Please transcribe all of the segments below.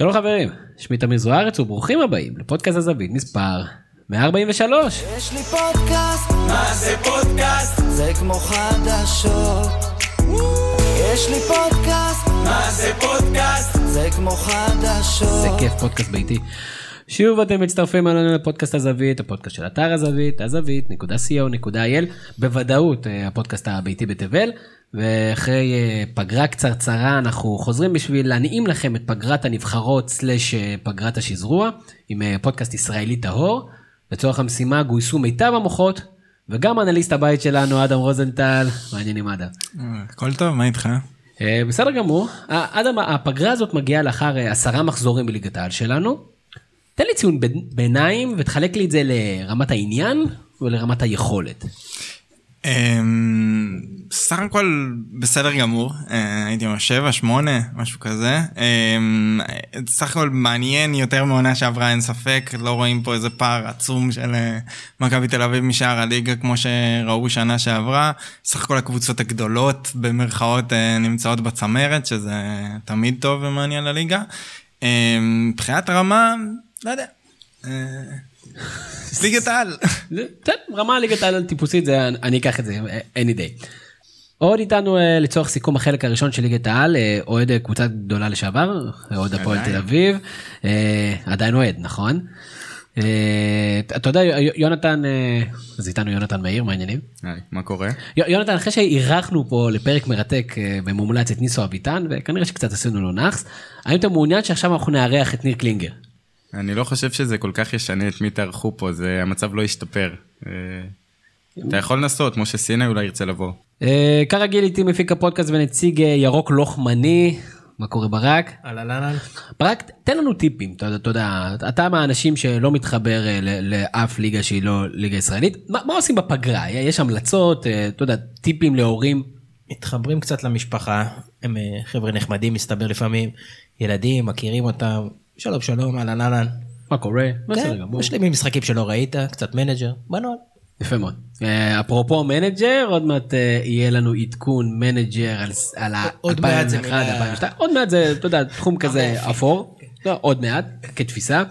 שלום חברים, שמי תמיר זוארץ וברוכים הבאים לפודקאסט הזווית מספר 143. יש לי פודקאסט, מה זה פודקאסט? זה כמו חדשות. יש לי פודקאסט, מה זה פודקאסט? זה כמו חדשות. זה כיף פודקאסט ביתי. שוב אתם מצטרפים אלינו לפודקאסט הזווית, הפודקאסט של אתר הזווית, הזווית.co.il, בוודאות אה, הפודקאסט הביתי בתבל, ואחרי אה, פגרה קצרצרה אנחנו חוזרים בשביל להנעים לכם את פגרת הנבחרות סלאש אה, פגרת השזרוע, עם פודקאסט ישראלי טהור. לצורך המשימה גויסו מיטב המוחות, וגם אנליסט הבית שלנו אדם רוזנטל, מעניינים אדם. הכל טוב, מה איתך? בסדר גמור. אדם, הפגרה הזאת מגיעה לאחר עשרה מחזורים בליגת העל שלנו. תן לי ציון ביניים ותחלק לי את זה לרמת העניין ולרמת היכולת. אמ, סך הכל בסדר גמור, אה, הייתי אומר 7, 8, משהו כזה. אמ, סך הכל מעניין יותר מעונה שעברה, אין ספק, לא רואים פה איזה פער עצום של אה, מכבי תל אביב משאר הליגה כמו שראו שנה שעברה. סך הכל הקבוצות הגדולות במרכאות אה, נמצאות בצמרת, שזה תמיד טוב ומעניין לליגה. אמ, מבחינת רמה, לא יודע. אה, ליגת העל. בסדר, רמה ליגת העל טיפוסית זה אני אקח את זה any day. עוד איתנו אה, לצורך סיכום החלק הראשון של ליגת העל אה, אוהד קבוצה גדולה לשעבר אוהד הפועל. תל אביב עדיין אוהד נכון. אתה יודע יונתן אז איתנו יונתן מאיר מה העניינים? היי, מה קורה? יו- יונתן אחרי שאירחנו פה לפרק מרתק ומומלץ את ניסו אביטן וכנראה שקצת עשינו לו נאחס האם אתה מעוניין שעכשיו אנחנו נארח את ניר קלינגר? אני לא חושב שזה כל כך ישנה את מי תערכו פה, זה המצב לא ישתפר. אה, אתה יכול לנסות, משה סיני אולי ירצה לבוא. אה, כרגיל איתי מפיק הפודקאסט ונציג אה, ירוק לוחמני מה קורה ברק? אהלן אהלן. ברק תן לנו טיפים אתה, אתה יודע אתה מהאנשים שלא מתחבר לאף ליגה שהיא לא ליגה ישראלית מה, מה עושים בפגרה יש המלצות אתה יודע טיפים להורים מתחברים קצת למשפחה, הם חבר'ה נחמדים מסתבר לפעמים, ילדים, מכירים אותם, שלום שלום, אהלן אהלן. מה קורה? בסדר כן, גמור. משלימים משחקים שלא ראית, קצת מנג'ר, בנוהל. יפה מאוד. אה, אפרופו מנג'ר עוד מעט אה, יהיה לנו עדכון מנג'ר על ס- על ה- עוד מעט זה 2001, מילה- 2002 עוד מעט זה אתה יודע תחום כזה אפור לא, עוד מעט כתפיסה.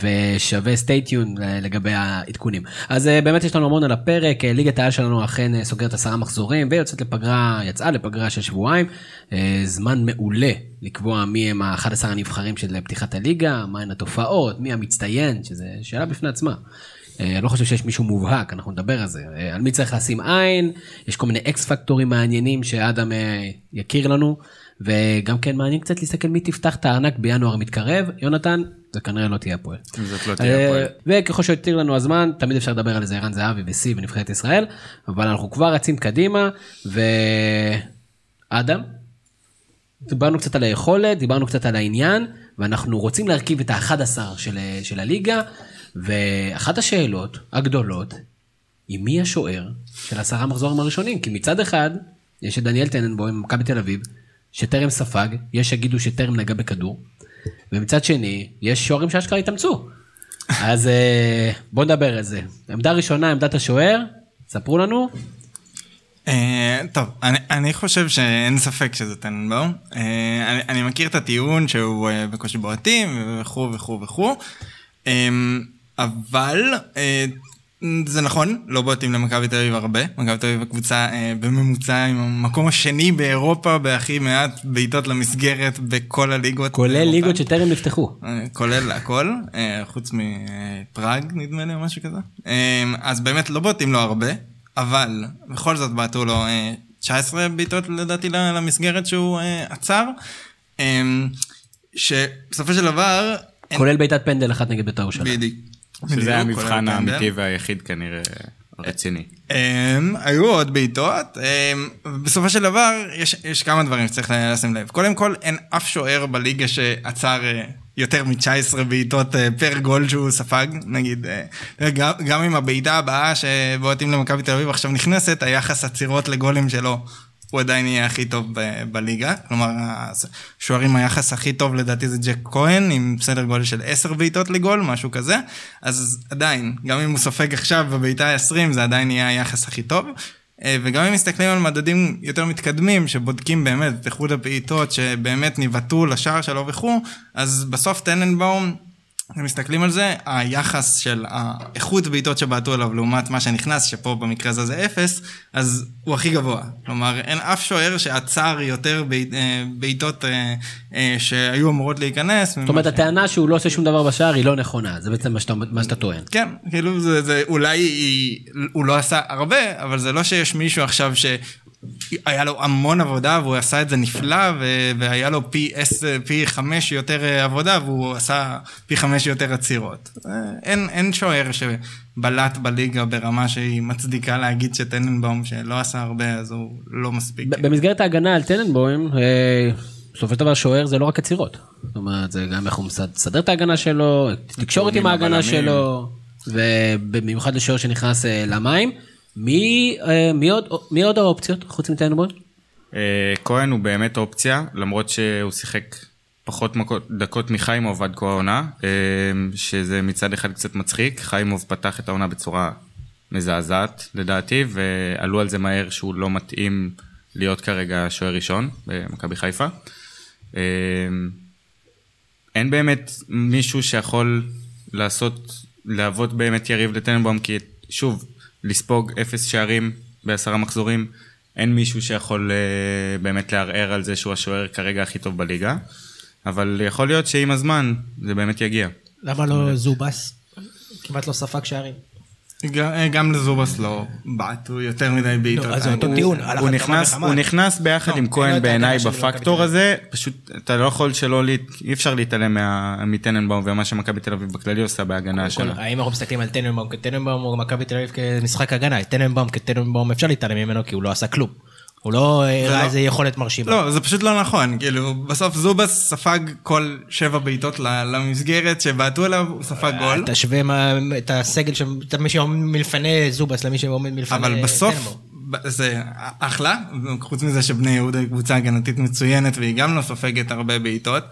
ושווה סטייטיון לגבי העדכונים אז אה, באמת יש לנו המון על הפרק אה, ליגת העל שלנו אכן אה, סוגרת עשרה מחזורים ויוצאת לפגרה יצאה לפגרה של שבועיים אה, זמן מעולה לקבוע מי הם ה-11 הנבחרים של פתיחת הליגה מהן התופעות מי המצטיין שזה שאלה בפני עצמה. אה, אני לא חושב שיש מישהו מובהק, אנחנו נדבר על זה. אה, על מי צריך לשים עין, יש כל מיני אקס פקטורים מעניינים שאדם אה, יכיר לנו, וגם כן מעניין קצת להסתכל מי תפתח את הארנק בינואר המתקרב. יונתן, זה כנראה לא תהיה הפועל. זאת לא תהיה אה, הפועל. וככל שיותיר לנו הזמן, תמיד אפשר לדבר על איזה ערן זהבי ושיא ונבחרת ישראל, אבל אנחנו כבר רצים קדימה, ואדם, דיברנו קצת על היכולת, דיברנו קצת על העניין, ואנחנו רוצים להרכיב את ה-11 של, של הליגה, ואחת השאלות הגדולות היא מי השוער של עשרה מחזורים הראשונים, כי מצד אחד יש את דניאל טננבוים ממכבי תל אביב, שטרם ספג, יש שיגידו שטרם נגע בכדור, ומצד שני יש שוערים שאשכרה התאמצו. אז אה, בוא נדבר על זה. עמדה ראשונה, עמדת השוער, ספרו לנו. אה, טוב, אני, חושב שאין ספק שזה טננבאום. אה, אני, מכיר את הטיעון שהוא בקושי בועטים וכו' וכו' וכו', אבל זה נכון, לא בועטים למכבי תל אביב הרבה. מכבי תל אביב הקבוצה אה, בממוצע עם המקום השני באירופה בהכי מעט בעיטות למסגרת בכל הליגות. כולל באירופה. ליגות שטרם נפתחו. אה, כולל הכל, אה, חוץ מפראג נדמה לי או משהו כזה. אה, אז באמת לא בועטים לו הרבה, אבל בכל זאת בעטו לו אה, 19 בעיטות לדעתי למסגרת שהוא אה, עצר. אה, שבסופו של דבר... כולל בעיטת פנדל אחת נגד בית"ר ירושלים. בדיוק. שזה המבחן האמיתי. והיחיד כנראה הרציני. Um, היו עוד בעיטות, um, בסופו של דבר יש, יש כמה דברים שצריך לשים לב. קודם כל אין אף שוער בליגה שעצר uh, יותר מ-19 בעיטות uh, פר גול שהוא ספג, נגיד, uh, גם, גם עם הבעיטה הבאה שבועטים למכבי תל אביב עכשיו נכנסת, היחס עצירות לגולים שלו הוא עדיין יהיה הכי טוב ב- בליגה. כלומר, השוערים היחס הכי טוב לדעתי זה ג'ק כהן, עם סדר גודל של 10 בעיטות לגול, משהו כזה. אז עדיין, גם אם הוא סופג עכשיו בבעיטה ה-20, זה עדיין יהיה היחס הכי טוב. אה, וגם אם מסתכלים על מדדים יותר מתקדמים, שבודקים באמת את איכות הבעיטות, שבאמת ניבטו לשער שלו וכו', אז בסוף טננבאום אם מסתכלים על זה, היחס של האיכות בעיטות שבעטו אליו לעומת מה שנכנס, שפה במקרה הזה זה אפס, אז הוא הכי גבוה. כלומר, אין אף שוער שעצר יותר אה, בעיטות אה, אה, שהיו אמורות להיכנס. זאת אומרת, הטענה שהוא לא עושה שום דבר בשער היא לא נכונה, זה בעצם מה שאתה, מה שאתה טוען. כן, כאילו זה, זה אולי היא, הוא לא עשה הרבה, אבל זה לא שיש מישהו עכשיו ש... היה לו המון עבודה והוא עשה את זה נפלא והיה לו פי, עש, פי חמש יותר אה, עבודה והוא עשה פי חמש יותר עצירות. אה, אין, אין שוער שבלט בליגה ברמה שהיא מצדיקה להגיד שטננבאום שלא עשה הרבה אז הוא לא מספיק. במסגרת ההגנה על טננבאום, אה, בסופו של דבר שוער זה לא רק עצירות. זאת אומרת זה גם איך הוא מסדר את ההגנה שלו, תקשורת עם ההגנה שלו, ובמיוחד לשוער שנכנס למים. מי, אה, מי, עוד, האופציות חוץ מטנבול? אה, כהן הוא באמת אופציה, למרות שהוא שיחק פחות דקות מחיימוב עד כה העונה, אה, שזה מצד אחד קצת מצחיק, חיימוב פתח את העונה בצורה מזעזעת לדעתי, ועלו על זה מהר שהוא לא מתאים להיות כרגע שוער ראשון במכבי חיפה. אין באמת מישהו שיכול לעשות, להוות באמת יריב לטנבום, כי שוב, לספוג אפס שערים בעשרה מחזורים, אין מישהו שיכול uh, באמת לערער על זה שהוא השוער כרגע הכי טוב בליגה, אבל יכול להיות שעם הזמן זה באמת יגיע. למה לא זובס? כמעט לא ספג שערים. אה, גם לזובס לא בעטו יותר מדי בעיטות. אז זה אותו טיעון, הוא נכנס ביחד לא, עם כהן בעיניי בפקטור הזה, פשוט אתה לא יכול שלא, אי אפשר להתעלם מטננבאום ומה שמכבי תל אביב בכללי עושה בהגנה שלה. האם אנחנו מסתכלים על טננבאום כטננבאום או מכבי תל אביב כמשחק הגנה, טננבאום כטננבאום אפשר להתעלם ממנו כי הוא לא עשה כלום. הוא לא הראה לא- איזה יכולת מרשימה. לא, זה פשוט לא נכון, כאילו, בסוף זובס ספג כל שבע בעיטות למסגרת שבעטו אליו, הוא ספג גול. תשווה את הסגל, מי שעומד מלפני זובס למי שעומד מלפני... אבל בסוף, זה אחלה, חוץ מזה שבני יהודה היא קבוצה הגנתית מצוינת והיא גם לא סופגת הרבה בעיטות.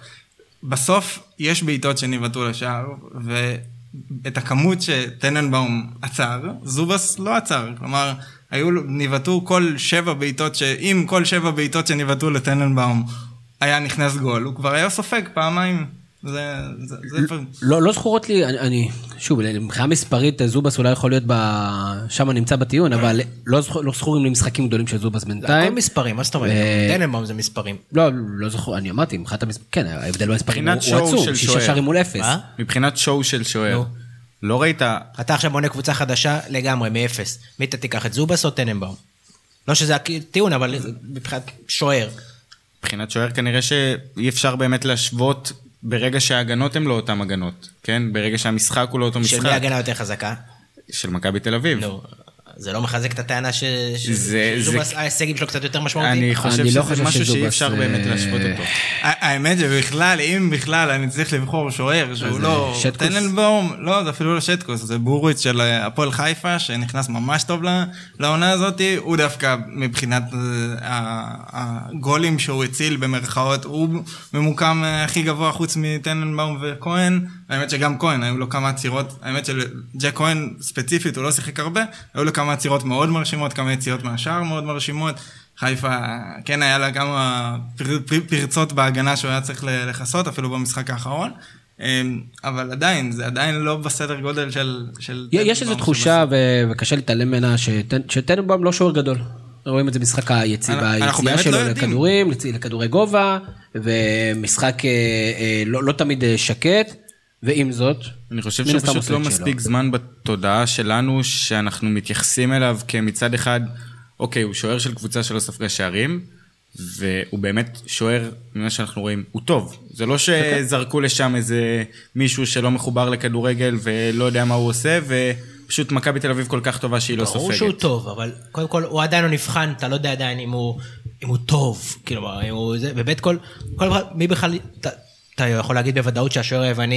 בסוף יש בעיטות שניבטו לשער, ואת הכמות שטננבאום עצר, זובס לא עצר. כלומר, היו, ניבטו כל שבע בעיטות, שאם כל שבע בעיטות שניבטו לטננבאום היה נכנס גול, הוא כבר היה סופג פעמיים. זה, זה, זה לא, לא זכורות לי, אני, אני שוב, מבחינה מספרית זובס אולי יכול להיות ב... שם נמצא בטיעון, אבל לא, זכור, לא זכורים לי משחקים גדולים של זובס בינתיים. הכל מספרים, מה זאת אומרת? טננבאום זה מספרים. לא, לא זכור, אני אמרתי, מבחינת המספרים, כן, ההבדל במספרים הוא עצום, שישה שערים מול אפס. מבחינת שואו של שוער. לא ראית... אתה עכשיו בונה קבוצה חדשה לגמרי, מאפס. מי אתה תיקח, את זובס או טננבאום? לא שזה הטיעון, אבל מבחינת שוער. מבחינת שוער כנראה שאי אפשר באמת להשוות ברגע שההגנות הן לא אותן הגנות, כן? ברגע שהמשחק הוא לא אותו משחק. של מי ההגנה יותר חזקה? של מכבי תל אביב. לא, זה לא מחזק את הטענה שזובס ההישגים שלו קצת יותר משמעותיים? אני חושב לא שזה משהו שאי אפשר באמת להשוות אותו. האמת שבכלל, אם בכלל אני צריך לבחור שוער שהוא לא טננבאום, לא, זה אפילו לא שטקוס, זה בורוביץ' של הפועל חיפה, שנכנס ממש טוב לעונה הזאת, הוא דווקא מבחינת אה, הגולים שהוא הציל במרכאות, הוא ממוקם אה, הכי גבוה חוץ מטננבאום וכהן. האמת שגם כהן, היו לו כמה עצירות, האמת שלג'ק כהן ספציפית, הוא לא שיחק הרבה, היו לו כמה עצירות מאוד מרשימות, כמה יציאות מהשאר מאוד מרשימות. חיפה, כן היה לה כמה פר, פר, פרצות בהגנה שהוא היה צריך לכסות, אפילו במשחק האחרון. אמ, אבל עדיין, זה עדיין לא בסדר גודל של... של יש איזו תחושה, ו... וקשה להתעלם ממנה, שטננבאום לא שוער גדול. רואים את זה משחק היציאה שלו לא לכדורים, לכדורי גובה, ומשחק אה, אה, לא, לא תמיד אה, שקט. ועם זאת, אני חושב שפשוט לא מספיק זמן בתודעה שלנו שאנחנו מתייחסים אליו כמצד אחד, אוקיי, הוא שוער של קבוצה שלא ספגה שערים, והוא באמת שוער, ממה שאנחנו רואים, הוא טוב. זה לא שזרקו לשם איזה מישהו שלא מחובר לכדורגל ולא יודע מה הוא עושה, ופשוט מכבי תל אביב כל כך טובה שהיא לא סופגת. ברור שהוא טוב, אבל קודם כל הוא עדיין לא נבחן, אתה לא יודע עדיין אם הוא, אם הוא טוב, כאילו, אם הוא זה, ובית כל, כל מי בכלל, אתה יכול להגיד בוודאות שהשוער היווני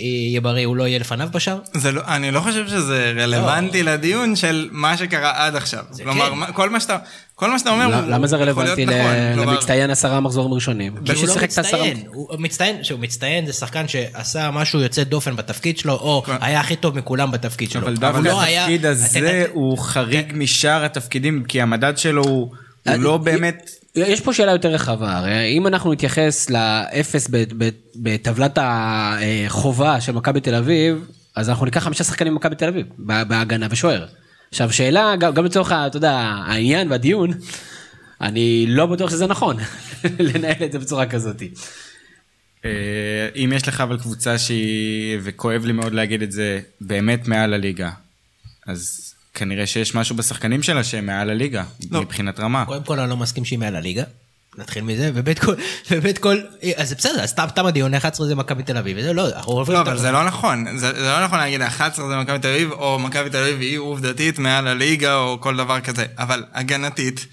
יהיה בריא, הוא לא יהיה לפניו בשער? לא, אני לא חושב שזה רלוונטי לא. לדיון של מה שקרה עד עכשיו. כלומר, כן. כל מה שאתה... כל מה שאתה אומר הוא למה זה רלוונטי נכון, למצטיין עשרה מחזורים ראשונים? כי הוא לא מצטיין, הוא מצטיין, שהוא מצטיין זה שחקן שעשה משהו יוצא דופן בתפקיד שלו, או כן. היה הכי טוב מכולם בתפקיד שלו. אבל דווקא לא התפקיד הזה הוא חריג כן. משאר התפקידים, כי המדד שלו הוא לא באמת... יש פה שאלה יותר רחבה, הרי אם אנחנו נתייחס לאפס בטבלת החובה של מכבי תל אביב, אז אנחנו ניקח חמישה שחקנים ממכבי תל אביב, בהגנה ושוער. עכשיו שאלה, גם לצורך, אתה יודע, העניין והדיון, אני לא בטוח שזה נכון, לנהל את זה בצורה כזאת. אה, אם יש לך אבל קבוצה שהיא, וכואב לי מאוד להגיד את זה, באמת מעל הליגה, אז כנראה שיש משהו בשחקנים שלה שהם מעל הליגה, לא. מבחינת רמה. קודם כל אני לא מסכים שהיא מעל הליגה. נתחיל מזה, ובית כל, ובית כל, אז בסדר, אז תם הדיון, 11 זה מכבי תל אביב, וזה לא, אנחנו עוברים... לא, אבל זה לא נכון, זה, זה לא נכון להגיד 11 זה מכבי תל אביב, או מכבי תל אביב היא עובדתית מעל הליגה, או כל דבר כזה, אבל הגנתית,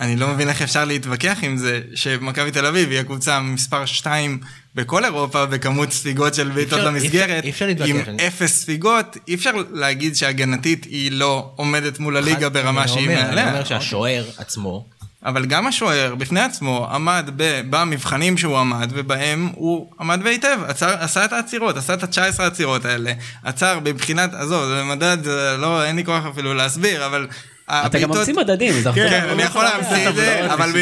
אני לא מבין איך אפשר להתווכח עם זה, שמכבי תל אביב היא הקבוצה מספר 2 בכל אירופה בכמות ספיגות של בעיטות למסגרת, אי אפשר להתווכח. עם אפס ספיגות, אי אפשר להגיד שהגנתית היא לא עומדת מול הליגה ברמה שהיא מעליה. אני אומר שהשוער עצמו... אבל גם השוער בפני עצמו עמד ב, במבחנים שהוא עמד, ובהם הוא עמד והיטב, עצר, עשה את העצירות, עשה את ה-19 העצירות האלה, עצר מבחינת, עזוב, זה מדד, לא, אין לי כוח אפילו להסביר, אבל אתה גם ממציא מדדים. כן, אני יכול להמציא את זה, אבל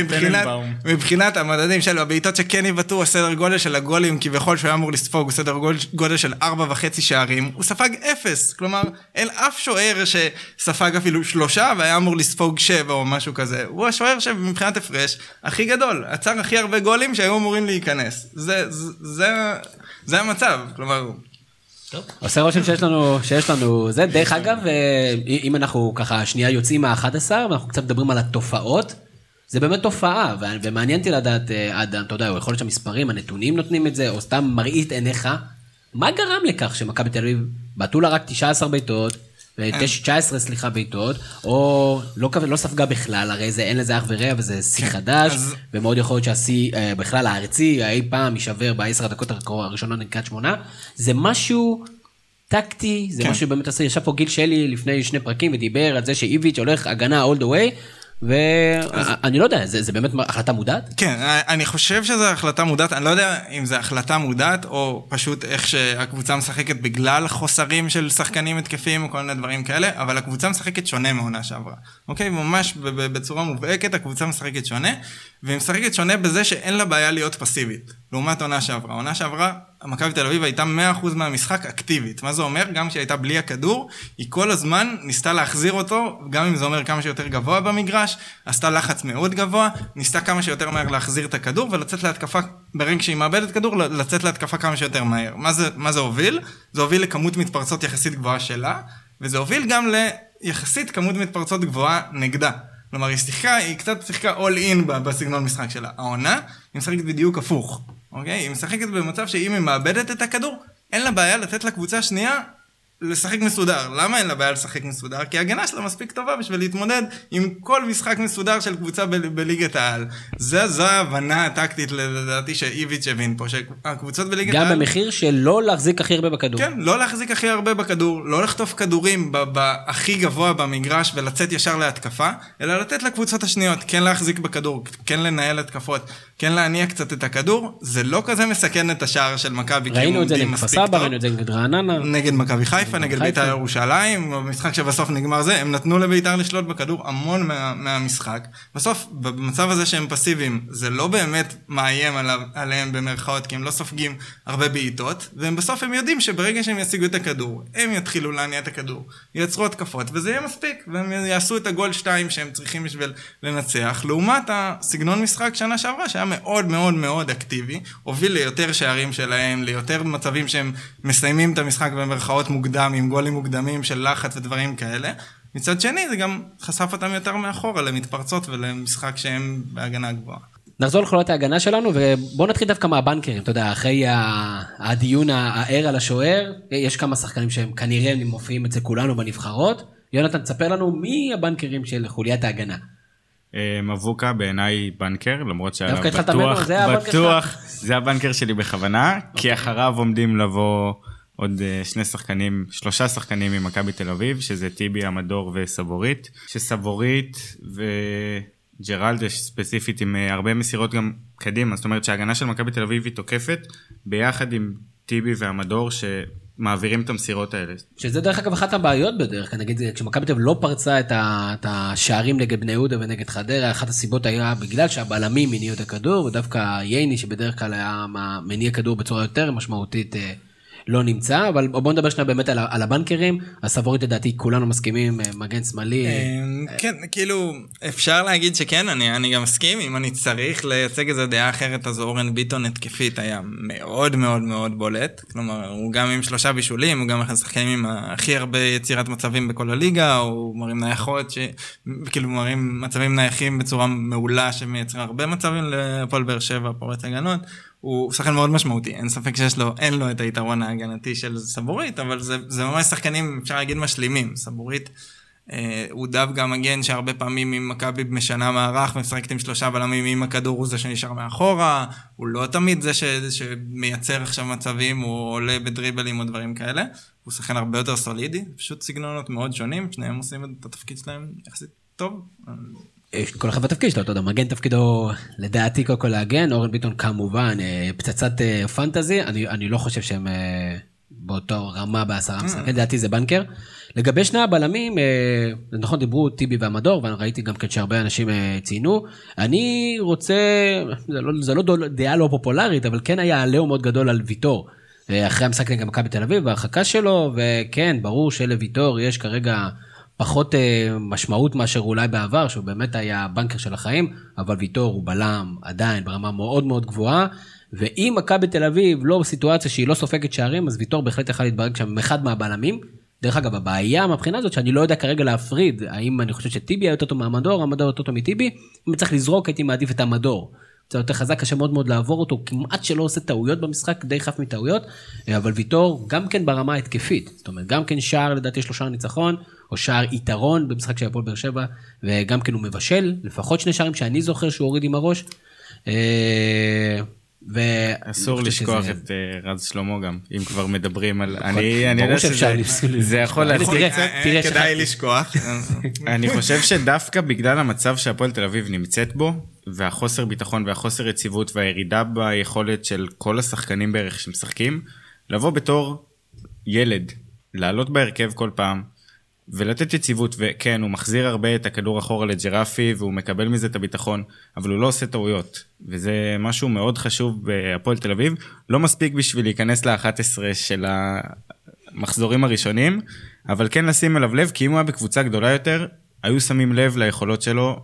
מבחינת המדדים שלו, הבעיטות שכן יבטאו הסדר גודל של הגולים, כביכול שהוא היה אמור לספוג, הוא סדר גודל של ארבע וחצי שערים, הוא ספג אפס. כלומר, אין אף שוער שספג אפילו שלושה והיה אמור לספוג שבע או משהו כזה. הוא השוער שמבחינת הפרש הכי גדול, עצר הכי הרבה גולים שהיו אמורים להיכנס. זה המצב, כלומר... עושה רושם שיש לנו, שיש לנו, זה. דרך אגב, אה, אם אנחנו ככה שנייה יוצאים מה-11 ואנחנו קצת מדברים על התופעות, זה באמת תופעה, ומעניין אותי לדעת, אה, אדם, אתה יודע, יכול להיות שהמספרים, הנתונים נותנים את זה, או סתם מראית עיניך, מה גרם לכך שמכבי תל אביב בעטו לה רק 19 בעיטות, 19 סליחה בעיטות, או לא, לא ספגה בכלל, הרי זה אין לזה אח ורע וזה שיא כן, חדש, אז... ומאוד יכול להיות שהשיא אה, בכלל הארצי אי פעם יישבר בעשר הדקות הראשונות נקראת שמונה, זה משהו טקטי, זה כן. משהו באמת עשה, ישב פה גיל שלי לפני שני פרקים ודיבר על זה שאיביץ' הולך הגנה all the way. ואני לא יודע, זה, זה באמת החלטה מודעת? כן, אני חושב שזו החלטה מודעת, אני לא יודע אם זו החלטה מודעת, או פשוט איך שהקבוצה משחקת בגלל חוסרים של שחקנים התקפיים או כל מיני דברים כאלה, אבל הקבוצה משחקת שונה מעונה שעברה. אוקיי? ממש בצורה מובהקת הקבוצה משחקת שונה, והיא משחקת שונה בזה שאין לה בעיה להיות פסיבית, לעומת עונה שעברה. עונה שעברה מכבי תל אביב הייתה 100% מהמשחק אקטיבית. מה זה אומר? גם כשהיא הייתה בלי הכדור, היא כל הזמן ניסתה להחזיר אותו, גם אם זה אומר כמה שיותר גבוה במגרש, עשתה לחץ מאוד גבוה, ניסתה כמה שיותר מהר להחזיר את הכדור ולצאת להתקפה, ברגע שהיא מאבדת כדור, לצאת להתקפה כמה שיותר מהר. מה זה, מה זה הוביל? זה הוביל לכמות מתפרצות יחסית גבוהה שלה, וזה הוביל גם ליחסית כמות מתפרצות גבוהה נגדה. כלומר, היא שיחקה, היא קצת שיחקה all in בסגנון משחק שלה. העונה, היא משחקת בדיוק הפוך. אוקיי? היא משחקת במצב שאם היא מאבדת את הכדור, אין לה בעיה לתת לקבוצה שנייה לשחק מסודר. למה אין לה בעיה לשחק מסודר? כי ההגנה שלה מספיק טובה בשביל להתמודד עם כל משחק מסודר של קבוצה ב- בליגת העל. זה, זו ההבנה הטקטית לדעתי שאיביץ' הבין פה, שהקבוצות בליגת גם העל... גם במחיר של לא להחזיק הכי הרבה בכדור. כן, לא להחזיק הכי הרבה בכדור, לא לחטוף כדורים הכי גבוה במגרש ולצאת ישר להתקפה, אלא לתת לקבוצות השניות כן להחזיק בכדור, כן לנהל התקפות, כן להניע קצת את הכדור. זה לא כזה מסכן את השער של מכבי, ראינו את זה נגד כפר סבא, ראינו את זה נגד רעננה. נגד מכבי חיפה. חיפה נגד בית"ר ירושלים, במשחק שבסוף נגמר זה, הם נתנו לבית"ר לשלוט בכדור המון מה, מהמשחק. בסוף, במצב הזה שהם פסיביים, זה לא באמת מאיים עליו, עליהם במרכאות, כי הם לא סופגים הרבה בעיטות, ובסוף הם יודעים שברגע שהם ישיגו את הכדור, הם יתחילו להניע את הכדור, ייצרו התקפות, וזה יהיה מספיק, והם יעשו את הגול 2 שהם צריכים בשביל לנצח, לעומת הסגנון משחק שנה שעברה, שהיה מאוד מאוד מאוד אקטיבי, הוביל ליותר שערים שלהם, ליותר מצבים שהם מסיימים את המשחק במרכאות מוקדם. מוקדם, עם גולים מוקדמים של לחץ ודברים כאלה. מצד שני, זה גם חשף אותם יותר מאחורה למתפרצות ולמשחק שהם בהגנה גבוהה. נחזור לחולות ההגנה שלנו ובואו נתחיל דווקא מהבנקרים, אתה יודע, אחרי הדיון הער על השוער, יש כמה שחקנים שהם כנראה מופיעים אצל כולנו בנבחרות. יונתן, תספר לנו מי הבנקרים של חוליית ההגנה. מבוקה בעיניי בנקר, למרות שהיה בטוח, בטוח, זה הבנקר שלי בכוונה, כי אחריו עומדים לבוא עוד אה, שני שחקנים, שלושה שחקנים ממכבי תל אביב, שזה טיבי, המדור וסבורית, שסבורית וג'רלדש ספציפית עם אה, הרבה מסירות גם קדימה, זאת אומרת שההגנה של מכבי תל אביב היא תוקפת ביחד עם טיבי והמדור שמעבירים את המסירות האלה. שזה דרך אגב אחת הבעיות בדרך כלל, נגיד כשמכבי תל אביב לא פרצה את, ה, את השערים נגד בני יהודה ונגד חדרה, אחת הסיבות היה בגלל שהבלמים הניעו את הכדור, ודווקא ייני שבדרך כלל היה מניע כדור בצורה יותר משמעותית. לא נמצא, אבל בוא נדבר שנייה באמת על, על הבנקרים. הסבורית לדעתי כולנו מסכימים, אה, מגן שמאלי. אה, כן, כאילו, אפשר להגיד שכן, אני, אני גם מסכים, אם אני צריך לייצג איזו דעה אחרת, אז אורן ביטון התקפית היה מאוד מאוד מאוד בולט. כלומר, הוא גם עם שלושה בישולים, הוא גם אחד השחקנים עם הכי הרבה יצירת מצבים בכל הליגה, הוא מרים נייחות, ש... כאילו מרים מצבים נייחים בצורה מעולה, שמייצרים הרבה מצבים לפועל באר שבע, פורץ הגנות. הוא שחקן מאוד משמעותי, אין ספק שיש לו, אין לו את היתרון ההגנתי של סבורית, אבל זה, זה ממש שחקנים, אפשר להגיד, משלימים. סבורית אה, הוא דווקא מגן שהרבה פעמים אם מכבי משנה מערך ומשחקת עם שלושה בלמים, אם הכדור הוא זה שנשאר מאחורה, הוא לא תמיד זה ש, שמייצר עכשיו מצבים, הוא עולה בדריבלים או דברים כאלה. הוא שחקן הרבה יותר סולידי, פשוט סגנונות מאוד שונים, שניהם עושים את התפקיד שלהם יחסית טוב. כל אחד בתפקיד שלו, אתה יודע, מגן תפקידו לדעתי קודם כל להגן, אורן ביטון כמובן אה, פצצת אה, פנטזי, אני, אני לא חושב שהם אה, באותו רמה בעשרה משחקים, לדעתי זה בנקר. לגבי שני הבלמים, נכון, דיברו טיבי והמדור, ואני ראיתי גם כן שהרבה אנשים ציינו. אני רוצה, זה לא, זה לא דעה לא פופולרית, אבל כן היה עליהום מאוד גדול על ויטור. אחרי המשחק נגד מכבי תל אביב, וההרחקה שלו, וכן, ברור שלוויטור יש כרגע... פחות אה, משמעות מאשר אולי בעבר, שהוא באמת היה בנקר של החיים, אבל ויטור הוא בלם עדיין ברמה מאוד מאוד גבוהה. ואם מכבי תל אביב לא בסיטואציה שהיא לא סופגת שערים, אז ויטור בהחלט יכול להתברג שם אחד מהבלמים. דרך אגב, הבעיה מהבחינה הזאת שאני לא יודע כרגע להפריד, האם אני חושב שטיבי היה יותר טוב מהמדור, המדור יותר טוב מטיבי, אם צריך לזרוק הייתי מעדיף את המדור. זה יותר חזק, קשה מאוד מאוד לעבור אותו, כמעט שלא עושה טעויות במשחק, די חף מטעויות, אבל ויטור גם כן ברמה ההתקפית, זאת אומרת, גם כן שער לדעתי יש לו שער ניצחון, או שער יתרון במשחק של הפועל באר שבע, וגם כן הוא מבשל, לפחות שני שערים שאני זוכר שהוא הוריד עם הראש. אה, ו... אסור לשכוח שזה... את uh, רז שלמה גם, אם כבר מדברים על... אני, אני יודע שזה זה יכול להצליח. תראה, תראה כדאי לשכוח. אני חושב שדווקא בגלל המצב שהפועל תל אביב נמצאת בו, והחוסר ביטחון והחוסר יציבות והירידה ביכולת של כל השחקנים בערך שמשחקים, לבוא בתור ילד, לעלות בהרכב כל פעם, ולתת יציבות, וכן, הוא מחזיר הרבה את הכדור אחורה לג'רפי, והוא מקבל מזה את הביטחון, אבל הוא לא עושה טעויות, וזה משהו מאוד חשוב בהפועל תל אביב. לא מספיק בשביל להיכנס ל-11 של המחזורים הראשונים, אבל כן לשים אליו לב, כי אם הוא היה בקבוצה גדולה יותר, היו שמים לב ליכולות שלו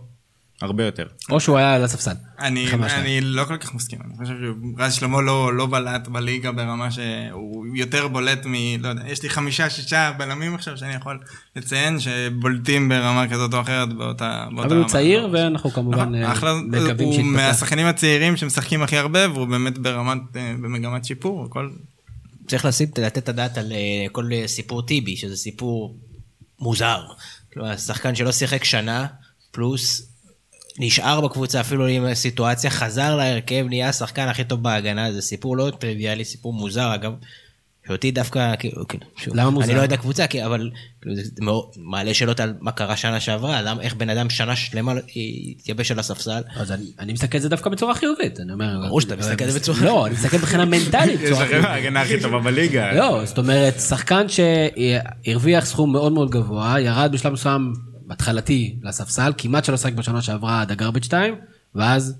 הרבה יותר. או שהוא היה על הספסל. אני, אני לא כל כך מסכים, אני חושב שרז שלמה לא, לא בלט בליגה ברמה שהוא יותר בולט מ... לא יודע, יש לי חמישה, שישה בלמים עכשיו שאני יכול לציין שבולטים ברמה כזאת או אחרת באותה, באותה אבל הוא צעיר ואנחנו כמובן אה, אחלה, מקווים שיתפתח. הוא מהשחקנים הצעירים שמשחקים הכי הרבה והוא באמת ברמת, אה, במגמת שיפור, הכל... צריך לשים, לתת את הדעת על אה, כל סיפור טיבי, שזה סיפור מוזר. כלומר, שחקן שלא שיחק שנה, פלוס נשאר בקבוצה אפילו עם הסיטואציה, חזר להרכב, נהיה השחקן הכי טוב בהגנה, זה סיפור לא טריוויאלי, סיפור מוזר אגב. שאותי דווקא, כאילו, כאילו שוב, למה מוזר? אני לא יודע קבוצה, כי, אבל כאילו, זה מאוד, מעלה שאלות על מה קרה שנה שעברה, למה, איך בן אדם שנה שלמה התייבש על הספסל. אז אני, אני מסתכל על זה דווקא בצורה חיובית, אני אומר... ברור שאתה מסתכל על זה בצורה חיובית. לא, אני מסתכל מבחינה מנטלית. יש לכם ההגנה הכי טובה בליגה. לא, זאת אומרת, שחקן שהרוויח סכום מאוד מאוד גבוה, ירד בשלב מסוים התחלתי לספסל, כמעט שלא שחק בשנה שעברה עד הגרביץ' 2, ואז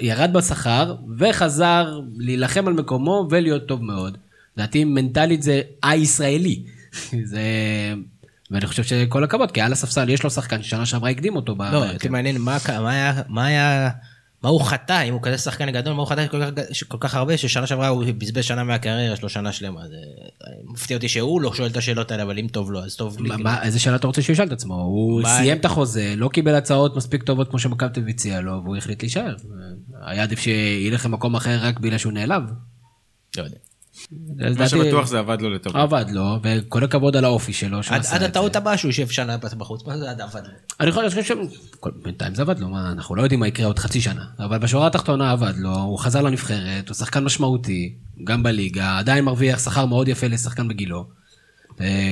ירד בשכר וחזר להילחם על מקומו ולהיות טוב מאוד. לדעתי מנטלית זה הישראלי. זה... ואני חושב שכל הכבוד, כי על הספסל יש לו שחקן ששנה שעברה הקדים אותו. לא, אותי מעניין מה, מה היה, מה מה הוא חטא, אם הוא כזה שחקן גדול, מה הוא חטא כל כך, כל כך הרבה, ששנה שעברה הוא בזבז שנה מהקריירה שלו שנה שלמה. זה מפתיע אותי שהוא לא שואל את השאלות האלה, אבל אם טוב לו, אז טוב לי. מה, איזה שאלה אתה רוצה שהוא ישאל את עצמו? הוא סיים את החוזה, לא קיבל הצעות מספיק טובות כמו שמכבי תל הציע לו, והוא החליט להישאר. היה עדיף שילך למקום אחר רק בגלל שהוא נעלב. לא יודע. מה שבטוח זה עבד לו לטובה. עבד לו, וכל הכבוד על האופי שלו. עד הטעות הבאה שהוא יושב שנה בחוץ, מה זה עד עבד לו? אני חושב ש... בינתיים זה עבד לו, אנחנו לא יודעים מה יקרה עוד חצי שנה. אבל בשורה התחתונה עבד לו, הוא חזר לנבחרת, הוא שחקן משמעותי, גם בליגה, עדיין מרוויח שכר מאוד יפה לשחקן בגילו.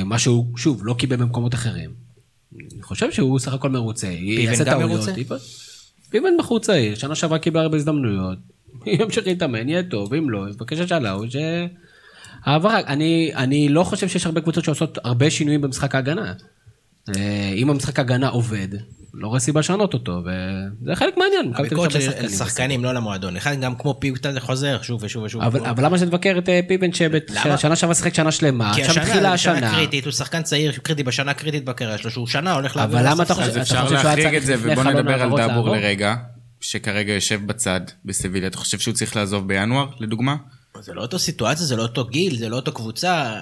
מה שהוא, שוב, לא קיבל במקומות אחרים. אני חושב שהוא סך הכל מרוצה. פיבן גם מרוצה? פיבן בחור צעיר, שנה שעברה קיבל הרבה הזדמנויות. ימשיך להתאמן, יהיה טוב, אם לא, יבקש השאלה, ש... העברה, אני, אני לא חושב שיש הרבה קבוצות שעושות הרבה שינויים במשחק ההגנה. אה, אם המשחק ההגנה עובד, לא רואה סיבה לשנות אותו, וזה חלק מעניין. הביקורת של שחקנים, לא למועדון. אחד גם כמו פיבן זה חוזר שוב ושוב ושוב. אבל, אבל למה שנבקר את אה, פיבן ששנה שעברה שיחק שנה שלמה, עכשיו התחילה השנה. שנה קריטית, הוא שחקן צעיר קריטי בשנה קריטית בקריירה שלו, שהוא שנה הולך לעבור. אבל למה אתה חושב שהוא היה צריך... אפשר להחריג את זה, ובוא נדבר על דאבור לרגע, שכרגע יושב בצד בסביליה. אתה חושב שהוא צריך לעזוב בינואר, לדוגמה? זה לא אותו סיטואציה, זה לא אותו גיל, זה לא אותו קבוצה.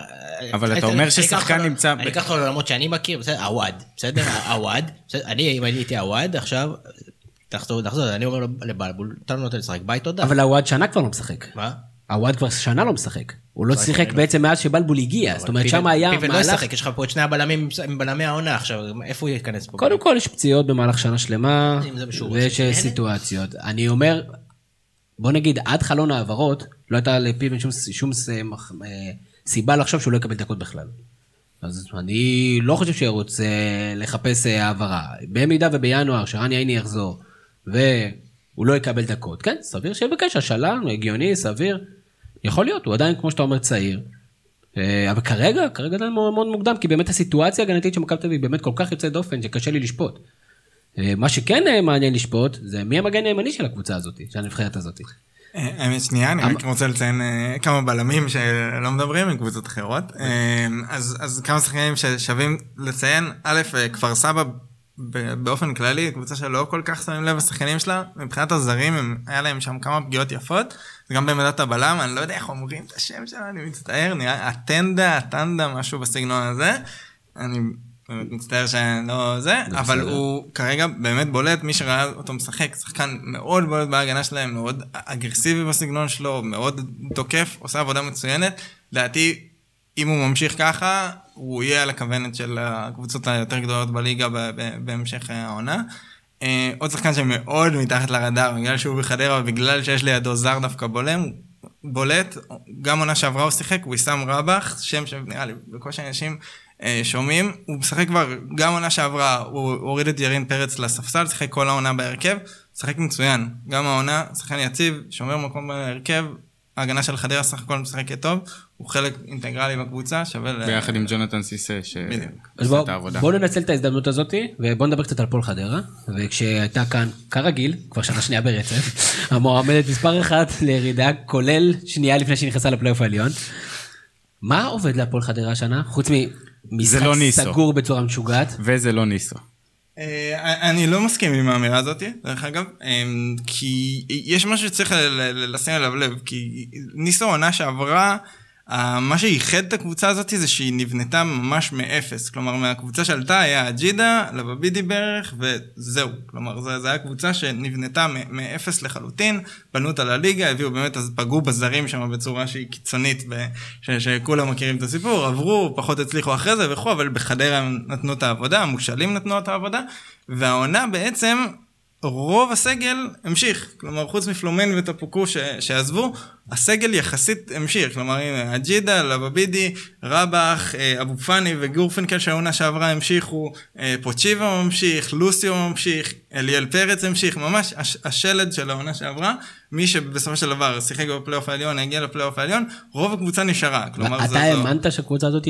אבל אתה אומר ששחקן נמצא... אני אקח אותו לעולמות שאני מכיר, בסדר, עווד, בסדר, עווד, אני, אם אני הייתי עווד עכשיו, תחזור, תחזור, אני אומר לבלבול, תן לנו לשחק, ביי תודה. אבל עווד שנה כבר לא משחק. מה? עווד כבר שנה לא משחק. הוא לא שיחק בעצם מאז שבלבול הגיע, זאת אומרת שם היה מהלך... פיבן לא ישחק, יש לך פה את שני הבלמים, בלמי העונה עכשיו, איפה הוא ייכנס פה? קודם כל יש פציעות במהלך שנה שלמה, ויש סיטואציות. אני אומר, בוא נגיד, עד חלון העברות, לא הייתה לפיבן שום, אה, סיבה לחשוב שהוא לא יקבל דקות בכלל. אז אני לא חושב רוצה לחפש אה, העברה. במידה ובינואר, שרני עיני יחזור, והוא לא יקבל דקות, כן, סביר שיבקש השאלה, הגיוני, סביר. יכול להיות, הוא עדיין, כמו שאתה אומר, צעיר. אה, אבל כרגע, כרגע זה מאוד מוקדם, כי באמת הסיטואציה ההגנתית של מכבי תל אביב באמת כל כך יוצאת דופן, שקשה לי לשפוט. מה שכן מעניין לשפוט, זה מי המגן הימני של הקבוצה הזאת, של הנבחרת הזאת. האמת שנייה, אני רק רוצה לציין אה, כמה בלמים שלא מדברים עם קבוצות אחרות. אה, אז כמה שחקנים ששווים לציין, א', אה, כפר סבא באופן כללי, קבוצה שלא כל כך שמים לב לשחקנים שלה, מבחינת הזרים, היה להם שם כמה פגיעות יפות, זה גם בעמדת הבלם, אני לא יודע איך אומרים את השם שלה, אני מצטער, נראה הטנדה, הטנדה, משהו בסגנון הזה. אני מצטער שאני לא זה, אבל הוא כרגע באמת בולט, מי שראה אותו משחק, שחקן מאוד בולט בהגנה שלהם, מאוד אגרסיבי בסגנון שלו, מאוד תוקף, עושה עבודה מצוינת. לדעתי, אם הוא ממשיך ככה, הוא יהיה על הכוונת של הקבוצות היותר גדולות בליגה בהמשך העונה. אה, עוד שחקן שמאוד מתחת לרדאר, בגלל שהוא בחדרה ובגלל שיש לידו זר דווקא בולם, בולט, גם עונה שעברה הוא שיחק, ויסאם רבח, שם שנראה לי בקושי אנשים אה, שומעים, הוא משחק כבר, גם עונה שעברה, הוא הוריד את ירין פרץ לספסל, שיחק כל העונה בהרכב, משחק מצוין. גם העונה, שחקן יציב, שומר מקום בהרכב, ההגנה של חדרה סך הכל משחקת טוב, הוא חלק אינטגרלי בקבוצה, שווה ל... ביחד עם ג'ונתן סיסה, שעשה את העבודה. בואו ננצל את ההזדמנות הזאת, ובואו נדבר קצת על פועל חדרה, וכשהייתה כאן, כרגיל, כבר שנה שנייה ברצף, המועמדת מספר אחת לירידה, כולל שנייה לפני שנכנסה לפלייאוף העליון. מה עובד להפועל חדרה השנה, חוץ מ... משחק לא סגור בצורה משוגעת. וזה לא ניסו. אה, אני לא מסכים עם האמירה הזאת, דרך אגב, אה, כי יש משהו שצריך לשים עליו לב, כי ניסו עונה שעברה מה שייחד את הקבוצה הזאת זה שהיא נבנתה ממש מאפס. כלומר, מהקבוצה שעלתה היה אג'ידה, לבבידי בערך, וזהו. כלומר, זו הייתה קבוצה שנבנתה מאפס לחלוטין, בנו אותה לליגה, הביאו באמת, אז פגעו בזרים שם בצורה שהיא קיצונית, שכולם מכירים את הסיפור, עברו, פחות הצליחו אחרי זה וכו', אבל בחדרה הם נתנו את העבודה, המושאלים נתנו את העבודה, והעונה בעצם רוב הסגל המשיך, כלומר חוץ מפלומן וטפוקו ש, שעזבו, הסגל יחסית המשיך, כלומר הנה אג'ידה, לבבידי, רבח, אה, אבו פאני וגורפנקל שהעונה שעברה המשיכו, אה, פוצ'יבה ממשיך, לוסיו ממשיך, אליאל פרץ המשיך, ממש הש, השלד של העונה שעברה, מי שבסופו של דבר שיחק בפלייאוף העליון, הגיע לפלייאוף העליון, רוב הקבוצה נשארה, כלומר אתה האמנת שהקבוצה הזאת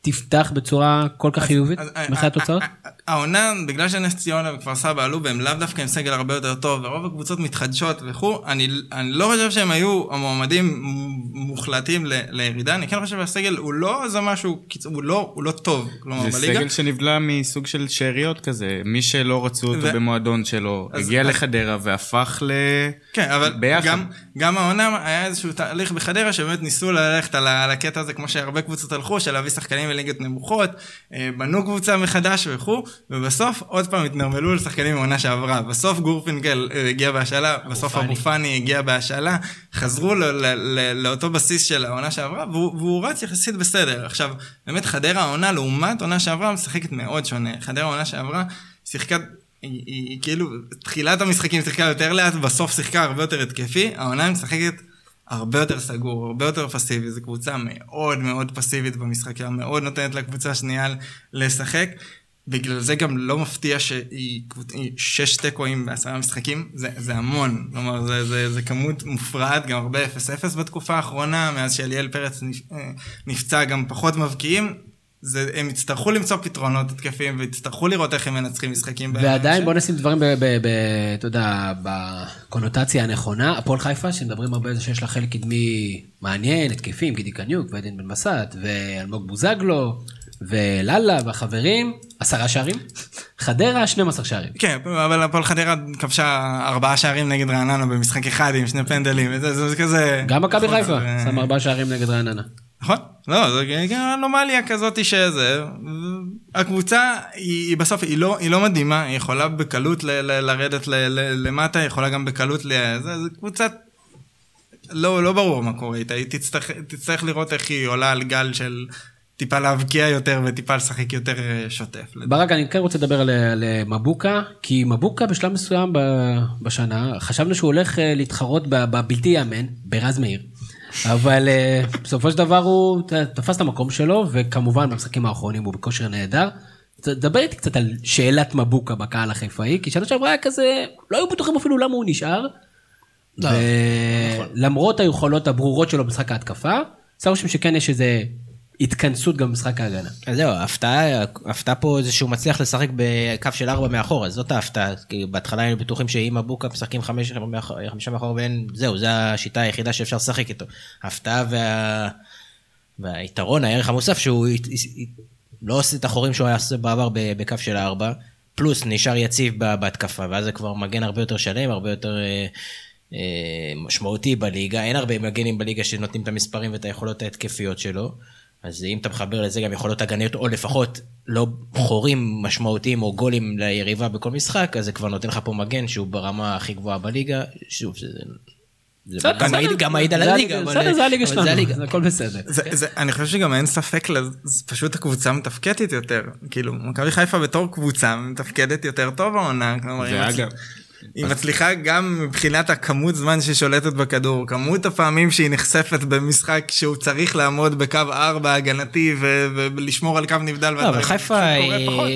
תפתח בצורה כל כך חיובית מבחינת התוצאות? העונה, בגלל שנס ציונה וכפר סבא עלו והם לאו דווקא עם סגל הרבה יותר טוב, ורוב הקבוצות מתחדשות וכו', אני, אני לא חושב שהם היו המועמדים מוחלטים ל, לירידה, אני כן חושב שהסגל הוא לא איזה משהו, הוא לא, הוא לא טוב, כלומר זה בליגה. סגל שנבלע מסוג של שאריות כזה, מי שלא רצו אותו ו... במועדון שלו, הגיע אז... לחדרה והפך ל... כן, אבל ביחד. גם, גם העונה היה איזשהו תהליך בחדרה שבאמת ניסו ללכת על הקטע הזה, כמו שהרבה קבוצות הלכו, של להביא שחקנים בליגות נמוכות, אה, בנו קבוצה מחדש וכו'. ובסוף עוד פעם התנרמלו לשחקנים מעונה שעברה. בסוף גורפינגל אה, הגיע בהשאלה, בסוף אבו פאני הגיע בהשאלה, חזרו ל- ל- ל- לאותו בסיס של העונה שעברה, והוא, והוא רץ יחסית בסדר. עכשיו, באמת חדרה העונה לעומת עונה שעברה משחקת מאוד שונה. חדרה העונה שעברה שיחקה היא, היא, היא כאילו, תחילת המשחקים שיחקה יותר לאט, בסוף שיחקה הרבה יותר התקפי, העונה משחקת הרבה יותר סגור, הרבה יותר פסיבי, זו קבוצה מאוד מאוד פסיבית במשחק, היא מאוד נותנת לקבוצה השנייה לשחק. בגלל זה גם לא מפתיע שהיא היא שש תיקואים בעשרה משחקים, זה, זה המון, כלומר זה, זה, זה כמות מופרעת, גם הרבה 0-0 בתקופה האחרונה, מאז שאליאל פרץ נפצע גם פחות מבקיעים, זה, הם יצטרכו למצוא פתרונות התקפיים ויצטרכו לראות איך הם מנצחים משחקים. ועדיין בוא נשים דברים, אתה יודע, בקונוטציה הנכונה. הפועל חיפה, שמדברים הרבה על זה שיש לה חלק קדמי מעניין, התקפים, גידי קניוק ועדן בן מסת, ואלמוג בוזגלו, ולאללה והחברים, עשרה שערים. חדרה, 12 שערים. כן, אבל הפועל חדרה כבשה ארבעה שערים נגד רעננה במשחק אחד עם שני פנדלים, זה, זה כזה... גם מכבי חיפה, שם ארבעה שערים נגד רעננה. נכון, לא, זו אנומליה כזאת שזה, הקבוצה היא, היא בסוף, היא לא, היא לא מדהימה, היא יכולה בקלות ל, ל, לרדת ל, ל, למטה, היא יכולה גם בקלות, ל, זה, זה קבוצה, לא, לא ברור מה קורה איתה, היא תצטרך, תצטרך לראות איך היא עולה על גל של טיפה להבקיע יותר וטיפה לשחק יותר שוטף. ברק, אני כן רוצה לדבר על, על מבוקה, כי מבוקה בשלב מסוים בשנה, חשבנו שהוא הולך להתחרות בבלתי יאמן, ברז מאיר. אבל בסופו של דבר הוא תפס את המקום שלו, וכמובן במשחקים האחרונים הוא בכושר נהדר. דבר איתי קצת על שאלת מבוקה בקהל החיפאי, כי שנה שעברה היה כזה, לא היו בטוחים אפילו למה הוא נשאר. לא, ולמרות נכון. היכולות הברורות שלו במשחק ההתקפה, רושם שכן יש איזה התכנסות גם במשחק ההגנה. אז זהו, ההפתעה, ההפתעה פה זה שהוא מצליח לשחק בקו של ארבע מאחור, אז זאת ההפתעה. כי בהתחלה היינו בטוחים שאם אבוקה משחקים חמישה מאחור ואין, זהו, זו השיטה היחידה שאפשר לשחק איתו. ההפתעה וה... והיתרון, הערך המוסף, שהוא לא עושה את החורים שהוא היה עושה בעבר בקו של הארבע, פלוס נשאר יציב בהתקפה, ואז זה כבר מגן הרבה יותר שלם, הרבה יותר... אה, אה, משמעותי בליגה, אין הרבה מגנים בליגה שנותנים את המספרים ואת היכולות ההתקפיות שלו. אז אם אתה מחבר לזה גם יכולות הגניות, או לפחות לא חורים משמעותיים או גולים ליריבה בכל משחק, אז זה כבר נותן לך פה מגן שהוא ברמה הכי גבוהה בליגה. שוב, זה גם מעיד על הליגה. בסדר, זה הליגה שלנו, זה הכל בסדר. אני חושב שגם אין ספק, פשוט הקבוצה מתפקדת יותר. כאילו, מכבי חיפה בתור קבוצה מתפקדת יותר טוב העונה. ואגב, היא מצליחה גם מבחינת הכמות זמן ששולטת בכדור, כמות הפעמים שהיא נחשפת במשחק שהוא צריך לעמוד בקו 4 הגנתי ולשמור על קו נבדל. לא, אבל חיפה,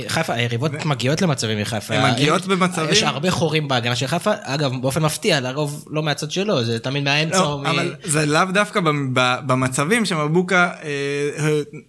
חיפה, היריבות מגיעות למצבים מחיפה. הן מגיעות במצבים. יש הרבה חורים בהגנה של חיפה, אגב, באופן מפתיע, לרוב לא מהצד שלו, זה תמיד מהאמצע. לא, אבל זה לאו דווקא במצבים שמבוקה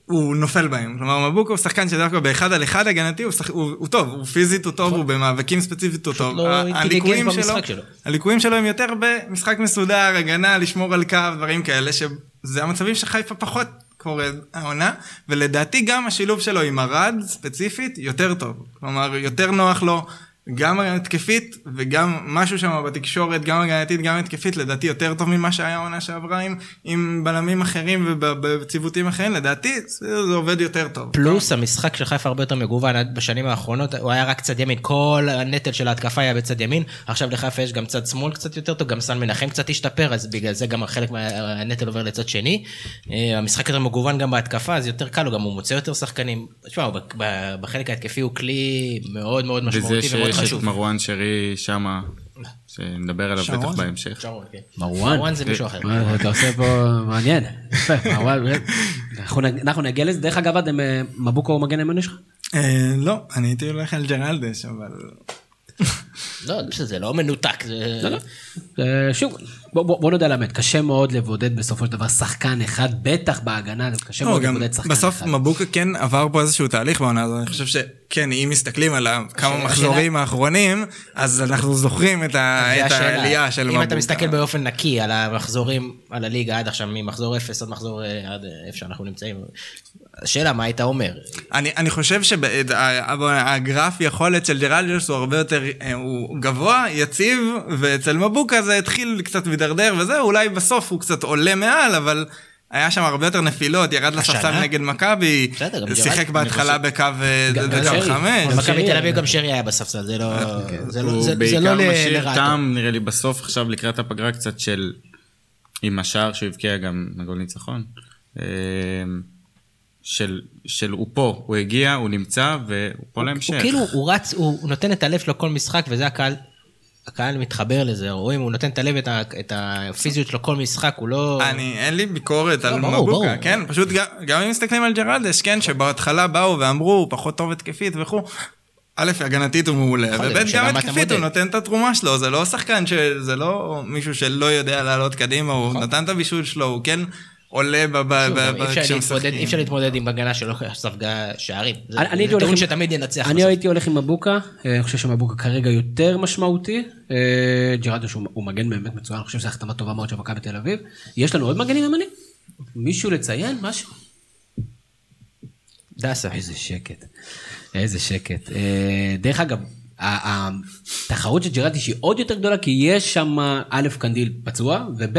הוא נופל בהם. כלומר, מבוקה הוא שחקן שדווקא באחד על אחד הגנתי הוא טוב, הוא פיזית הוא טוב, הוא במאבקים ספציפית הוא טוב. הליקויים שלו, שלו, הליקויים שלו הם יותר במשחק מסודר, הגנה, לשמור על קו, דברים כאלה, שזה המצבים שחיפה פחות קורה העונה, ולדעתי גם השילוב שלו עם ארד ספציפית יותר טוב. כלומר, יותר נוח לו גם התקפית וגם משהו שם בתקשורת, גם הגנתית, גם התקפית, לדעתי יותר טוב ממה שהיה העונה שעברה עם, עם בלמים אחרים ובציוותים אחרים, לדעתי זה עובד יותר טוב. פלוס טוב. המשחק של חיפה הרבה יותר מגוון בשנים האחרונות, הוא היה רק צד ימין, כל הנטל של ההתקפה היה בצד ימין, עכשיו לחיפה יש גם צד שמאל קצת יותר טוב, גם סן מנחם קצת השתפר, אז בגלל זה גם חלק מהנטל עובר לצד שני. אה, המשחק יותר מגוון גם בהתקפה, אז יותר קל לו, גם הוא מוצא יותר שחקנים. תשמע, בחלק ההתקפי הוא כלי מאוד מאוד משמעותי ומאוד יש את מרואן שרי שמה, שנדבר עליו בטח בהמשך. כן. מרואן? זה מישהו אחר. אתה עושה פה מעניין, מרואן, אנחנו נגיע לזה, דרך אגב, מבוקו הוא מגן אמון שלך? אה, לא, אני הייתי הולך על ג'רלדש, אבל... לא, זה לא מנותק, זה... לא, לא. שוב, בוא נודה על האמת, קשה מאוד לבודד בסופו של דבר שחקן אחד, בטח בהגנה, קשה לא, מאוד לבודד שחקן אחד. בסוף מבוקה כן עבר פה איזשהו תהליך בעונה הזאת, אני חושב שכן, אם מסתכלים על כמה מחזורים האחרונים, אז אנחנו זוכרים את העלייה של מבוקה. אם אתה מסתכל באופן נקי על המחזורים, על הליגה עד עכשיו, ממחזור 0 עד מחזור, אה, עד איפה שאנחנו נמצאים, השאלה מה היית אומר? אני, אני חושב שהגרף יכולת של ג'רלג'וס הוא הרבה יותר, אה, הוא גבוה, יציב, ואצל מבוקה זה התחיל קצת מדרדר וזה, אולי בסוף הוא קצת עולה מעל, אבל היה שם הרבה יותר נפילות, ירד לספסל נגד מכבי, שיחק בהתחלה בקו חמש. מכבי תל אביב גם שרי היה בספסל, זה לא... כן. לא- הוא בעיקר משאיר טעם, נראה לי, בסוף עכשיו לקראת הפגרה קצת של... עם השער שהוא הבקיע גם מגול ניצחון. אמ, של, של הוא פה, הוא הגיע, הוא נמצא, והוא פה להמשך. הוא כאילו, הוא רץ, הוא, הוא נותן את הלב שלו כל משחק, וזה הקהל, הקהל מתחבר לזה, רואים, הוא נותן את הלב, את, ה, את הפיזיות שלו כל משחק, הוא לא... אני, אין לי ביקורת לא, על מבוקה. כן, פשוט גם, גם אם מסתכלים על ג'רלדש, כן, שבהתחלה באו ואמרו, הוא פחות טוב התקפית וכו'. א', הגנתית הוא מעולה, וב', גם התקפית הוא נותן את התרומה שלו, זה לא שחקן, זה לא מישהו שלא יודע לעלות קדימה, הוא נכון. נתן את הבישול שלו, הוא כן עולה כשמשחקים. אי אפשר להתמודד עם הגנה שלא ספגה שערים. זה נתון שתמיד ינצח. אני הייתי הולך עם מבוקה, אה, אני חושב שמבוקה כרגע יותר משמעותי. אה, ג'רדוש הוא מגן באמת מצוין, אני חושב שזו החתמה טובה מאוד של מכבי תל אביב. יש לנו עוד מגנים ימני? מישהו לציין? משהו? דסה. איזה שקט. איזה שקט. אה, דרך אגב, התחרות של ג'רדיש היא עוד יותר גדולה, כי יש שם א', קנדיל פצוע, וב',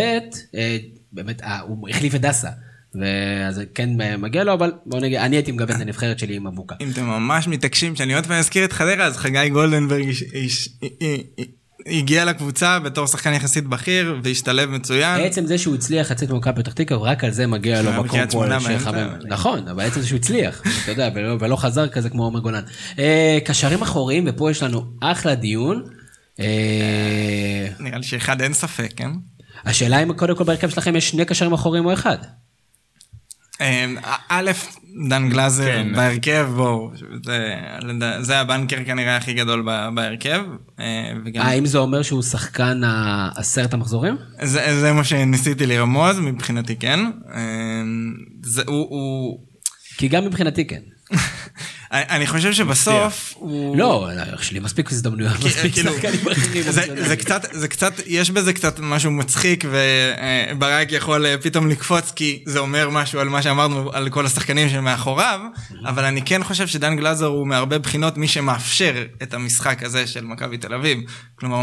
באמת, אה, הוא החליף את דסה. ואז כן מגיע לו, אבל בוא נגיד, אני הייתי מגוון את הנבחרת שלי עם אבוקה. אם אתם ממש מתעקשים שאני עוד פעם אזכיר את חדרה, אז חגי גולדנברג הגיע לקבוצה בתור שחקן יחסית בכיר והשתלב מצוין. בעצם זה שהוא הצליח לצאת ממכבי פתח תקווה, רק על זה מגיע לו מקום פה שיחמם. נכון, אבל בעצם זה שהוא הצליח, אתה יודע, ולא חזר כזה כמו עומר גולן. אה, קשרים אחוריים, ופה יש לנו אחלה דיון. אה, נראה לי שאחד אין ספק, כן? השאלה אם קודם כל בהרכב שלכם יש שני קשרים אחוריים או אחד. אמ, א', דן גלאזר כן. בהרכב, בואו, זה, זה הבנקר כנראה הכי גדול בהרכב. אה, האם זה אומר שהוא שחקן עשרת המחזורים? זה, זה מה שניסיתי לרמוז, מבחינתי כן. אמ, זה, הוא, הוא... כי גם מבחינתי כן. אני חושב שבסוף הוא... לא, יש לי מספיק הזדמנויות, מספיק כאילו, שחקנים אחרים. זה קצת, זה קצת, יש בזה קצת משהו מצחיק, וברק יכול אה, פתאום לקפוץ, כי זה אומר משהו על מה שאמרנו על כל השחקנים שמאחוריו, אבל אני כן חושב שדן גלאזר הוא מהרבה בחינות מי שמאפשר את המשחק הזה של מכבי תל אביב. כלומר,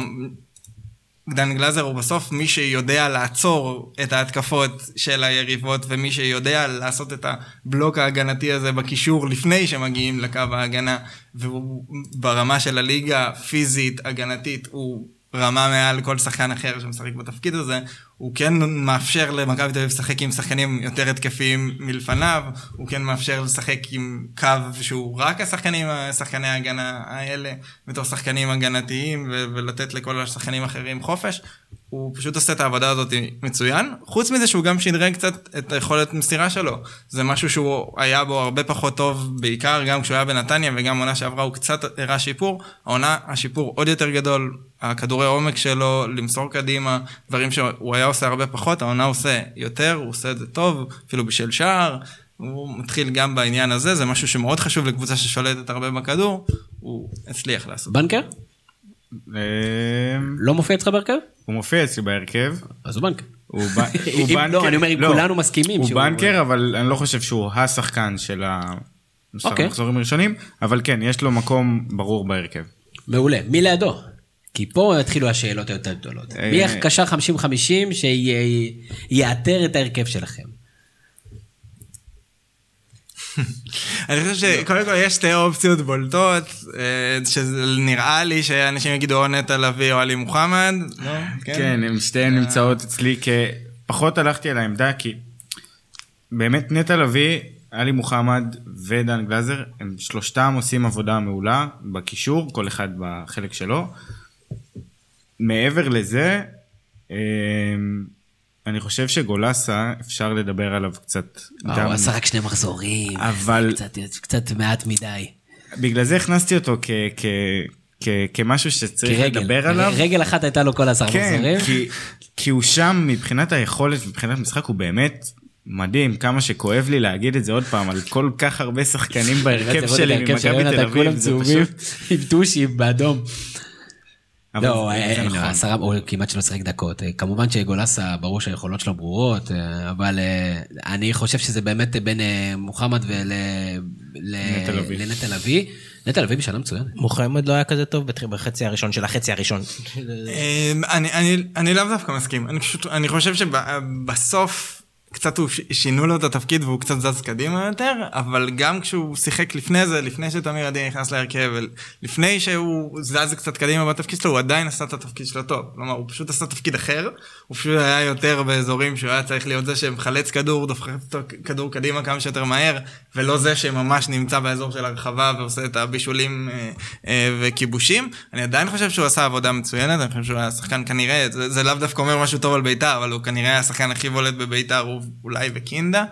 דן גלזר הוא בסוף מי שיודע לעצור את ההתקפות של היריבות ומי שיודע לעשות את הבלוק ההגנתי הזה בקישור לפני שמגיעים לקו ההגנה והוא ברמה של הליגה פיזית הגנתית הוא רמה מעל כל שחקן אחר שמשחק בתפקיד הזה, הוא כן מאפשר למכבי תל אביב לשחק עם שחקנים יותר התקפיים מלפניו, הוא כן מאפשר לשחק עם קו שהוא רק השחקנים, שחקני ההגנה האלה, בתור שחקנים הגנתיים, ולתת לכל השחקנים האחרים חופש. הוא פשוט עושה את העבודה הזאת מצוין. חוץ מזה שהוא גם שדרג קצת את היכולת מסירה שלו. זה משהו שהוא היה בו הרבה פחות טוב, בעיקר גם כשהוא היה בנתניה וגם עונה שעברה הוא קצת הראה שיפור. העונה, השיפור עוד יותר גדול, הכדורי עומק שלו, למסור קדימה, דברים שהוא היה עושה הרבה פחות, העונה עושה יותר, הוא עושה את זה טוב, אפילו בשל שער. הוא מתחיל גם בעניין הזה, זה משהו שמאוד חשוב לקבוצה ששולטת הרבה בכדור, הוא הצליח לעשות. בנקר? לא מופיע אצלך בהרכב? הוא מופיע אצלי בהרכב. אז הוא בנקר. הוא בנקר. לא, אני אומר, אם לא, כולנו מסכימים. הוא בנקר, אבל אני לא חושב שהוא השחקן של אוקיי. המחזורים הראשונים, אבל כן, יש לו מקום ברור בהרכב. מעולה. מי לידו? כי פה התחילו השאלות היותר גדולות. אה, מי הקשר 50-50 שיאתר את ההרכב שלכם? אני חושב שקודם כל יש שתי אופציות בולטות, אה, שנראה לי שאנשים יגידו או נטע לביא או עלי מוחמד. לא? כן, כן הם שתיהן נמצאות אצלי כ... פחות הלכתי על העמדה, כי באמת נטע לביא, עלי מוחמד ודן גלזר, הם שלושתם עושים עבודה מעולה בקישור, כל אחד בחלק שלו. מעבר לזה, אה, אני חושב שגולסה, אפשר לדבר עליו קצת גם... הוא עשה רק שני מחזורים. אבל... קצת, קצת מעט מדי. בגלל זה הכנסתי אותו כ... כ... כ... כמשהו שצריך כרגל. לדבר עליו. רגל אחת הייתה לו כל עשרה כן, מחזורים. כי, כי הוא שם מבחינת היכולת, מבחינת משחק, הוא באמת מדהים, כמה שכואב לי להגיד את זה עוד פעם, על כל כך הרבה שחקנים בהרכב שלי ממכבי תל אביב, זה פשוט... עם טושים באדום. לא, אין לו, עשרה, הוא כמעט שלא שיחק דקות. אה, כמובן שגולסה, ברור שהיכולות שלו ברורות, אה, אבל אה, אני חושב שזה באמת בין מוחמד לנטע לביא. נטע לביא בשנה מצוינת. מוחמד לא היה כזה טוב בחצי הראשון של החצי הראשון. אני לאו דווקא מסכים. אני חושב שבסוף... קצת הוא שינו לו את התפקיד והוא קצת זז קדימה יותר, אבל גם כשהוא שיחק לפני זה, לפני שתמיר עדי נכנס להרכב, לפני שהוא זז קצת קדימה בתפקיד שלו, הוא עדיין עשה את התפקיד שלו טוב. כלומר, הוא פשוט עשה תפקיד אחר, הוא פשוט היה יותר באזורים שהוא היה צריך להיות זה שמחלץ כדור, דופק כדור קדימה כמה שיותר מהר, ולא זה שממש נמצא באזור של הרחבה ועושה את הבישולים אה, אה, וכיבושים. אני עדיין חושב שהוא עשה עבודה מצוינת, אני חושב שהוא היה שחקן כנראה, זה, זה לאו דווקא אומר משהו טוב על בית"ר, אבל הוא כנראה השחקן הכי בולט בבית"ר, הוא אולי וקינדה,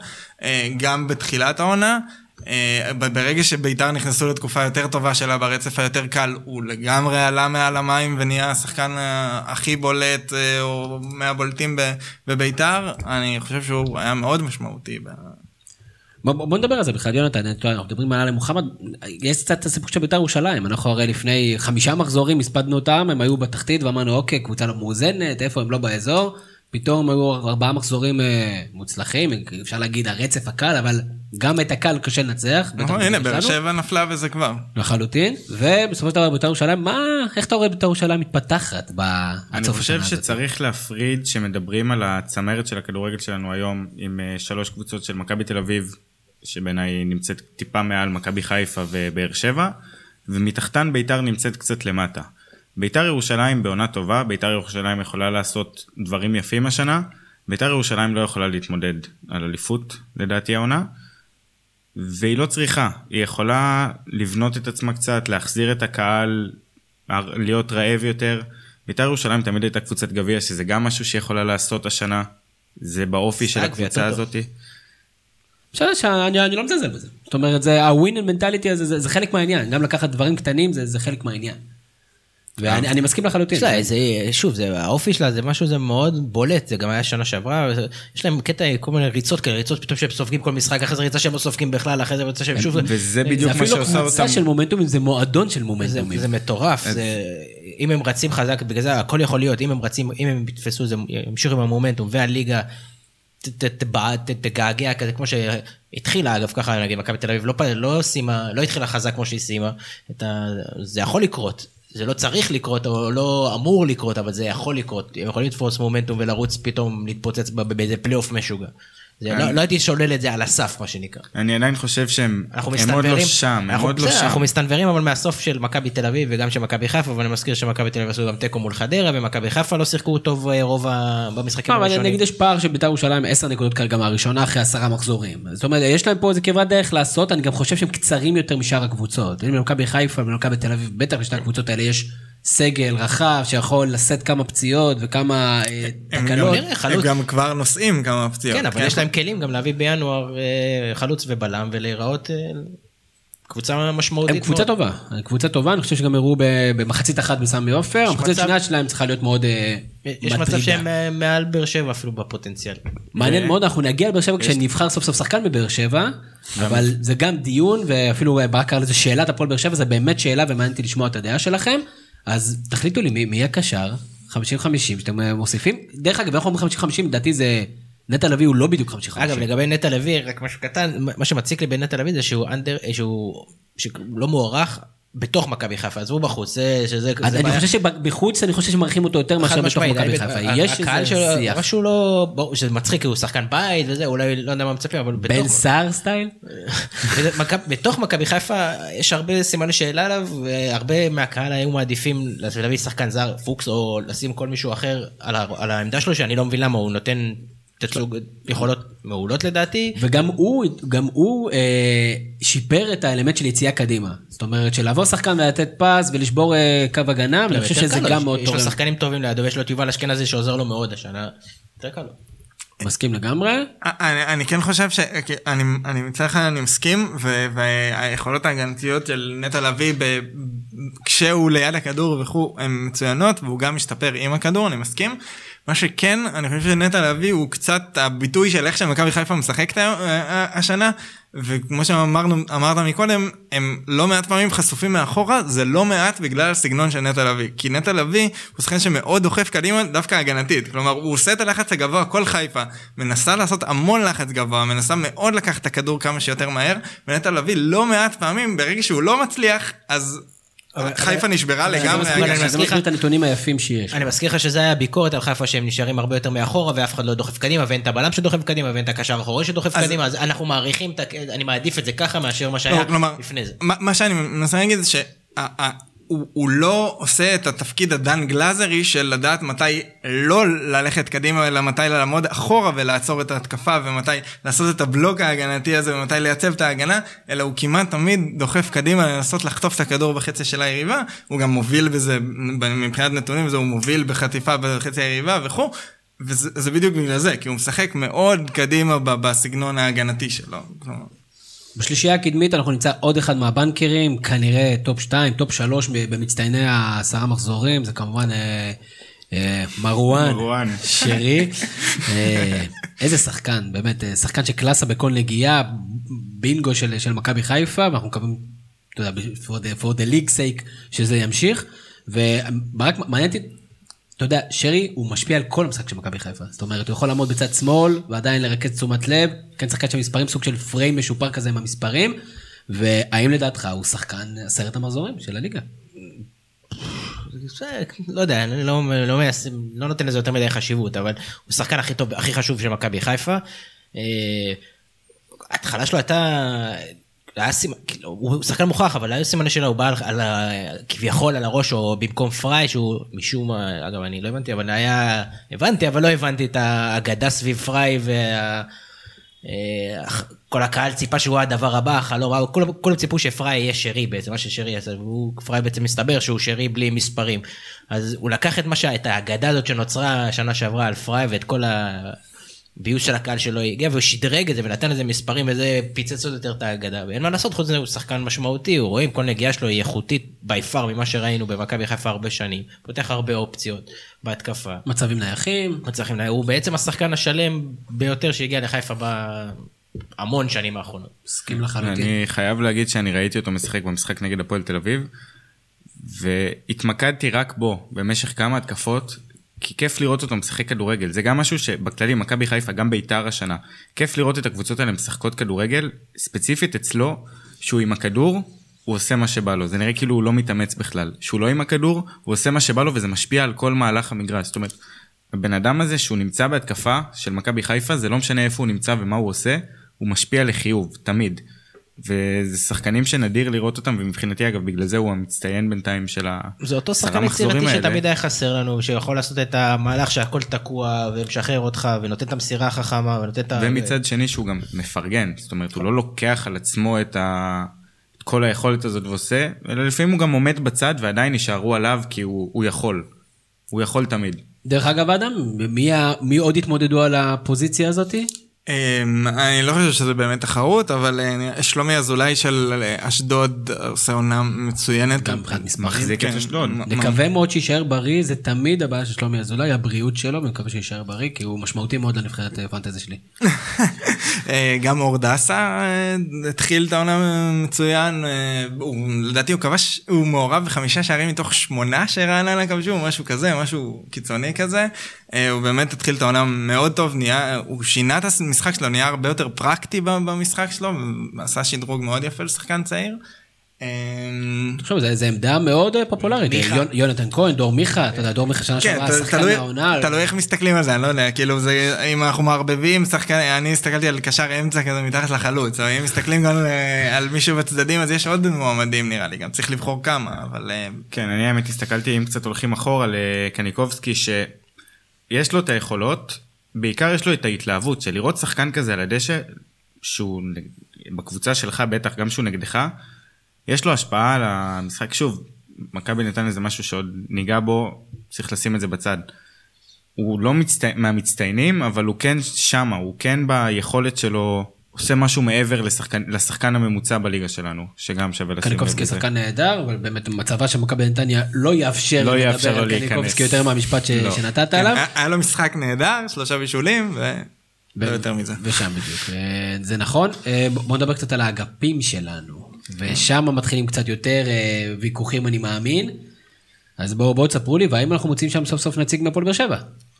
אה, גם בתחילת העונה. אה, ברגע שביתר נכנסו לתקופה יותר טובה שלה ברצף היותר קל, הוא לגמרי עלה מעל המים ונהיה השחקן אה, הכי בולט או מהבולטים בביתר. אני חושב שהוא היה מאוד משמעותי. בוא, בוא נדבר על זה בכלל, יונתן, אנחנו מדברים על מוחמד, יש קצת את הסיפור של בית"ר ירושלים, אנחנו הרי לפני חמישה מחזורים הספדנו אותם, הם היו בתחתית ואמרנו אוקיי, קבוצה לא מאוזנת, איפה הם לא באזור, פתאום היו ארבעה מחזורים אה, מוצלחים, אפשר להגיד הרצף הקל, אבל גם את הקל קשה לנצח. נכון, הנה, באר שבע נפלה וזה כבר. לחלוטין, ובסופו של דבר בית"ר ירושלים, מה, איך אתה רואה בית"ר ירושלים מתפתחת אני חושב שצריך להפריד שמדברים על הצמרת של הכדורגל שלנו היום, עם אה, שלוש קבוצות של מכבי תל אביב, שבעיניי נמצאת טיפה מעל מכבי חיפה ובאר שבע, ומתחתן בית"ר נמצאת קצת למטה. בית"ר ירושלים בעונה טובה, בית"ר ירושלים יכולה לעשות דברים יפים השנה, בית"ר ירושלים לא יכולה להתמודד על אליפות לדעתי העונה, והיא לא צריכה, היא יכולה לבנות את עצמה קצת, להחזיר את הקהל, להיות רעב יותר. בית"ר ירושלים תמיד הייתה קבוצת גביע, שזה גם משהו שיכולה לעשות השנה, זה באופי של הקבוצה הזאתי. בסדר שאני לא מזלזל בזה. זאת אומרת, זה הווינן מנטליטי הזה, זה, זה חלק מהעניין. גם לקחת דברים קטנים זה, זה חלק מהעניין. ואני מסכים לחלוטין. שלה, זה, שוב, זה, האופי שלה זה משהו זה מאוד בולט, זה גם היה שנה שעברה, יש להם קטע, כל מיני ריצות כאלה, ריצות פתאום שהם סופגים כל משחק, אחרי זה ריצה שהם לא סופגים בכלל, אחרי זה ריצה שהם שוב... וזה בדיוק מה שעושה אותם... זה אפילו קבוצה של מומנטומים, זה מועדון של מומנטומים. זה, מטורף, זה, אם הם רצים חזק, בגלל זה הכל יכול להיות, אם הם רצים, אם הם יתפסו, זה ימשיכו עם המומנטום, והליגה תגעגע כזה, כמו שהתחילה אגב ככה, נגיד מכבי תל אביב לא, לא, לא התחילה חזק כמו שהיא סיימה, זה יכול לקרות. זה לא צריך לקרות או לא אמור לקרות, אבל זה יכול לקרות. הם יכולים לתפוס מומנטום ולרוץ פתאום, להתפוצץ באיזה פלייאוף משוגע. זה לא, לא הייתי שולל את זה על הסף, מה שנקרא. אני עדיין חושב שהם עוד לא שם, הם עוד לא שם. אנחנו מסתנוורים אבל מהסוף של מכבי תל אביב וגם של מכבי חיפה, ואני מזכיר שמכבי תל אביב עשו גם תיקו מול חדרה, ומכבי חיפה לא שיחקו טוב אה, רוב במשחקים הראשונים. אבל נגיד יש פער של בית"ר ירושלים 10 נקודות כרגע מהראשונה אחרי עשרה מחזורים. זאת אומרת, יש להם פה איזה כברת דרך לעשות, אני גם חושב שהם קצרים יותר משאר הקבוצות. אם למכבי חיפה ולמכבי תל אביב, בטח בשתי הקבוצות האלה יש סגל רחב שיכול לשאת כמה פציעות וכמה אה, תקלות. הם גם כבר נושאים כמה פציעות. כן, אבל כן. יש להם כלים גם להביא בינואר אה, חלוץ ובלם ולהיראות אה, קבוצה משמעותית. הם קבוצה טובה, קבוצה טובה, אני חושב שגם הראו במחצית אחת בסמי עופר, המחצית השנייה שלהם צריכה להיות מאוד מטרידה. יש מצב שהם מעל באר שבע אפילו בפוטנציאל. מעניין מאוד, אנחנו נגיע לבאר שבע כשנבחר סוף סוף שחקן בבאר שבע, אבל זה גם דיון, ואפילו ברק קרא לזה שאלת הפועל באר שבע, זה באמת שאלה ומעניין אותי לשמוע את הדעה שלכם. אז תחליטו לי מי, מי הקשר, 50-50 שאתם אה, מוסיפים. דרך אגב, אנחנו אומרים 50-50, לדעתי זה... נטע לביא הוא לא בדיוק 50-50. אגב, לגבי נטע לביא, רק משהו קטן, מה שמציק לי בנטע לביא זה שהוא אנדר, שהוא, שהוא לא מוערך בתוך מכבי חיפה, עזבו בחוץ, זה, שזה... אז אני חושב שבחוץ, אני חושב שמעריכים אותו יותר מאשר בתוך מכבי חיפה, יש איזה שיח. משהו לא, ברור, שזה מצחיק, הוא שחקן בית וזה, אולי לא יודע מה מצפים, אבל בתוך... בן סער סטייל? בתוך מכבי חיפה יש הרבה סימני שאלה עליו, והרבה מהקהל היו מעדיפים להביא שחקן זר, פוקס, או לשים כל מישהו אחר על העמדה שלו, שאני לא מבין למה הוא נותן תצוג יכולות מעולות לדעתי. וגם הוא, גם הוא אה, שיפר את האלמנט של יציאה קדימה. זאת אומרת, של לעבור שחקן ולתת פס ולשבור אה, קו הגנה, ואני חושב שזה גם מאוד טוב. יש לו שחקנים טובים לידו, יש לו את יובל אשכנזי שעוזר לו מאוד השנה. יותר קל לו. מסכים לגמרי? אני, אני כן חושב שאני אני מצד אחד אני מסכים והיכולות ההגנתיות של נטע לביא כשהוא ליד הכדור וכו' הן מצוינות והוא גם משתפר עם הכדור אני מסכים. מה שכן, אני חושב שנטע לביא הוא קצת הביטוי של איך שמכבי חיפה משחקת אה, אה, השנה, וכמו שאמרת מקודם, הם לא מעט פעמים חשופים מאחורה, זה לא מעט בגלל הסגנון של נטע לביא. כי נטע לביא הוא שחקן שמאוד דוחף קדימה, דווקא הגנתית. כלומר, הוא עושה את הלחץ הגבוה, כל חיפה, מנסה לעשות המון לחץ גבוה, מנסה מאוד לקחת את הכדור כמה שיותר מהר, ונטע לביא לא מעט פעמים, ברגע שהוא לא מצליח, אז חיפה נשברה לגמרי. זה מזכיר את הנתונים היפים שיש. אני מזכיר לך שזה היה ביקורת על חיפה שהם נשארים הרבה יותר מאחורה ואף אחד לא דוחף קדימה ואין את הבלם שדוחף קדימה ואין את הקשר האחורי שדוחף קדימה אז אנחנו מעריכים, אני מעדיף את זה ככה מאשר מה שהיה לפני זה. מה שאני מנסה להגיד זה הוא, הוא לא עושה את התפקיד הדן גלאזרי של לדעת מתי לא ללכת קדימה, אלא מתי לעמוד אחורה ולעצור את ההתקפה, ומתי לעשות את הבלוק ההגנתי הזה, ומתי לייצב את ההגנה, אלא הוא כמעט תמיד דוחף קדימה לנסות לחטוף את הכדור בחצי של היריבה, הוא גם מוביל בזה, מבחינת נתונים, וזה הוא מוביל בחטיפה בחצי היריבה וכו'. וזה בדיוק בגלל זה, כי הוא משחק מאוד קדימה בסגנון ההגנתי שלו. בשלישייה הקדמית אנחנו נמצא עוד אחד מהבנקרים, כנראה top 2, top 3 במצטייני העשרה מחזורים, זה כמובן אה, אה, מרואן, מהראן ראדי. אה, איזה שחקן, באמת, אה, שחקן שקלאסה בכל נגיעה, בינגו של, של מכבי חיפה, ואנחנו מקווים, אתה יודע, for the, for the league sake, שזה ימשיך. ורק מעניין אותי אתה יודע, שרי הוא משפיע על כל המשחק של מכבי חיפה. זאת אומרת, הוא יכול לעמוד בצד שמאל ועדיין לרכז תשומת לב, כן שחקן של מספרים, סוג של פריים משופר כזה עם המספרים, והאם לדעתך הוא שחקן עשרת המחזורים של הליגה? לא יודע, אני לא, לא, מיישם, לא נותן לזה יותר מדי חשיבות, אבל הוא השחקן הכי טוב, הכי חשוב של מכבי חיפה. אה, ההתחלה שלו הייתה היה סימן, כאילו, הוא שחקן מוכרח, אבל היו סימני שלו, הוא בא על, ה, כביכול על הראש, או במקום פריי, שהוא משום מה, אגב, אני לא הבנתי, אבל היה, הבנתי, אבל לא הבנתי את האגדה סביב פריי, וה... אה, כל הקהל ציפה שהוא הדבר הבא, החלום, כולם, כולם ציפו שפריי יהיה שרי בעצם, מה ששרי עשה, ופריי בעצם מסתבר שהוא שרי בלי מספרים. אז הוא לקח את מה שה... את האגדה הזאת שנוצרה שנה שעברה על פריי, ואת כל ה... ביוס של הקהל שלו הגיע והוא שדרג את זה ונתן לזה מספרים וזה פיצץ עוד יותר את האגדה ואין מה לעשות חוץ מזה הוא שחקן משמעותי הוא רואים כל נגיעה שלו היא איכותית בי פאר ממה שראינו במכבי חיפה הרבה שנים. פותח הרבה אופציות בהתקפה. מצבים נייחים. מצבים נייחים. הוא בעצם השחקן השלם ביותר שהגיע לחיפה בהמון שנים האחרונות. מסכים לחלוטין. אני חייב להגיד שאני ראיתי אותו משחק במשחק נגד הפועל תל אביב והתמקדתי רק בו במשך כמה התקפות כי כיף לראות אותו משחק כדורגל, זה גם משהו שבכללי מכבי חיפה, גם בית"ר השנה, כיף לראות את הקבוצות האלה משחקות כדורגל, ספציפית אצלו, שהוא עם הכדור, הוא עושה מה שבא לו, זה נראה כאילו הוא לא מתאמץ בכלל. שהוא לא עם הכדור, הוא עושה מה שבא לו וזה משפיע על כל מהלך המגרש. זאת אומרת, הבן אדם הזה שהוא נמצא בהתקפה של מכבי חיפה, זה לא משנה איפה הוא נמצא ומה הוא עושה, הוא משפיע לחיוב, תמיד. וזה שחקנים שנדיר לראות אותם ומבחינתי אגב בגלל זה הוא המצטיין בינתיים של העשרה זה אותו שחקן יצירתי שתמיד היה חסר לנו שיכול לעשות את המהלך שהכל תקוע ומשחרר אותך ונותן את המסירה החכמה ונותן את ה... ומצד שני שהוא גם מפרגן זאת אומרת הוא לא לוקח על עצמו את, ה... את כל היכולת הזאת ועושה אלא לפעמים הוא גם עומד בצד ועדיין יישארו עליו כי הוא, הוא יכול. הוא יכול תמיד. דרך אגב אדם מי, מי עוד התמודדו על הפוזיציה הזאתי? אמ, אני לא חושב שזה באמת תחרות, אבל אה, שלומי אזולאי של אה, אשדוד עושה עונה מצוינת. גם מבחינת מספרים. מחזיק את כן, אשדוד. נקווה מאוד שיישאר בריא, זה תמיד הבעיה של שלומי אזולאי, הבריאות שלו, ואני מקווה שיישאר בריא, כי הוא משמעותי מאוד לנבחרת פנטזי שלי. גם אור דסה התחיל את העונה מצוין, לדעתי הוא כבש, הוא מעורב בחמישה שערים מתוך שמונה שרעננה כבשו, משהו כזה, משהו קיצוני כזה. הוא באמת התחיל את העונה מאוד טוב, הוא שינה את המשחק שלו, נהיה הרבה יותר פרקטי במשחק שלו, ועשה שדרוג מאוד יפה לשחקן צעיר. תחשוב, אמ, זו עמדה מאוד אה, פופולרית, יונתן כהן, דור מיכה, אתה יודע, דור מיכה שנה כן, שעברה, שחקן מהעונה. תלוי איך מסתכלים על זה, אני לא יודע, כאילו זה, אם אנחנו מערבבים, אני הסתכלתי על קשר אמצע כזה מתחת לחלוץ, או אם מסתכלים גם אה, על מישהו בצדדים, אז יש עוד מועמדים נראה לי, גם צריך לבחור כמה, אבל... אה, כן, אני האמת הסתכלתי, אם קצת הולכים אחורה לקניקובסקי, שיש לו את היכולות, בעיקר יש לו את ההתלהבות של לראות שחקן כזה על הדשא, שהוא בקבוצה שלך בטח, גם שהוא נגדך, יש לו השפעה על המשחק. שוב, מכבי נתן איזה משהו שעוד ניגע בו, צריך לשים את זה בצד. הוא לא מצטי... מהמצטיינים, אבל הוא כן שמה, הוא כן ביכולת שלו עושה משהו מעבר לשחקן, לשחקן הממוצע בליגה שלנו, שגם שווה לשים לב לזה. קניקובסקי שחקן נהדר, אבל באמת מצבה של מכבי נתניה לא יאפשר לא יאפשר לו להיכנס. קניקובסקי יותר מהמשפט ש... לא. שנתת עליו. כן, היה לו משחק נהדר, שלושה בישולים, ו... לא יותר מזה. ושם בדיוק, אה, זה נכון. אה, בוא נדבר קצת על האגפים שלנו, ושם מתחילים קצת יותר אה, ויכוחים אני מאמין. אז בואו בוא תספרו לי, והאם אנחנו מוצאים שם סוף סוף נציג מהפועל באר שבע?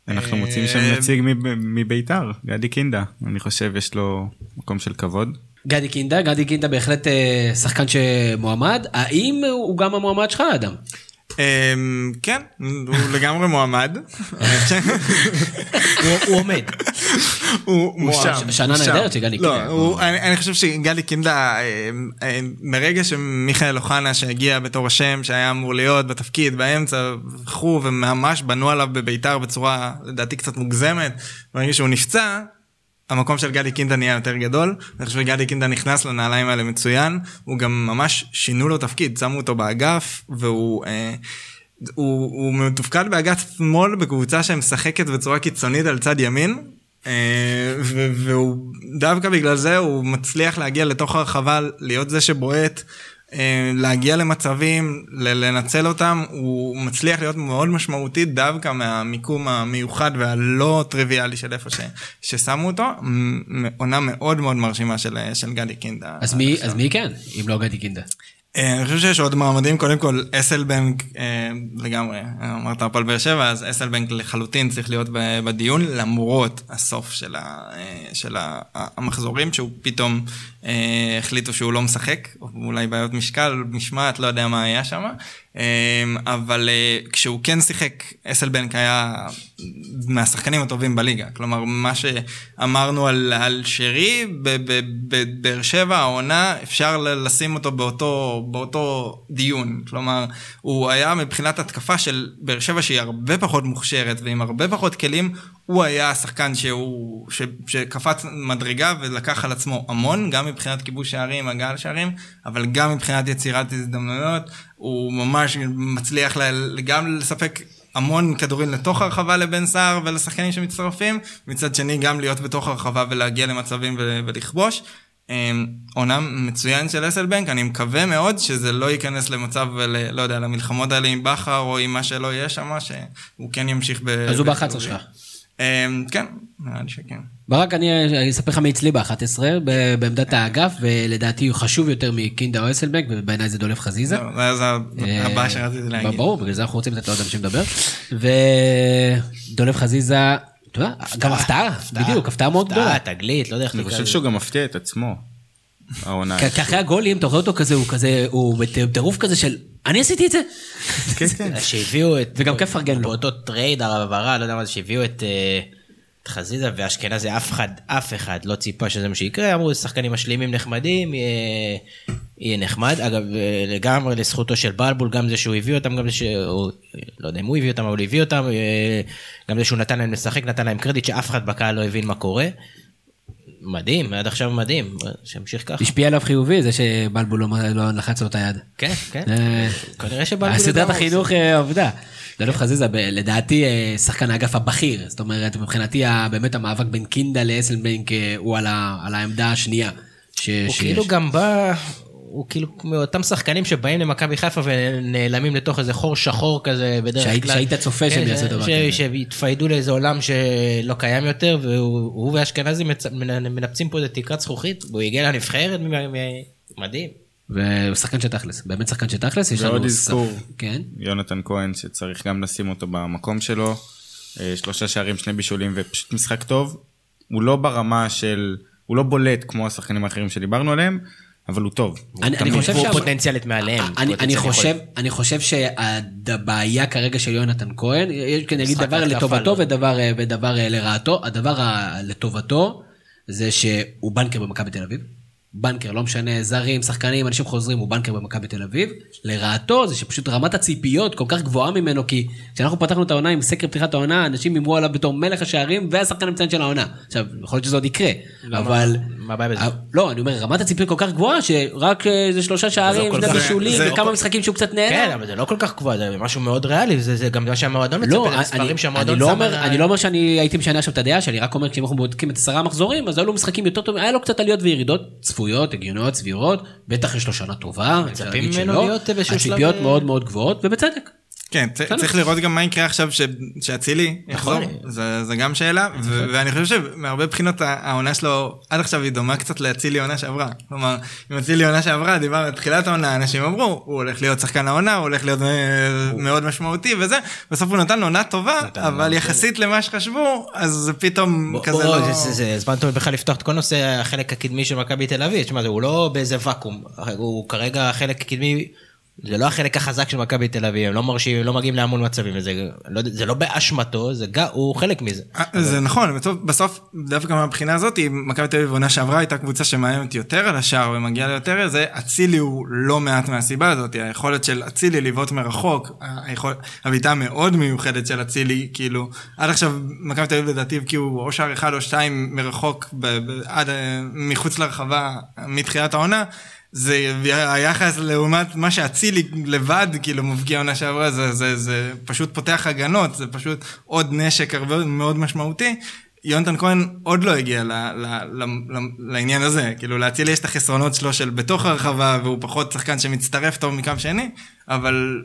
אנחנו מוצאים שם נציג מביתר, גדי קינדה, אני חושב יש לו מקום של כבוד. גדי קינדה, גדי קינדה בהחלט אה, שחקן שמועמד, האם הוא גם המועמד שלך אדם? אמ, כן, הוא לגמרי מועמד. הוא עומד. הוא שם. שנה נהדרת של גדי לא, קינדה. אני אני חושב שגדי קינדה, אה, אה, מרגע שמיכאל אוחנה שהגיע בתור השם שהיה אמור להיות בתפקיד באמצע וכו' וממש בנו עליו בביתר בצורה לדעתי קצת מוגזמת, ברגע שהוא נפצע. המקום של גדי קינדה נהיה יותר גדול, אני חושב שגדי קינדה נכנס לנעליים האלה מצוין, הוא גם ממש שינו לו תפקיד, שמו אותו באגף, והוא אה, הוא, הוא מתופקד באגף שמאל בקבוצה שמשחקת בצורה קיצונית על צד ימין, אה, והוא דווקא בגלל זה הוא מצליח להגיע לתוך הרחבה, להיות זה שבועט, להגיע למצבים, לנצל אותם, הוא מצליח להיות מאוד משמעותי דווקא מהמיקום המיוחד והלא טריוויאלי של איפה ש- ששמו אותו, עונה מאוד מאוד מרשימה של, של גדי קינדה. אז מי, אז מי כן, אם לא גדי קינדה? אה, אני חושב שיש עוד מועמדים, קודם כל אסלבנק אה, לגמרי, אמרת הפועל באר שבע, אז אסלבנק לחלוטין צריך להיות בדיון, למרות הסוף של, ה, אה, של ה, המחזורים, שהוא פתאום החליטו שהוא לא משחק, או אולי בעיות משקל, משמעת, לא יודע מה היה שם, אבל אה, כשהוא כן שיחק, אסלבנק היה מהשחקנים הטובים בליגה, כלומר מה שאמרנו על, על שרי, בבאר שבע העונה, אפשר לשים אותו באותו, באותו דיון, כלומר הוא היה מבחינת התקפה של באר שבע שהיא הרבה פחות מוכשרת ועם הרבה פחות כלים, הוא היה השחקן שהוא, ש, שקפץ מדרגה ולקח על עצמו המון, גם מבחינת כיבוש שערים, הגעה לשערים, אבל גם מבחינת יצירת הזדמנויות, הוא ממש מצליח ל, גם לספק המון כדורים לתוך הרחבה לבן סער ולשחקנים שמצטרפים, מצד שני גם להיות בתוך הרחבה ולהגיע למצבים ו- ולכבוש. אמ, עונה מצוין של אסלבנק, אני מקווה מאוד שזה לא ייכנס למצב, ל, לא יודע, למלחמות האלה עם בכר או עם מה שלא יהיה שם, שהוא כן ימשיך ב... אז הוא בחיובי. ב-11 שלך. אמ, כן, נראה לי שכן. ברק, אני אני אספר לך מי אצלי ב-11, בעמדת האגף, ולדעתי הוא חשוב יותר מקינדה או אסלבנק, ובעיניי זה דולף חזיזה. זהו, זה אה, הבא שרציתי להגיד. ברור, בגלל זה אנחנו רוצים לתת לעוד אנשים לדבר. ודולב חזיזה, אתה יודע, גם הפתעה, בדיוק, הפתעה מאוד גדולה. הפתעה, תגלית, לא יודע איך אני חושב. שהוא גם מפתיע את עצמו, העונה. כי אחרי הגולים, אתה רואה אותו כזה, הוא כזה, הוא בטירוף כזה של, אני עשיתי את זה. כן, כן. שהביאו את... וגם כיף לפרגן לו. באותו trade, העברה, לא יודע מה זה, שהביאו את... אה, את חזיזה ואשכנזי, אף אחד, אף אחד לא ציפה שזה מה שיקרה, אמרו שחקנים משלימים נחמדים, יהיה, יהיה נחמד. אגב, אה, לגמרי לזכותו של בלבול, גם זה שהוא הביא אותם, גם זה שהוא, לא יודע אם הוא הביא אותם, אבל הוא הביא אותם, אה, גם זה שהוא נתן להם לשחק, נתן להם קרדיט שאף אחד בקהל לא הבין מה קורה. מדהים, עד עכשיו מדהים, שימשיך ככה. השפיע עליו חיובי, זה שבלבול לא- לא לחץ לו את היד. כן, כן. אה, כנראה שבלבול... סדרת יודע מה הוא החינוך אה, עבדה. דולב חזיזה, ב- לדעתי, אה, שחקן האגף הבכיר. זאת אומרת, מבחינתי, באמת המאבק בין קינדה לאסלבנק הוא על העמדה השנייה. הוא. כאילו גם בא, הוא כאילו מאותם שחקנים שבאים למכבי חיפה ונעלמים לתוך איזה חור שחור כזה בדרך שהיית- כלל. שהיית צופה שהם כן, יעשו ש- דבר ש- כזה. שהתפיידו לאיזה עולם שלא קיים יותר, והוא הוא ואשכנזי מצ- מנפצים פה איזה תקרת זכוכית, והוא הגיע לנבחרת, מדהים. והוא שחקן של תכלס, באמת שחקן של תכלס. יש לנו ועוד אזכור. כן. יונתן כהן, שצריך גם לשים אותו במקום שלו. אה, שלושה שערים, שני בישולים, ופשוט משחק טוב. הוא לא ברמה של... הוא לא בולט כמו השחקנים האחרים שדיברנו עליהם, אבל הוא טוב. הוא אני- אני חושב הוא שה- פוטנציאלית מעליהם. אני, אני חושב. אני חושב שהבעיה כרגע של יונתן כהן, יש כאן נגיד דבר לטובתו לא. ודבר, ודבר אה, לרעתו. הדבר ה- לטובתו זה שהוא בנקר במכבי תל אביב. בנקר, לא משנה, זרים, שחקנים, אנשים חוזרים, הוא בנקר במכבי תל אביב. לרעתו זה שפשוט רמת הציפיות כל כך גבוהה ממנו, כי כשאנחנו פתחנו את העונה עם סקר פתיחת העונה, אנשים הימרו עליו בתור מלך השערים והשחקן המצטיין של העונה. עכשיו, יכול להיות שזה עוד יקרה, אבל... מה הבעיה בזה? אה, לא, אני אומר, רמת הציפיות כל כך גבוהה, שרק אה, איזה שלושה שערים, כל שני בישולים, זה- וכמה משחקים שהוא קצת נהנה. כן, אבל זה לא כל כך גבוה, זה משהו מאוד ריאלי, זה גם מה שהמועדון מצפה, לא, אני, שהמועדון לא שם אומר, אני לא שאני הייתי משנה עכשיו את הדעה שלי, רק אומר כשאם אנחנו בודקים את עשרה מחזורים, אז היו לו משחקים יותר טובים, היה לו קצת עליות וירידות צפויות, הגיוניות, סבירות, בטח יש לו שנה טובה, מצפים ממנו. להיות באיזשהו שלב, הציפיות אה, מאוד מאוד גבוהות, ובצדק. כן, צריך לראות גם מה יקרה עכשיו שאצילי יחזור, נכון. זה גם שאלה, ואני חושב שמהרבה בחינות העונה שלו עד עכשיו היא דומה קצת לאצילי עונה שעברה. כלומר, אם אצילי עונה שעברה, דיבר בתחילת העונה, אנשים אמרו, הוא הולך להיות שחקן העונה, הוא הולך להיות אה, מאוד משמעותי וזה, בסוף הוא נתן עונה טובה, אבל יחסית למה שחשבו, אז זה פתאום כזה לא... זה זמן טוב בכלל לפתוח את כל נושא החלק הקדמי של מכבי תל אביב, תשמע, הוא לא באיזה ואקום, הוא כרגע החלק הקדמי... זה לא החלק החזק של מכבי תל אביב, הם לא מרשים, הם לא מגיעים להמון מצבים, וזה לא, זה לא באשמתו, זה גם, הוא חלק מזה. אה, זה נכון, בסוף, דווקא מהבחינה הזאת, מכבי תל אביב עונה שעברה הייתה קבוצה שמאיימת יותר על השער ומגיעה ליותר זה, אצילי הוא לא מעט מהסיבה הזאת, היכולת של אצילי לבעוט מרחוק, הבעיטה המאוד מיוחדת של אצילי, כאילו, עד עכשיו מכבי תל אביב לדעתי הבקיעו או שער אחד או שתיים מרחוק, עד מחוץ לרחבה מתחילת העונה. זה היחס לעומת מה שאצילי לבד כאילו מבקיע עונה שעברה זה, זה, זה פשוט פותח הגנות זה פשוט עוד נשק הרבה מאוד משמעותי. יונתן כהן עוד לא הגיע ל, ל, ל, ל, לעניין הזה כאילו לאצילי יש את החסרונות שלו של בתוך הרחבה והוא פחות שחקן שמצטרף טוב מקו שני אבל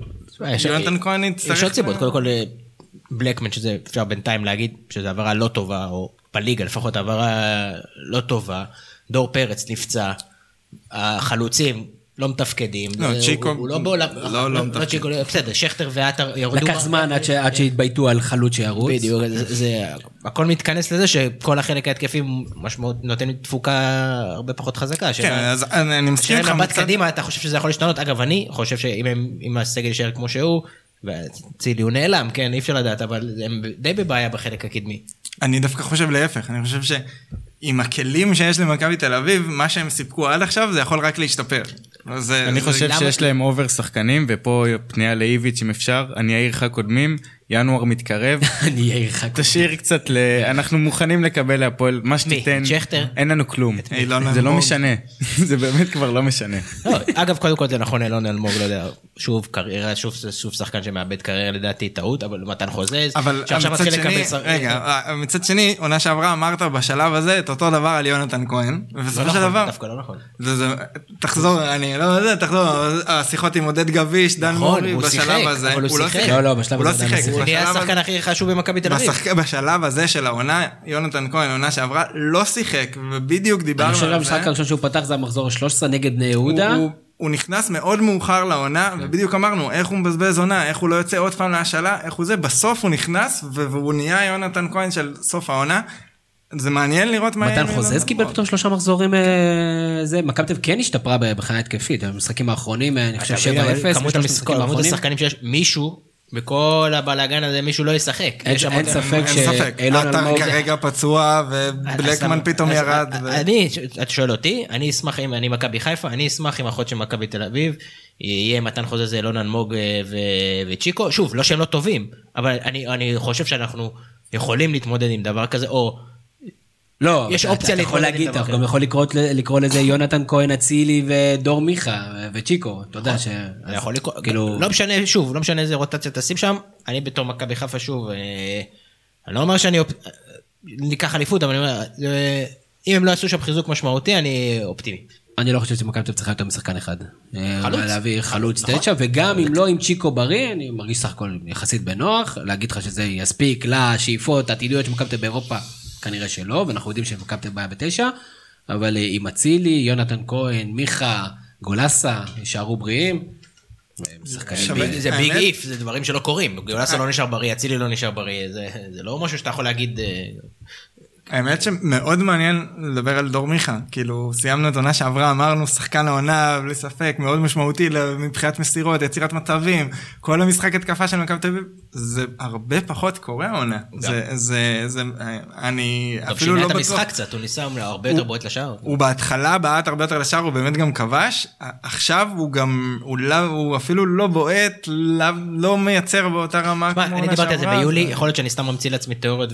יונתן כהן יצטרך. יש עוד סיבות קודם כל בלקמן שזה אפשר בינתיים להגיד שזה עברה לא טובה או בליגה לפחות עברה לא טובה דור פרץ נפצע. החלוצים לא מתפקדים. לא, צ'יקו. הוא לא בעולם. לא, לא, לא מתפקד. צ'יקו, בסדר, שכטר ועטר ירדו. לקח זמן עד שהתבייתו על חלוץ שירוץ. בדיוק, זה, הכל מתכנס לזה שכל החלק ההתקפי משמעות נותן תפוקה הרבה פחות חזקה. כן, אז אני מסכים איתך. מבט קדימה, אתה חושב שזה יכול להשתנות? אגב, אני חושב שאם הסגל יישאר כמו שהוא, וצילי הוא נעלם, כן, אי אפשר לדעת, אבל הם די בבעיה בחלק הקדמי. אני דווקא חושב להפך, אני חושב ש... עם הכלים שיש למכבי תל אביב, מה שהם סיפקו עד עכשיו זה יכול רק להשתפר. זה, אני זה חושב שיש להם אובר שחקנים, ופה פנייה לאיביץ' אם אפשר, אני אעיר לך קודמים, ינואר מתקרב. אני אעיר לך. תשאיר קצת ל... אנחנו מוכנים לקבל להפועל, מה שתיתן. מי? שכטר? אין לנו כלום. זה לא משנה. זה באמת כבר לא משנה. לא, אגב, קודם כל זה נכון, אילון אלמוג, לא יודע, שוב קריירה, שוב שחקן שמאבד קריירה לדעתי טעות, אבל מתן חוזז, שעכשיו מתחיל לקבל... רגע, מצד שני, עונה שעברה אמרת בשלב הזה את אותו דבר על יונתן כהן, ובסופו של נכון, דבר... דווקא לא נכון. תחזור, אני לא יודע, תחזור, השיחות עם עודד גביש, דן נכון, מורי, בשלב הזה, הוא לא שיחק. הוא נהיה השחקן הכי חשוב במכבי תל אביב. בשלב הזה של העונה, יונתן כהן, עונה שעברה, לא שיחק, ובדיוק דיברנו על זה. אני חושב שהמשחק הראשון שהוא פתח זה המחזור ה-13 נגד בני יהודה. הוא נכנס מאוד מאוחר לעונה, כן. ובדיוק אמרנו, איך הוא מבזבז עונה, איך הוא לא יוצא עוד פעם להשאלה, איך הוא זה, בסוף הוא נכנס, והוא נהיה יונתן כהן של סוף העונה. זה מעניין לראות מה... מתן חוזז קיבל פתאום שלושה מחזורים, אה, זה, מכבי תל כן השתפרה בחיה התקפית, במשחקים האחרונים, אה, אני חושב 7-0. כמות השחקנים שיש, מישהו בכל הבלאגן הזה מישהו לא ישחק. אין ספק שאילון אלמוג... עטר כרגע פצוע ובלקמן פתאום ירד. אני, אתה שואל אותי, אני אשמח אם אני מכבי חיפה, אני אשמח אם אחות של מכבי תל אביב, יהיה מתן חוזה זה אילון אלמוג אה, וצ'יקו, שוב, לא שהם לא טובים, אבל אני חושב שאנחנו יכולים להתמודד עם דבר כזה, או... לא, יש אופציה להתמודד עם דבר כזה. אתה גם יכול לקרוא לזה יונתן כהן אצילי ודור מיכה וצ'יקו, אתה יודע ש... יכול לקרוא, כאילו... לא משנה, שוב, לא משנה איזה רוטציה תשים שם, אני בתור מכבי חיפה שוב, אה, אני לא אומר שאני ניקח אליפות, אבל אני אומר, אה, אם הם לא יעשו שם חיזוק משמעותי, אני אופטימי. אני לא חושב שמכבי צריכה יותר משחקן אחד. אה, חלוץ? להביא חלוץ נכון. תשע, וגם אם לא עם צ'יקו בריא, אני מרגיש סך הכל יחסית בנוח, להגיד לך שזה יספיק לשאיפות העתידיות של מכבי תל באירופה. כנראה שלא, ואנחנו יודעים שמכבי בעיה בתשע, אבל אה, עם אצילי, יונתן כהן, מיכה, גולסה, יישארו בריאים. זה ביג איף, זה דברים שלא קורים. גולסה לא נשאר בריא, אצילי לא נשאר בריא, זה לא משהו שאתה יכול להגיד אה, האמת שמאוד מעניין לדבר על דור מיכה, כאילו סיימנו את עונה שעברה, אמרנו שחקן העונה בלי ספק, מאוד משמעותי מבחינת מסירות, יצירת מצבים, כל המשחק התקפה של מכבי תל אביב, זה הרבה פחות קורה העונה. זה, זה, זה, אני אפילו לא בטוח. טוב, שינה את המשחק קצת, הוא ניסה הרבה יותר בועט לשער. הוא בהתחלה בעט הרבה יותר לשער, הוא באמת גם כבש, עכשיו הוא גם, הוא, לא, אפילו לא בועט, לא, לא מייצר באותה רמה כמו עונה שעברה. אני דיברתי על זה ביולי, יכול להיות שאני סתם ממציא לעצמי תיאוריות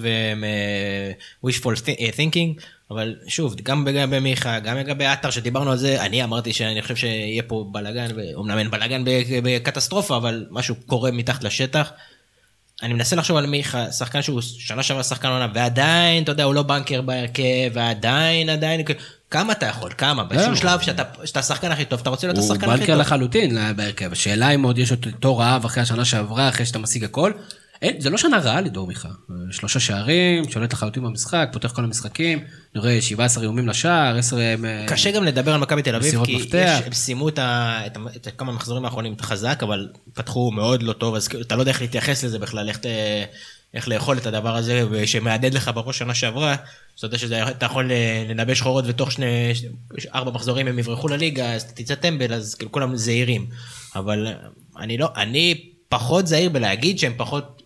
wishful thinking, אבל שוב, גם לגבי מיכה, גם לגבי עטר שדיברנו על זה, אני אמרתי שאני חושב שיהיה פה בלאגן, אומנם אין בלאגן בקטסטרופה, אבל משהו קורה מתחת לשטח. אני מנסה לחשוב על מיכה, שחקן שהוא שנה שעברה שחקן עונה, ועדיין, אתה יודע, הוא לא בנקר בהרכב, ועדיין, עדיין, כמה אתה יכול? כמה? באיזשהו שלב שאתה השחקן הכי טוב, אתה רוצה להיות השחקן הכי טוב. הוא בנקר לחלוטין בהרכב. השאלה אם עוד יש אותו רעב אחרי השנה שעברה, אחרי שאתה משיג הכל. אין, זה לא שנה רעה לדור מיכה. שלושה שערים, שולט לחלוטין במשחק, פותח כל המשחקים, אני רואה 17 איומים לשער, 10... קשה גם לדבר על מכבי תל אביב, כי יש, הם סיימו את, את, את כמה מחזורים האחרונים חזק, אבל פתחו מאוד לא טוב, אז אתה לא יודע איך להתייחס לזה בכלל, איך, איך לאכול את הדבר הזה, ושמהדהד לך בראש שנה שעברה, אתה יודע שאתה יכול לנבא שחורות ותוך שני, ארבע מחזורים הם יברחו לליגה, אז תצא טמבל, אז כאילו כולם זהירים. אבל אני לא, אני פחות זהיר בלהגיד שהם פחות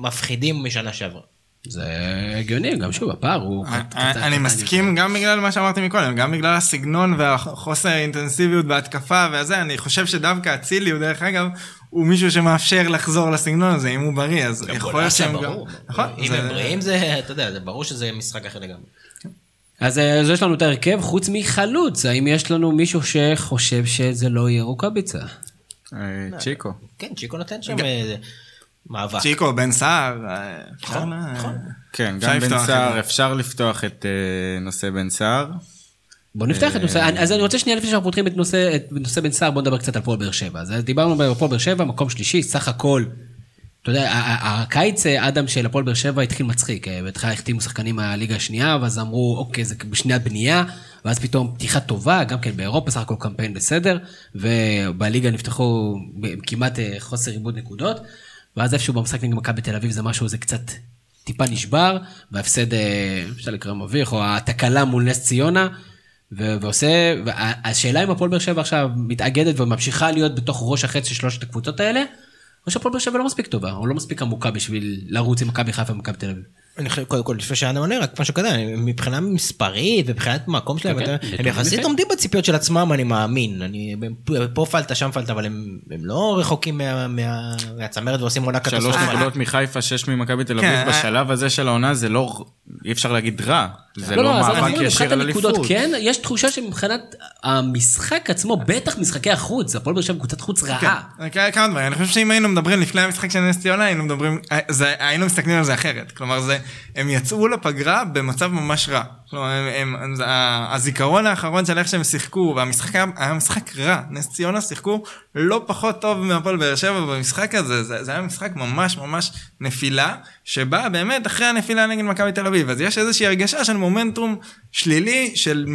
מפחידים משנה שעברה. זה הגיוני, גם שוב, הפער הוא... אני מסכים גם בגלל מה שאמרתי מקודם, גם בגלל הסגנון והחוסר האינטנסיביות בהתקפה וזה, אני חושב שדווקא אצילי, הוא דרך אגב, הוא מישהו שמאפשר לחזור לסגנון הזה, אם הוא בריא, אז יכול להיות שהם גם... נכון. אם הם בריאים זה, אתה יודע, זה ברור שזה משחק אחר לגמרי. אז יש לנו את ההרכב, חוץ מחלוץ, האם יש לנו מישהו שחושב שזה לא יהיה רוקאביצה? צ'יקו. כן, צ'יקו נותן שם... מאבק. צ'יקו, בן סער, נכון, נכון. כן, גם בן סער, אפשר לפתוח את נושא בן סער. בוא נפתח את נושא, אז אני רוצה שנייה לפני שאנחנו פותחים את נושא, את נושא בן סער, בוא נדבר קצת על פועל באר שבע. אז דיברנו על הפועל באר שבע, מקום שלישי, סך הכל. אתה יודע, הקיץ אדם של הפועל באר שבע התחיל מצחיק, בהתחלה החתימו שחקנים מהליגה השנייה, ואז אמרו, אוקיי, זה בשנייה בנייה, ואז פתאום פתיחה טובה, גם כן באירופה, סך הכל קמפיין בסדר, ובליגה נפתחו כמעט חוסר עיבוד נקודות. ואז איפשהו במשחק נגד מכבי תל אביב זה משהו, זה קצת טיפה נשבר, וההפסד, אפשר לקרוא מביך, או התקלה מול נס ציונה, ועושה, השאלה אם הפועל באר שבע עכשיו מתאגדת וממשיכה להיות בתוך ראש החץ של שלושת הקבוצות האלה, או שהפועל באר שבע לא מספיק טובה, או לא מספיק עמוקה בשביל לרוץ עם מכבי חיפה ומכבי תל אביב. אני חושב, קודם כל, לפני שאדם עונה, רק משהו כזה, מבחינה מספרית ומבחינת מקום שלהם, כן, כן, הם יחסית עומדים בציפיות של עצמם, אני מאמין. אני, פה פלטה, שם פלטה, אבל הם לא רחוקים מהצמרת ועושים עונה קטסטרופה. שלוש נקודות מחיפה, שש ממכבי תל אביב, כן, בשלב אה- הזה של העונה זה לא, אי אפשר להגיד רע. זה לא, לא מאבק ישיר על אליפות. כן, יש תחושה שמבחינת המשחק עצמו, בטח משחקי החוץ, הפועל באר שבע קבוצת חוץ רעה. כמה דברים, אני חושב שאם היינו מדברים לפני המשחק של נס ציונה, היינו מדברים, היינו מסתכלים על זה אחרת. כלומר, זה, הם יצאו לפגרה במצב ממש רע. כלומר, הם, הם, הזיכרון האחרון של איך שהם שיחקו, והמשחק היה, היה משחק רע. נס ציונה שיחקו לא פחות טוב מהפועל באר שבע במשחק הזה, זה, זה היה משחק ממש ממש נפילה, שבאה באמת אחרי הנפילה נגד מכבי תל אביב. אז יש איזושהי הרגשה של מומנטום שלילי, של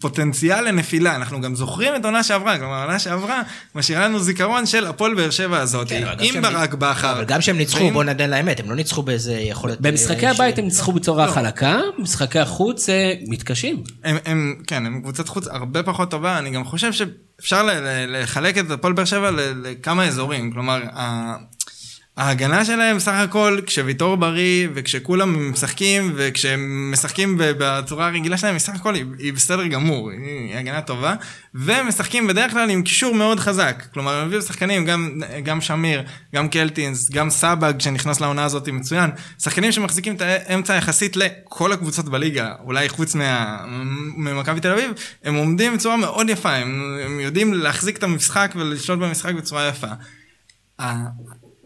פוטנציאל לנפילה. אנחנו גם זוכרים את עונה שעברה, כלומר, עונה שעברה משאירה לנו זיכרון של הפועל באר שבע הזאת, כן, עם ברק בכר. אבל גם שהם ניצחו, ועם... בוא נדע לאמת, הם לא ניצחו באיזה יכולת... במשחקי אה, הבית הם ניצחו בצורה לא. חלקה, משחקי החוץ אה, מתקשים. הם, הם, כן, הם קבוצת חוץ הרבה פחות טובה, אני גם חושב שאפשר לחלק את הפועל באר שבע לכמה אזורים, כלומר, ההגנה שלהם סך הכל, כשוויטור בריא וכשכולם משחקים וכשהם משחקים בצורה הרגילה שלהם, היא סך הכל היא, היא בסדר גמור, היא, הגנה טובה, ומשחקים בדרך כלל עם קישור מאוד חזק. כלומר, הם הביאו שחקנים, גם, גם שמיר, גם קלטינס, גם סבג שנכנס לעונה הזאת מצוין, שחקנים שמחזיקים את האמצע יחסית לכל הקבוצות בליגה, אולי חוץ מה, ממכבי תל אביב, הם עומדים בצורה מאוד יפה, הם, הם יודעים להחזיק את המשחק ולשלוט במשחק בצורה יפה.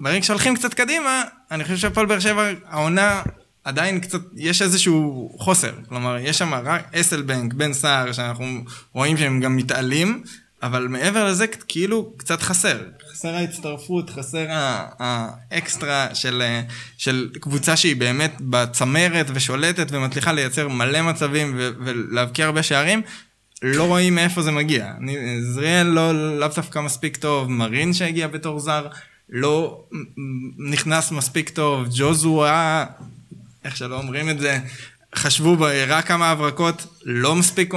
ברגע שהולכים קצת קדימה, אני חושב שהפועל באר שבע, העונה עדיין קצת, יש איזשהו חוסר. כלומר, יש שם רק אסלבנק, בן סער, שאנחנו רואים שהם גם מתעלים, אבל מעבר לזה, כאילו, קצת חסר. חסר ההצטרפות, חסר האקסטרה של, של קבוצה שהיא באמת בצמרת ושולטת ומצליחה לייצר מלא מצבים ולהבקיע הרבה שערים. לא רואים מאיפה זה מגיע. זריאל לא לאו דווקא מספיק טוב, מרין שהגיע בתור זר. לא נכנס מספיק טוב, ג'וזו היה, איך שלא אומרים את זה, חשבו רק כמה הברקות, לא מספיק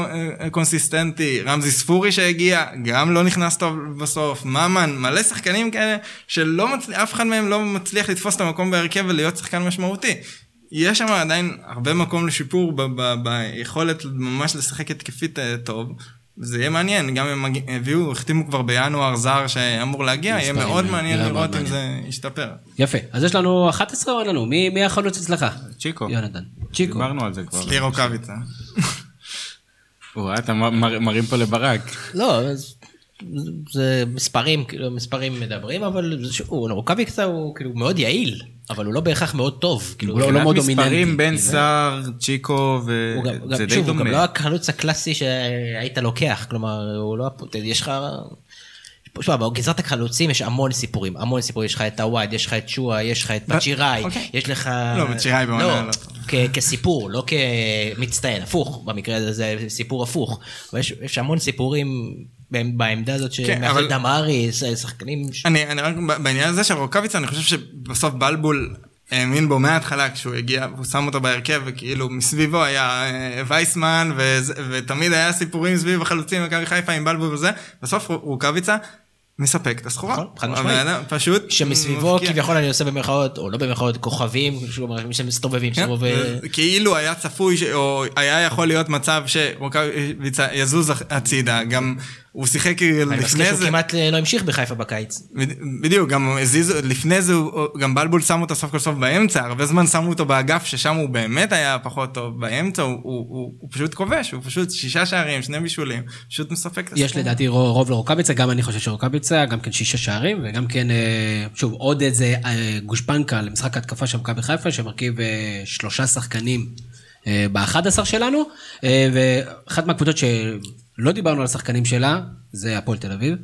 קונסיסטנטי, רמזי ספורי שהגיע, גם לא נכנס טוב בסוף, ממן, מלא שחקנים כאלה, שלא מצליח, אף אחד מהם לא מצליח לתפוס את המקום בהרכב ולהיות שחקן משמעותי. יש שם עדיין הרבה מקום לשיפור ביכולת ממש לשחק התקפית אה, טוב, זה יהיה מעניין, גם הם הביאו, החתימו כבר בינואר זר שאמור להגיע, יהיה מאוד מעניין לראות אם זה ישתפר. יפה, אז יש לנו 11 או אין לנו? מי החלוץ אצלך? צ'יקו. יונתן. צ'יקו. דיברנו על זה כבר. סלירו קוויצה. וואי, אתה מרים פה לברק. לא, אז זה מספרים, כאילו מספרים מדברים, אבל הוא רוקאביצה הוא כאילו מאוד יעיל, אבל הוא לא בהכרח מאוד טוב. כאילו, הוא לא, לא מאוד דומיננטי. מספרים בין סער, צ'יקו, וזה די דומה. הוא גם לא החלוץ הקלאסי שהיית לוקח, כלומר, הוא לא, יש לך... תשמע, בגזרת החלוצים יש המון סיפורים, המון סיפורים, יש לך את הוואד, יש לך את שואה, יש לך את בצ'יראי, אוקיי. יש לך... לא, בצ'יראי בעונה לא. כסיפור, לא כמצטיין, הפוך, במקרה הזה זה סיפור הפוך. יש המון סיפורים בעמדה הזאת שמאחד דמארי, שחקנים... אני רק בעניין הזה של רוקאביצה, אני חושב שבסוף בלבול האמין בו מההתחלה כשהוא הגיע, הוא שם אותו בהרכב, וכאילו מסביבו היה אה, וייסמן, ותמיד היה סיפורים סביב החלוצים במכבי חיפה עם בלבול וזה, בסוף רוקאביצה מספק את הסחורה. נכון, חד משמעית. פשוט שמסביבו כביכול אני עושה במרכאות, או לא במרכאות, כוכבים, שמסתובבים. כן, כאילו היה צפוי, או היה יכול להיות מצב שרוקאביצה יזוז הצידה, גם הוא שיחק לפני זה. אני מזכיר שהוא כמעט לא המשיך בחיפה בקיץ. בדיוק, גם הזיזו, לפני זה, גם בלבול שמו אותו סוף כל סוף באמצע, הרבה זמן שמו אותו באגף, ששם הוא באמת היה פחות טוב. באמצע הוא, הוא, הוא, הוא פשוט כובש, הוא פשוט שישה שערים, שני בישולים, פשוט מספק את הסיפור. יש לדעתי רוב לרוקאביצה, גם אני חושב שרוקאביצה, גם כן שישה שערים, וגם כן, אה, שוב, עוד איזה אה, גושפנקה למשחק ההתקפה של מכבי חיפה, שמרכיב אה, שלושה שחקנים. ב-11 שלנו, ואחת מהקבוצות לא דיברנו על השחקנים שלה, זה הפועל תל אביב,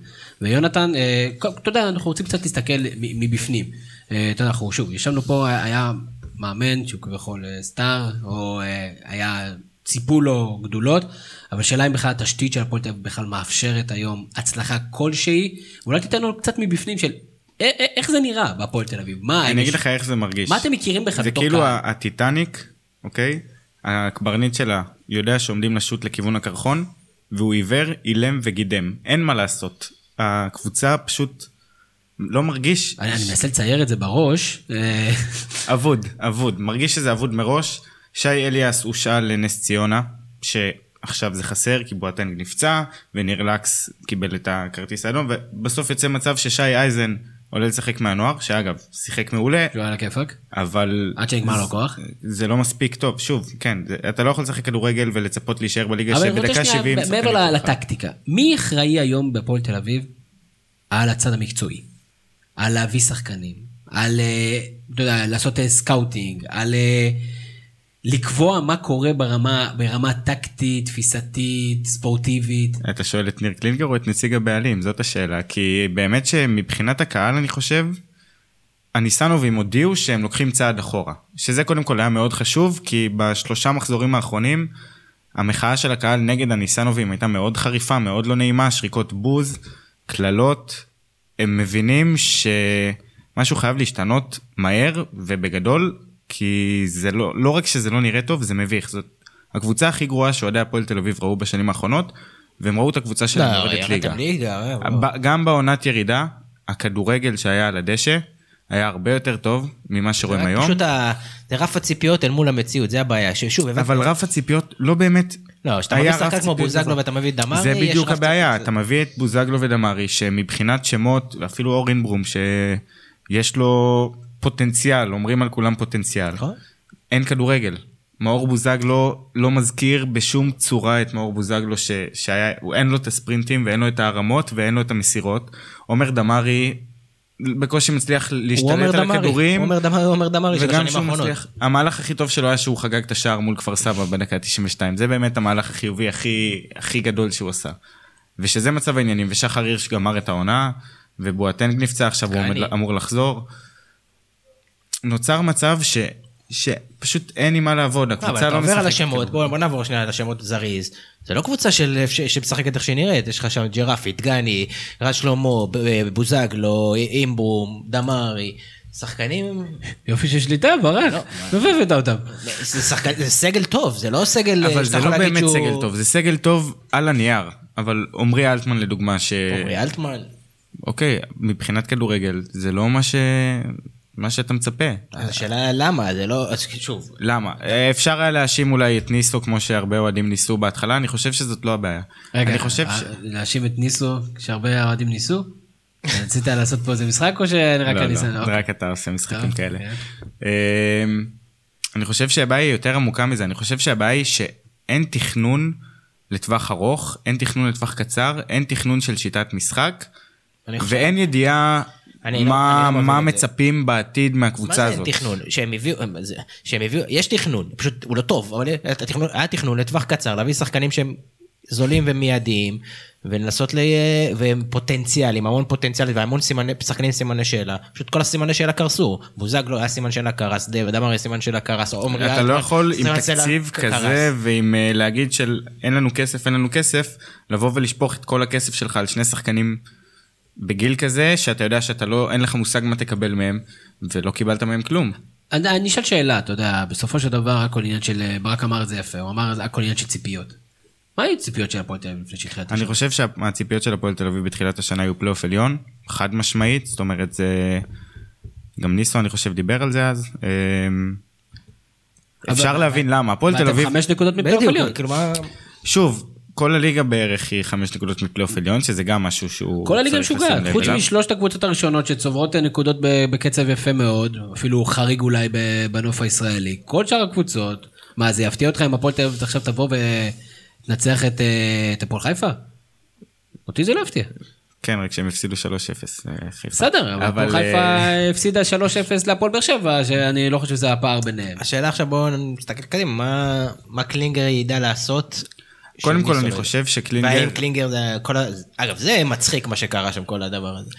ויונתן, אה, אתה יודע, אנחנו רוצים קצת להסתכל מבפנים. אה, אתה יודע, אנחנו שוב, ישבנו פה, היה מאמן שהוא כביכול אה, סטאר, או היה, ציפו לו גדולות, אבל שאלה אם בכלל התשתית של הפועל תל אביב בכלל מאפשרת היום הצלחה כלשהי, ואולי תיתן לנו קצת מבפנים של איך זה נראה בהפועל תל אביב? מה, אני אגיד לך איך זה מרגיש. מה אתם מכירים בכלל זה כאילו הטיטניק, אוקיי? הקברניט שלה יודע שעומדים לשוט לכיוון הקרחון, והוא עיוור, אילם וגידם. אין מה לעשות. הקבוצה פשוט לא מרגיש... אני, אני מנסה לצייר את זה בראש. אה, אבוד, אבוד. מרגיש שזה אבוד מראש. שי אליאס הושאל לנס ציונה, שעכשיו זה חסר כי בואטנג נפצע, וניר לקס קיבל את הכרטיס האדום, ובסוף יוצא מצב ששי אייזן עולה לשחק מהנוער, שאגב, שיחק מעולה. שהוא על הכיפאק. אבל... עד שנגמר לו כוח. זה לא מספיק טוב, שוב, כן, אתה לא יכול לשחק כדורגל ולצפות להישאר בליגה שבדקה 70... אבל מעבר לטקטיקה, מי אחראי היום בפועל תל אביב על הצד המקצועי? על להביא שחקנים, על, אה, אתה יודע, לעשות סקאוטינג, על... לקבוע מה קורה ברמה, ברמה טקטית, תפיסתית, ספורטיבית. אתה שואל את ניר קלינגר או את נציג הבעלים? זאת השאלה. כי באמת שמבחינת הקהל אני חושב, הניסנובים הודיעו שהם לוקחים צעד אחורה. שזה קודם כל היה מאוד חשוב, כי בשלושה מחזורים האחרונים, המחאה של הקהל נגד הניסנובים הייתה מאוד חריפה, מאוד לא נעימה, שריקות בוז, קללות. הם מבינים שמשהו חייב להשתנות מהר ובגדול, כי זה לא, לא רק שזה לא נראה טוב, זה מביך. זאת הקבוצה הכי גרועה שאוהדי הפועל תל אביב ראו בשנים האחרונות, והם ראו את הקבוצה שלהם לא, יורדת ליגה. ליגה אה, גם בעונת ירידה, הכדורגל שהיה על הדשא, היה הרבה יותר טוב ממה שרואים היום. פשוט זה רף הציפיות אל מול המציאות, זה הבעיה. ששוב, אבל רף הציפיות לא באמת... לא, שאתה מביא שחקן כמו בוזגלו ואתה מביא דמארי, זה בדיוק הבעיה, אתה מביא את בוזגלו ודמארי, שמבחינת שמות, אפילו אורינברום, שיש לו פוטנציאל, אומרים על כולם פוטנציאל. נכון. אין כדורגל. מאור בוזגלו לא מזכיר בשום צורה את מאור בוזגלו ש, שהיה, אין לו את הספרינטים ואין לו את הערמות ואין לו את המסירות. עומר דמארי בקושי מצליח להשתלט על הכדורים. עומר דמארי, עומר דמארי של השנים האחרונות. המהלך הכי טוב שלו היה שהוא חגג את השער מול כפר סבא בדקה ה-92. זה באמת המהלך החיובי הכי, הכי גדול שהוא עשה. ושזה מצב העניינים, ושחר הירש גמר את העונה, ובואטנג נפצע, עכשיו הוא אמור לחזור. נוצר מצב ש... שפשוט אין עם מה לעבוד, הקבוצה לא משחקת. אבל אתה עובר על השמות, בוא, בוא נעבור שנייה על השמות זריז. זה לא קבוצה של, ש, שמשחקת איך שהיא נראית, יש לך שם ג'רפי, דגני, רז שלמה, בוזגלו, אימברום, דמארי. שחקנים... יופי של שליטה, ברק, מבבת אותם. זה סגל טוב, זה לא סגל... אבל זה לא באמת סגל טוב, זה סגל טוב על הנייר. אבל עמרי אלטמן לדוגמה ש... עמרי אלטמן? אוקיי, מבחינת כדורגל, זה לא מה ש... מה שאתה מצפה. אז השאלה למה, זה לא, אז שוב. למה? אפשר היה להאשים אולי את ניסו כמו שהרבה אוהדים ניסו בהתחלה, אני חושב שזאת לא הבעיה. רגע, להאשים את ניסו כשהרבה אוהדים ניסו? רצית לעשות פה איזה משחק או שרק אני... לא, לא, רק אתה עושה משחקים כאלה. כן. אמ, אני חושב שהבעיה היא יותר עמוקה מזה, אני חושב שהבעיה היא שאין תכנון לטווח ארוך, אין תכנון לטווח קצר, אין תכנון של שיטת משחק, אני חושב- ואין ידיעה אני לא- מה, אני לא מה מבין את זה. מצפים בעתיד מה מהקבוצה זה הזאת. תכנון? שהם הביאו, הם- זה- שהם הביאו, יש תכנון, פשוט הוא לא טוב, אבל התכנון, היה תכנון לטווח קצר, להביא שחקנים שהם זולים ומיידיים, ולנסות ל... והם פוטנציאלים, המון פוטנציאל והמון סימני, שחקנים סימני שאלה, פשוט כל הסימני שאלה קרסו, בוזגלו היה סימן שאלה קרס, דמר היה סימן שאלה קרס, עומרי אתה לא יכול עם תקציב קרס. כזה ועם אה, להגיד של אין לנו כסף אין לנו כסף לבוא ולשפוך את כל הכסף שלך על שני שחקנים בגיל כזה שאתה יודע שאתה לא אין לך מושג מה תקבל מהם ולא קיבלת מהם כלום. אני אני אשאל שאלה, אתה יודע, בסופו של דבר הכל עניין של, ברק אמר את זה יפה, הוא אמר זה הכל עניין של ציפיות. מה היו ציפיות של הפועל תל אביב לפני שהתחילה את אני השנה? חושב שהציפיות של הפועל תל אביב בתחילת השנה היו פלייאוף עליון חד משמעית זאת אומרת זה גם ניסנוב אני חושב דיבר על זה אז. אמ, אפשר להבין למה הפועל תל ואתם אביב חמש נקודות מפלייאוף עליון. כאילו מה... שוב כל הליגה בערך היא חמש נקודות מפלייאוף עליון שזה גם משהו שהוא כל הליגה משוגעת, חוץ. משלושת הקבוצות הראשונות שצוברות אה, נקודות בקצב יפה מאוד, אפילו חריג אולי בנוף הישראלי. כל שאר הקבוצות, מה זה יפתיע אותך אם הפועל תל אביב עכשיו תבוא ותנצח את אה, את הפועל חיפה? אותי זה לא יפתיע. כן, רק שהם הפסידו 3-0 אה, חיפה. בסדר, אבל הפועל חיפה הפסידה 3-0 להפועל באר שבע, שאני לא חושב שזה הפער ביניהם. השאלה עכשיו בואו נסתכל קדימה, מה, מה קלינגר ידע לעשות? קודם כל אני חושב שקלינגר, והאם קלינגר זה כל ה... אגב זה מצחיק מה שקרה שם כל הדבר הזה.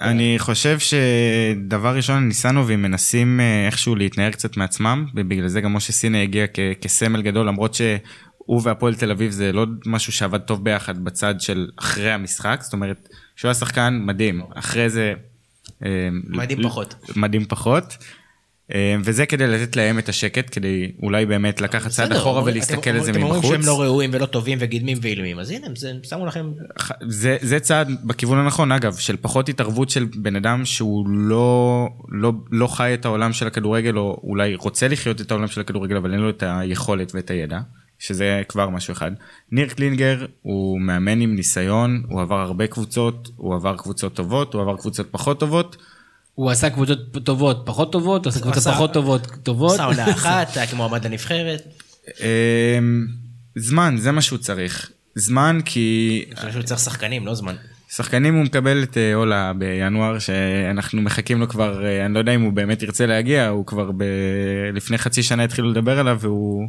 אני חושב שדבר ראשון ניסנובים מנסים אה, איכשהו להתנער קצת מעצמם, ובגלל זה גם משה סיני הגיע כ- כסמל גדול, למרות שהוא והפועל תל אביב זה לא משהו שעבד טוב ביחד בצד של אחרי המשחק, זאת אומרת, שהוא היה שחקן מדהים, אחרי זה... אה, מדהים פחות. מדהים פחות. אה, וזה כדי לתת להם את השקט, כדי אולי באמת לקחת צעד אחורה ולהסתכל על זה אתם אומרים מבחוץ. שהם לא ראויים ולא טובים וגדמים ואילמים, אז הנה, הם שמו לכם... זה, זה צעד בכיוון הנכון אגב של פחות התערבות של בן אדם שהוא לא, לא, לא חי את העולם של הכדורגל או אולי רוצה לחיות את העולם של הכדורגל אבל אין לו את היכולת ואת הידע שזה כבר משהו אחד. ניר קלינגר הוא מאמן עם ניסיון הוא עבר הרבה קבוצות הוא עבר קבוצות טובות הוא עבר קבוצות פחות טובות. הוא עשה קבוצות טובות פחות טובות, הוא עשה קבוצות פחות טובות טובות. עשה עונה אחת, היה כמועמד לנבחרת. אמ, זמן זה מה שהוא צריך זמן כי אני חושב שהוא צריך שחקנים, לא זמן. שחקנים הוא מקבל את אה, אולה בינואר שאנחנו מחכים לו כבר אה, אני לא יודע אם הוא באמת ירצה להגיע הוא כבר ב... לפני חצי שנה התחילו לדבר עליו והוא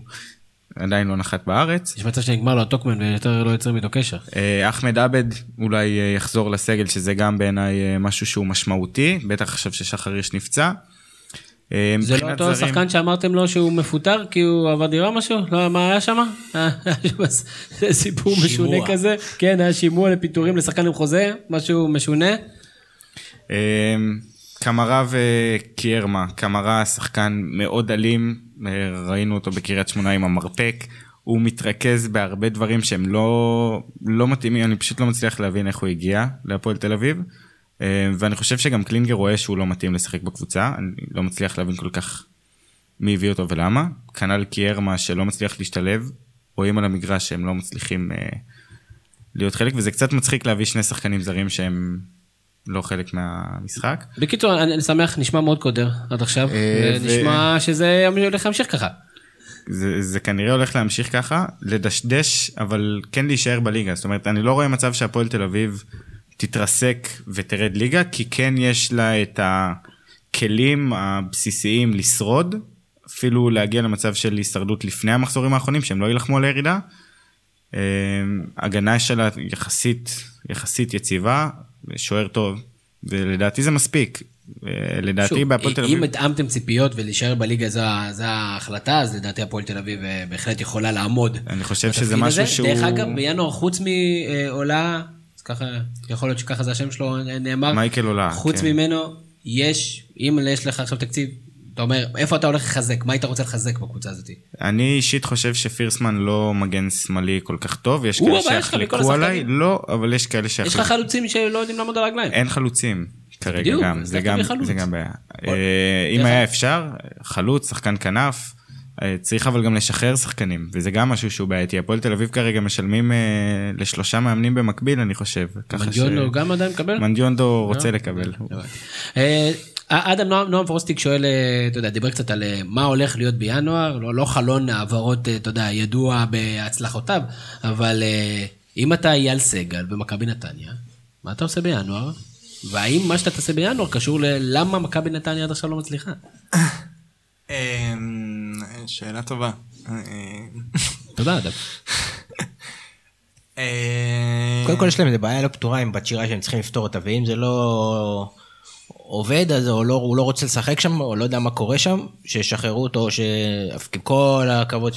עדיין לא נחת בארץ. יש מצב שנגמר לו הטוקמן ויותר לא יוצר איתו קשר. אה, אחמד עבד אולי אה, יחזור לסגל שזה גם בעיניי אה, משהו שהוא משמעותי בטח עכשיו ששחר הירש נפצע. זה לא אותו זרים- שחקן שאמרתם לו שהוא מפוטר כי הוא עבר דירה משהו? לא, מה היה שם? זה סיפור משונה. כזה. כן, היה שימוע לפיטורים לשחקן עם חוזה, משהו משונה. קמרה וקיירמה, קמרה שחקן מאוד אלים, אה, ראינו אותו בקריית שמונה עם המרפק, הוא מתרכז בהרבה דברים שהם לא, לא מתאימים, אני פשוט לא מצליח להבין איך הוא הגיע להפועל תל אביב, אה, ואני חושב שגם קלינגר רואה שהוא לא מתאים לשחק בקבוצה, אני לא מצליח להבין כל כך מי הביא אותו ולמה, כנ"ל קיירמה שלא מצליח להשתלב, רואים על המגרש שהם לא מצליחים אה, להיות חלק, וזה קצת מצחיק להביא שני שחקנים זרים שהם לא חלק מהמשחק. בקיצור, אני שמח, נשמע מאוד קודר עד עכשיו. אה, נשמע שזה הולך להמשיך ככה. זה, זה כנראה הולך להמשיך ככה, לדשדש, אבל כן להישאר בליגה. זאת אומרת, אני לא רואה מצב שהפועל תל אביב תתרסק ותרד ליגה, כי כן יש לה את הכלים הבסיסיים לשרוד, אפילו להגיע למצב של הישרדות לפני המחזורים האחרונים, שהם לא יילחמו על הירידה. אה, הגנה שלה יחסית, יחסית יציבה, שוער טוב, ולדעתי זה מספיק. אה, לדעתי בהפועל תל אביב... אם התאמתם ציפיות ולהישאר בליגה זו ההחלטה, אז לדעתי הפועל תל אביב אה, בהחלט יכולה לעמוד. אני חושב שזה משהו הזה. שהוא- דרך אגב, בינואר חוץ מעולה, אז ככה, יכול להיות שככה זה השם שלו נאמר. מייקל עולה, חוץ כן. ממנו, יש, אם יש לך עכשיו תקציב, אתה אומר, איפה אתה הולך לחזק? מה היית רוצה לחזק בקבוצה הזאת? אני אישית חושב שפירסמן לא מגן שמאלי כל כך טוב, יש כאלה שיחלקו עליי. לא, אבל יש כאלה יש לך שיחלקו. חלוצים שלא יודעים לעמוד על הרגליים. אין חלוצים כרגע בדיוק, גם, זה גם. זה גם בעיה. אה, אם היה. אפשר, חלוץ, שחקן כנף, אה, צריך אבל גם לשחרר שחקנים, וזה גם משהו שהוא בעייתי. הפועל תל אביב כרגע משלמים אה, לשלושה מאמנים במקביל, אני חושב. ככה ש- גם עדיין מקבל? מנדיונדו רוצה לא? לקבל. אה, אדם נועם, נועם פרוסטיק שואל, אה, אתה יודע, דיבר קצת על אה, מה הולך להיות בינואר, לא, לא חלון העברות, אתה יודע, ידוע בהצלחותיו, אבל אם אתה אייל סגל במכבי נתניה, מה אתה עושה בינואר? והאם מה שאתה תעשה בינואר קשור ללמה מכבי נתניה עד עכשיו לא מצליחה? אמ, שאלה טובה. תודה, אדם. אה, קודם כל יש להם איזה בעיה לא פתורה עם בת שירה שהם צריכים לפתור אותה, ואם זה לא עובד, אז הוא לא, הוא לא רוצה לשחק שם, או לא יודע מה קורה שם, שישחררו אותו, שעם כל הכבוד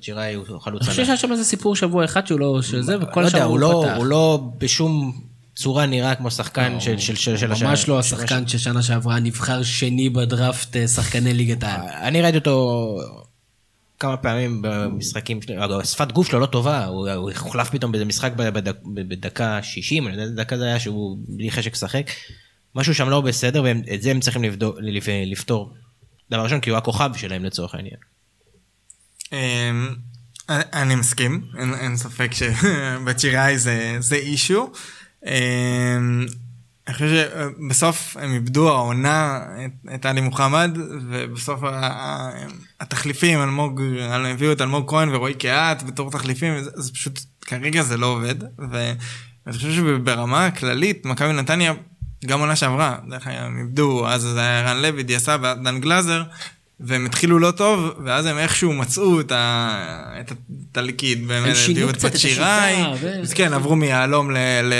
שירה הוא חלוץ. אני חושב שהיה שם איזה סיפור שבוע אחד שהוא לא, שזה, וכל לא השאר הוא לא, פתח. הוא לא בשום צורה נראה כמו שחקן לא, של, של, של, של השנה. ממש לא השחקן ששנה שעברה נבחר שני בדראפט אה, שחקני ליגת העל. אני ראיתי אותו כמה פעמים במשחקים שלו, שפת גוף שלו לא טובה, הוא הוחלף פתאום באיזה משחק בדק, בדקה 60, אני יודע דקה זה היה שהוא בלי חשק לשחק. משהו שם לא בסדר, ואת זה הם צריכים לפתור. דבר ראשון, כי הוא הכוכב שלהם לצורך העניין. אמ, אני מסכים, אין, ספק שבצ'יראי זה, אישו. אמ, אני חושב שבסוף הם איבדו העונה את עלי מוחמד, ובסוף התחליפים, אלמוג, הביאו את אלמוג כהן ורועי קהת בתור תחליפים, זה פשוט, כרגע זה לא עובד, ואני חושב שברמה הכללית, מכבי נתניה, גם עונה שעברה, דרך אגב, הם איבדו, אז זה היה רן לוי, דיאסה ודן גלאזר, והם התחילו לא טוב, ואז הם איכשהו מצאו את, ה... את הטלקיד, באמת, הביאו את בת שיראי, אז כן, עברו מיהלום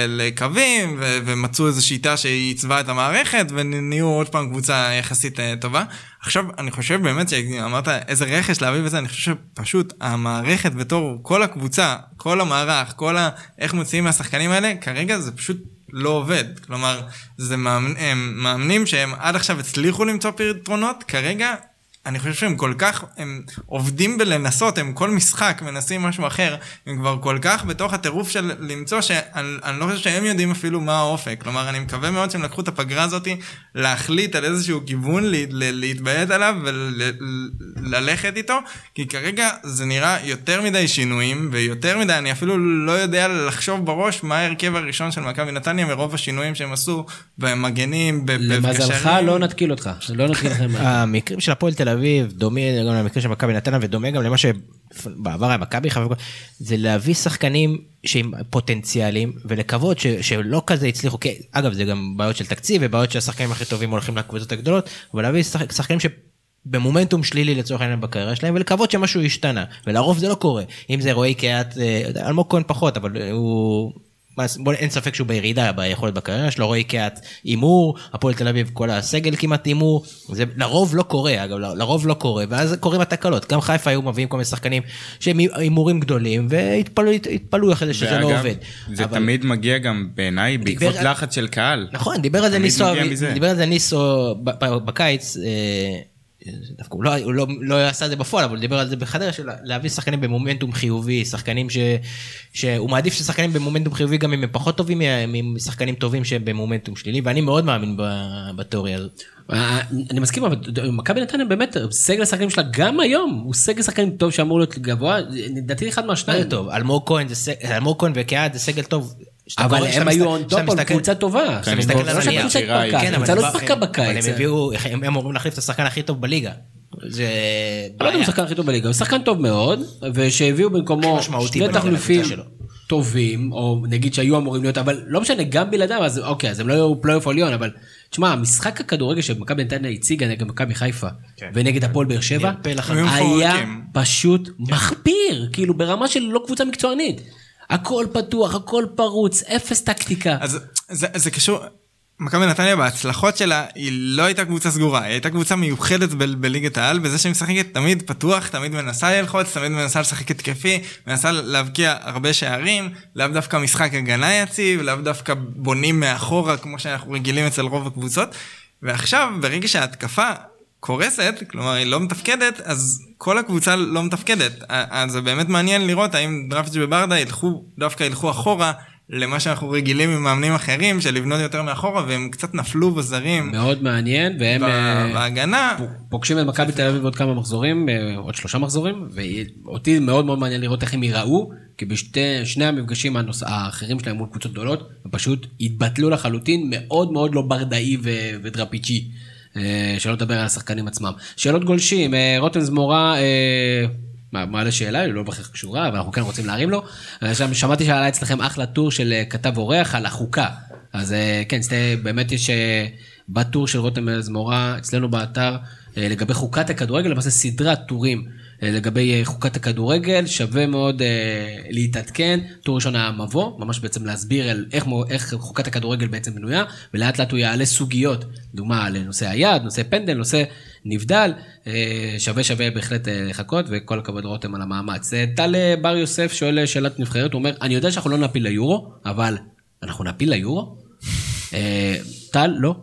לקווים, ו... ומצאו איזו שיטה שעיצבה את המערכת, ונהיו עוד פעם קבוצה יחסית אה, טובה. עכשיו, אני חושב באמת שאמרת איזה רכש להביא וזה, אני חושב שפשוט המערכת בתור כל הקבוצה, כל המערך, כל ה... איך מוציאים מהשחקנים האלה, כרגע זה פשוט לא עובד. כלומר, זה מאמנ... מאמנים שהם עד עכשיו הצליחו למצוא פתרונות, כרגע אני חושב שהם כל כך, הם עובדים בלנסות, הם כל משחק מנסים משהו אחר, הם כבר כל כך בתוך הטירוף של למצוא שאני לא חושב שהם יודעים אפילו מה האופק. כלומר, אני מקווה מאוד שהם לקחו את הפגרה הזאתי להחליט על איזשהו כיוון, להתביית עליו וללכת איתו, כי כרגע זה נראה יותר מדי שינויים, ויותר מדי, אני אפילו לא יודע לחשוב בראש מה ההרכב הראשון של מכבי נתניה מרוב השינויים שהם עשו במגנים, בקשרים. למזלך לא נתקיל אותך, לא נתקיל לכם. המקרים של הפועל תל אביב, דומה גם למקרה של מכבי נתניה ודומה גם למה שבעבר היה מכבי חבר, זה להביא שחקנים שהם פוטנציאלים ולקוות ש, שלא כזה הצליחו, כי אגב זה גם בעיות של תקציב ובעיות שהשחקנים הכי טובים הולכים לקבוצות הגדולות, אבל להביא שחק, שחקנים ש... במומנטום שלילי לצורך העניין בקריירה שלהם ולקוות שמשהו ישתנה ולרוב זה לא קורה. אם זה רועי קיאט אה, אלמוג כהן פחות אבל הוא בוא, אין ספק שהוא בירידה ביכולת בקריירה שלו, רועי קהת הימור, הפועל תל אביב כל הסגל כמעט הימור, זה לרוב לא קורה, אגב, לרוב לא קורה, ואז קורים התקלות. גם חיפה היו מביאים כל מיני שחקנים שהם הימורים גדולים, והתפלאו אחרי זה שזה לא עובד. זה אבל... תמיד מגיע גם בעיניי בעקבות דיבר... לחץ של קהל. נכון, דיבר על זה ניסו, דיבר על זה ניסו בקיץ. אה, דווקא הוא, לא, הוא לא, לא עשה את זה בפועל, אבל הוא דיבר על זה בחדרה, של להביא שחקנים במומנטום חיובי, שחקנים ש... שהוא מעדיף ששחקנים במומנטום חיובי גם אם הם פחות טובים משחקנים טובים שהם במומנטום שלילי, ואני מאוד מאמין בתיאוריה הזאת. אה, אני מסכים, אבל מכבי נתניה באמת, סגל השחקנים שלה גם היום, הוא סגל שחקנים טוב שאמור להיות גבוה, לדעתי אחד מהשניים. אלמוג כהן וקהד זה סגל טוב. אבל הם היו on top על קבוצה טובה. כשאתה מסתכל על הנייר. הקבוצה לא שיחקה בקיץ. הם הביאו, הם אמורים להחליף את השחקן הכי טוב בליגה. זה... לא יודע אם הוא השחקן הכי טוב בליגה, הוא שחקן טוב מאוד, ושהביאו במקומו שני תחליפים טובים, או נגיד שהיו אמורים להיות, אבל לא משנה, גם בלעדיו, אז אוקיי, אז הם לא היו פלייאוף עליון, אבל תשמע, המשחק הכדורגל שמכבי נתניה הציגה נגד מכבי חיפה, כן. ונגד הפועל באר שבע, היה פשוט מחפיר, כאילו ברמה של לא קבוצה מקצוענית. הכל פתוח, הכל פרוץ, אפס טקטיקה. אז זה, זה קשור, מכבי נתניה בהצלחות שלה היא לא הייתה קבוצה סגורה, היא הייתה קבוצה מיוחדת ב- בליגת העל, בזה שהיא משחקת תמיד פתוח, תמיד מנסה ללחוץ, תמיד מנסה לשחק התקפי, מנסה להבקיע הרבה שערים, לאו דווקא משחק הגנה יציב, לאו דווקא בונים מאחורה כמו שאנחנו רגילים אצל רוב הקבוצות. ועכשיו, ברגע שההתקפה קורסת, כלומר היא לא מתפקדת, אז כל הקבוצה לא מתפקדת. אז זה באמת מעניין לראות האם דרפטג' וברדה ילכו, דווקא ילכו אחורה. למה שאנחנו רגילים ממאמנים אחרים, של לבנות יותר מאחורה, והם קצת נפלו בזרים. מאוד מעניין, והם... אה, בהגנה. פוגשים את מכבי תל אביב עוד כמה מחזורים, אה, עוד שלושה מחזורים, ואותי מאוד מאוד מעניין לראות איך הם ייראו, כי בשני המפגשים הנוס... האחרים שלהם מול קבוצות גדולות, הם פשוט התבטלו לחלוטין, מאוד מאוד לא ברדאי ו... ודרפיצ'י. אה, שלא לדבר על השחקנים עצמם. שאלות גולשים, אה, רותם זמורה אה, מעלה שאלה, היא לא בהכרח קשורה, אבל אנחנו כן רוצים להרים לו. שם שמעתי שעלה אצלכם אחלה טור של כתב אורח על החוקה. אז כן, באמת יש בטור של רותם זמורה אצלנו באתר לגבי חוקת הכדורגל, למעשה סדרת טורים. אה, לגבי אה, חוקת הכדורגל, שווה מאוד uh, להתעדכן. טור ראשון היה מבוא, ממש בעצם להסביר על איך, איך חוקת הכדורגל בעצם בנויה, ולאט לאט הוא יעלה סוגיות, דוגמה לנושא היד, נושא פנדל, נושא נבדל, שווה שווה בהחלט לחכות, וכל הכבוד רותם על המאמץ. טל בר יוסף שואל שאלת נבחרת, הוא אומר, אני יודע שאנחנו לא נפיל ליורו, אבל אנחנו נפיל ליורו? טל, לא.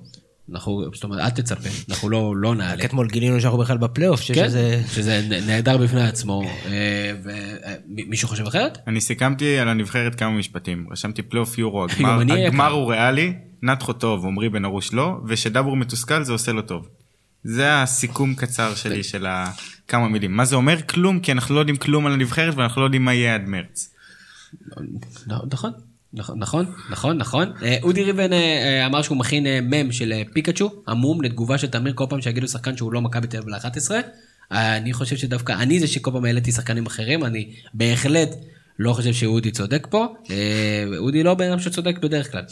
אנחנו, זאת אומרת, אל תצפה, אנחנו לא, לא נעלה. רק אתמול גילינו שאנחנו בכלל בפלייאוף, שיש כן, איזה... שזה נהדר בפני עצמו. אה, ומישהו חושב אחרת? אני סיכמתי על הנבחרת כמה משפטים. רשמתי פלייאוף יורו, הגמר, הגמר הוא ריאלי, נתחו טוב, עמרי בן ארוש לא, ושדבור מתוסכל זה עושה לו טוב. זה הסיכום קצר שלי של כמה מילים. מה זה אומר? כלום, כי אנחנו לא יודעים כלום על הנבחרת ואנחנו לא יודעים מה יהיה עד מרץ. נכון. נכון, נכון, נכון, נכון. אה, אודי ריבן אה, אה, אמר שהוא מכין מם של פיקאצ'ו, עמום לתגובה של תמיר כל פעם שיגידו שחקן שהוא לא מכבי תל אביב ל-11. אני חושב שדווקא אני זה שכל פעם העליתי שחקנים אחרים, אני בהחלט לא חושב שאודי צודק פה. אודי לא בן אדם שצודק בדרך כלל.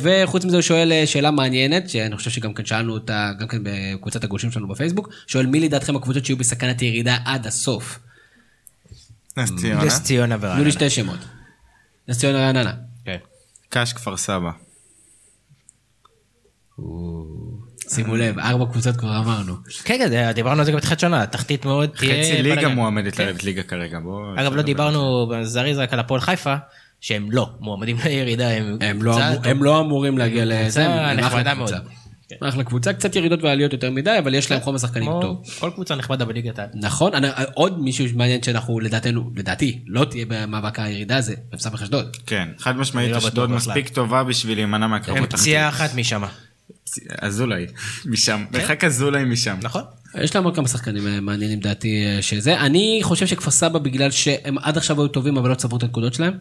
וחוץ מזה הוא שואל שאלה מעניינת, שאני חושב שגם כן שאלנו אותה גם כן בקבוצת הגולשים שלנו בפייסבוק, שואל מי לדעתכם הקבוצות שיהיו בסכנת ירידה עד הסוף? נס ציונה. נס ציונה ורעננה. תנו לי שתי שמות. נס ציונה רעננה. כן. קאש כפר סבא. שימו לב, ארבע קבוצות כבר אמרנו. כן, כן, דיברנו על זה גם בתחילת שנה, תחתית מאוד חצי ליגה מועמדת כן. לרדת ליגה כרגע, אגב, לא דיברנו זריז רק על הפועל חיפה, שהם לא מועמדים לירידה, הם לא, לא אמורים להגיע לזה, הם אחלה קבוצה. כן. אחלה קבוצה, קצת ירידות ועליות יותר מדי, אבל יש להם חומר שחקנים טוב. כל קבוצה נכבדה בליגת העל. נכון, עוד מישהו מעניין שאנחנו לדעתנו, לדעתי, לא תהיה במאבק הירידה הזה, בסמך אשדוד. כן, חד משמעית לא אשדוד מספיק טובה בשביל להימנע מהקרבות תחתית. פציעה אחת משם. אזולאי, משם, כן. מרחק אזולאי משם. נכון. יש להם עוד כמה שחקנים אה, מעניינים דעתי אה, שזה. אני חושב שכפר סבא בגלל שהם עד עכשיו היו טובים אבל לא צברו את הנקודות שלהם.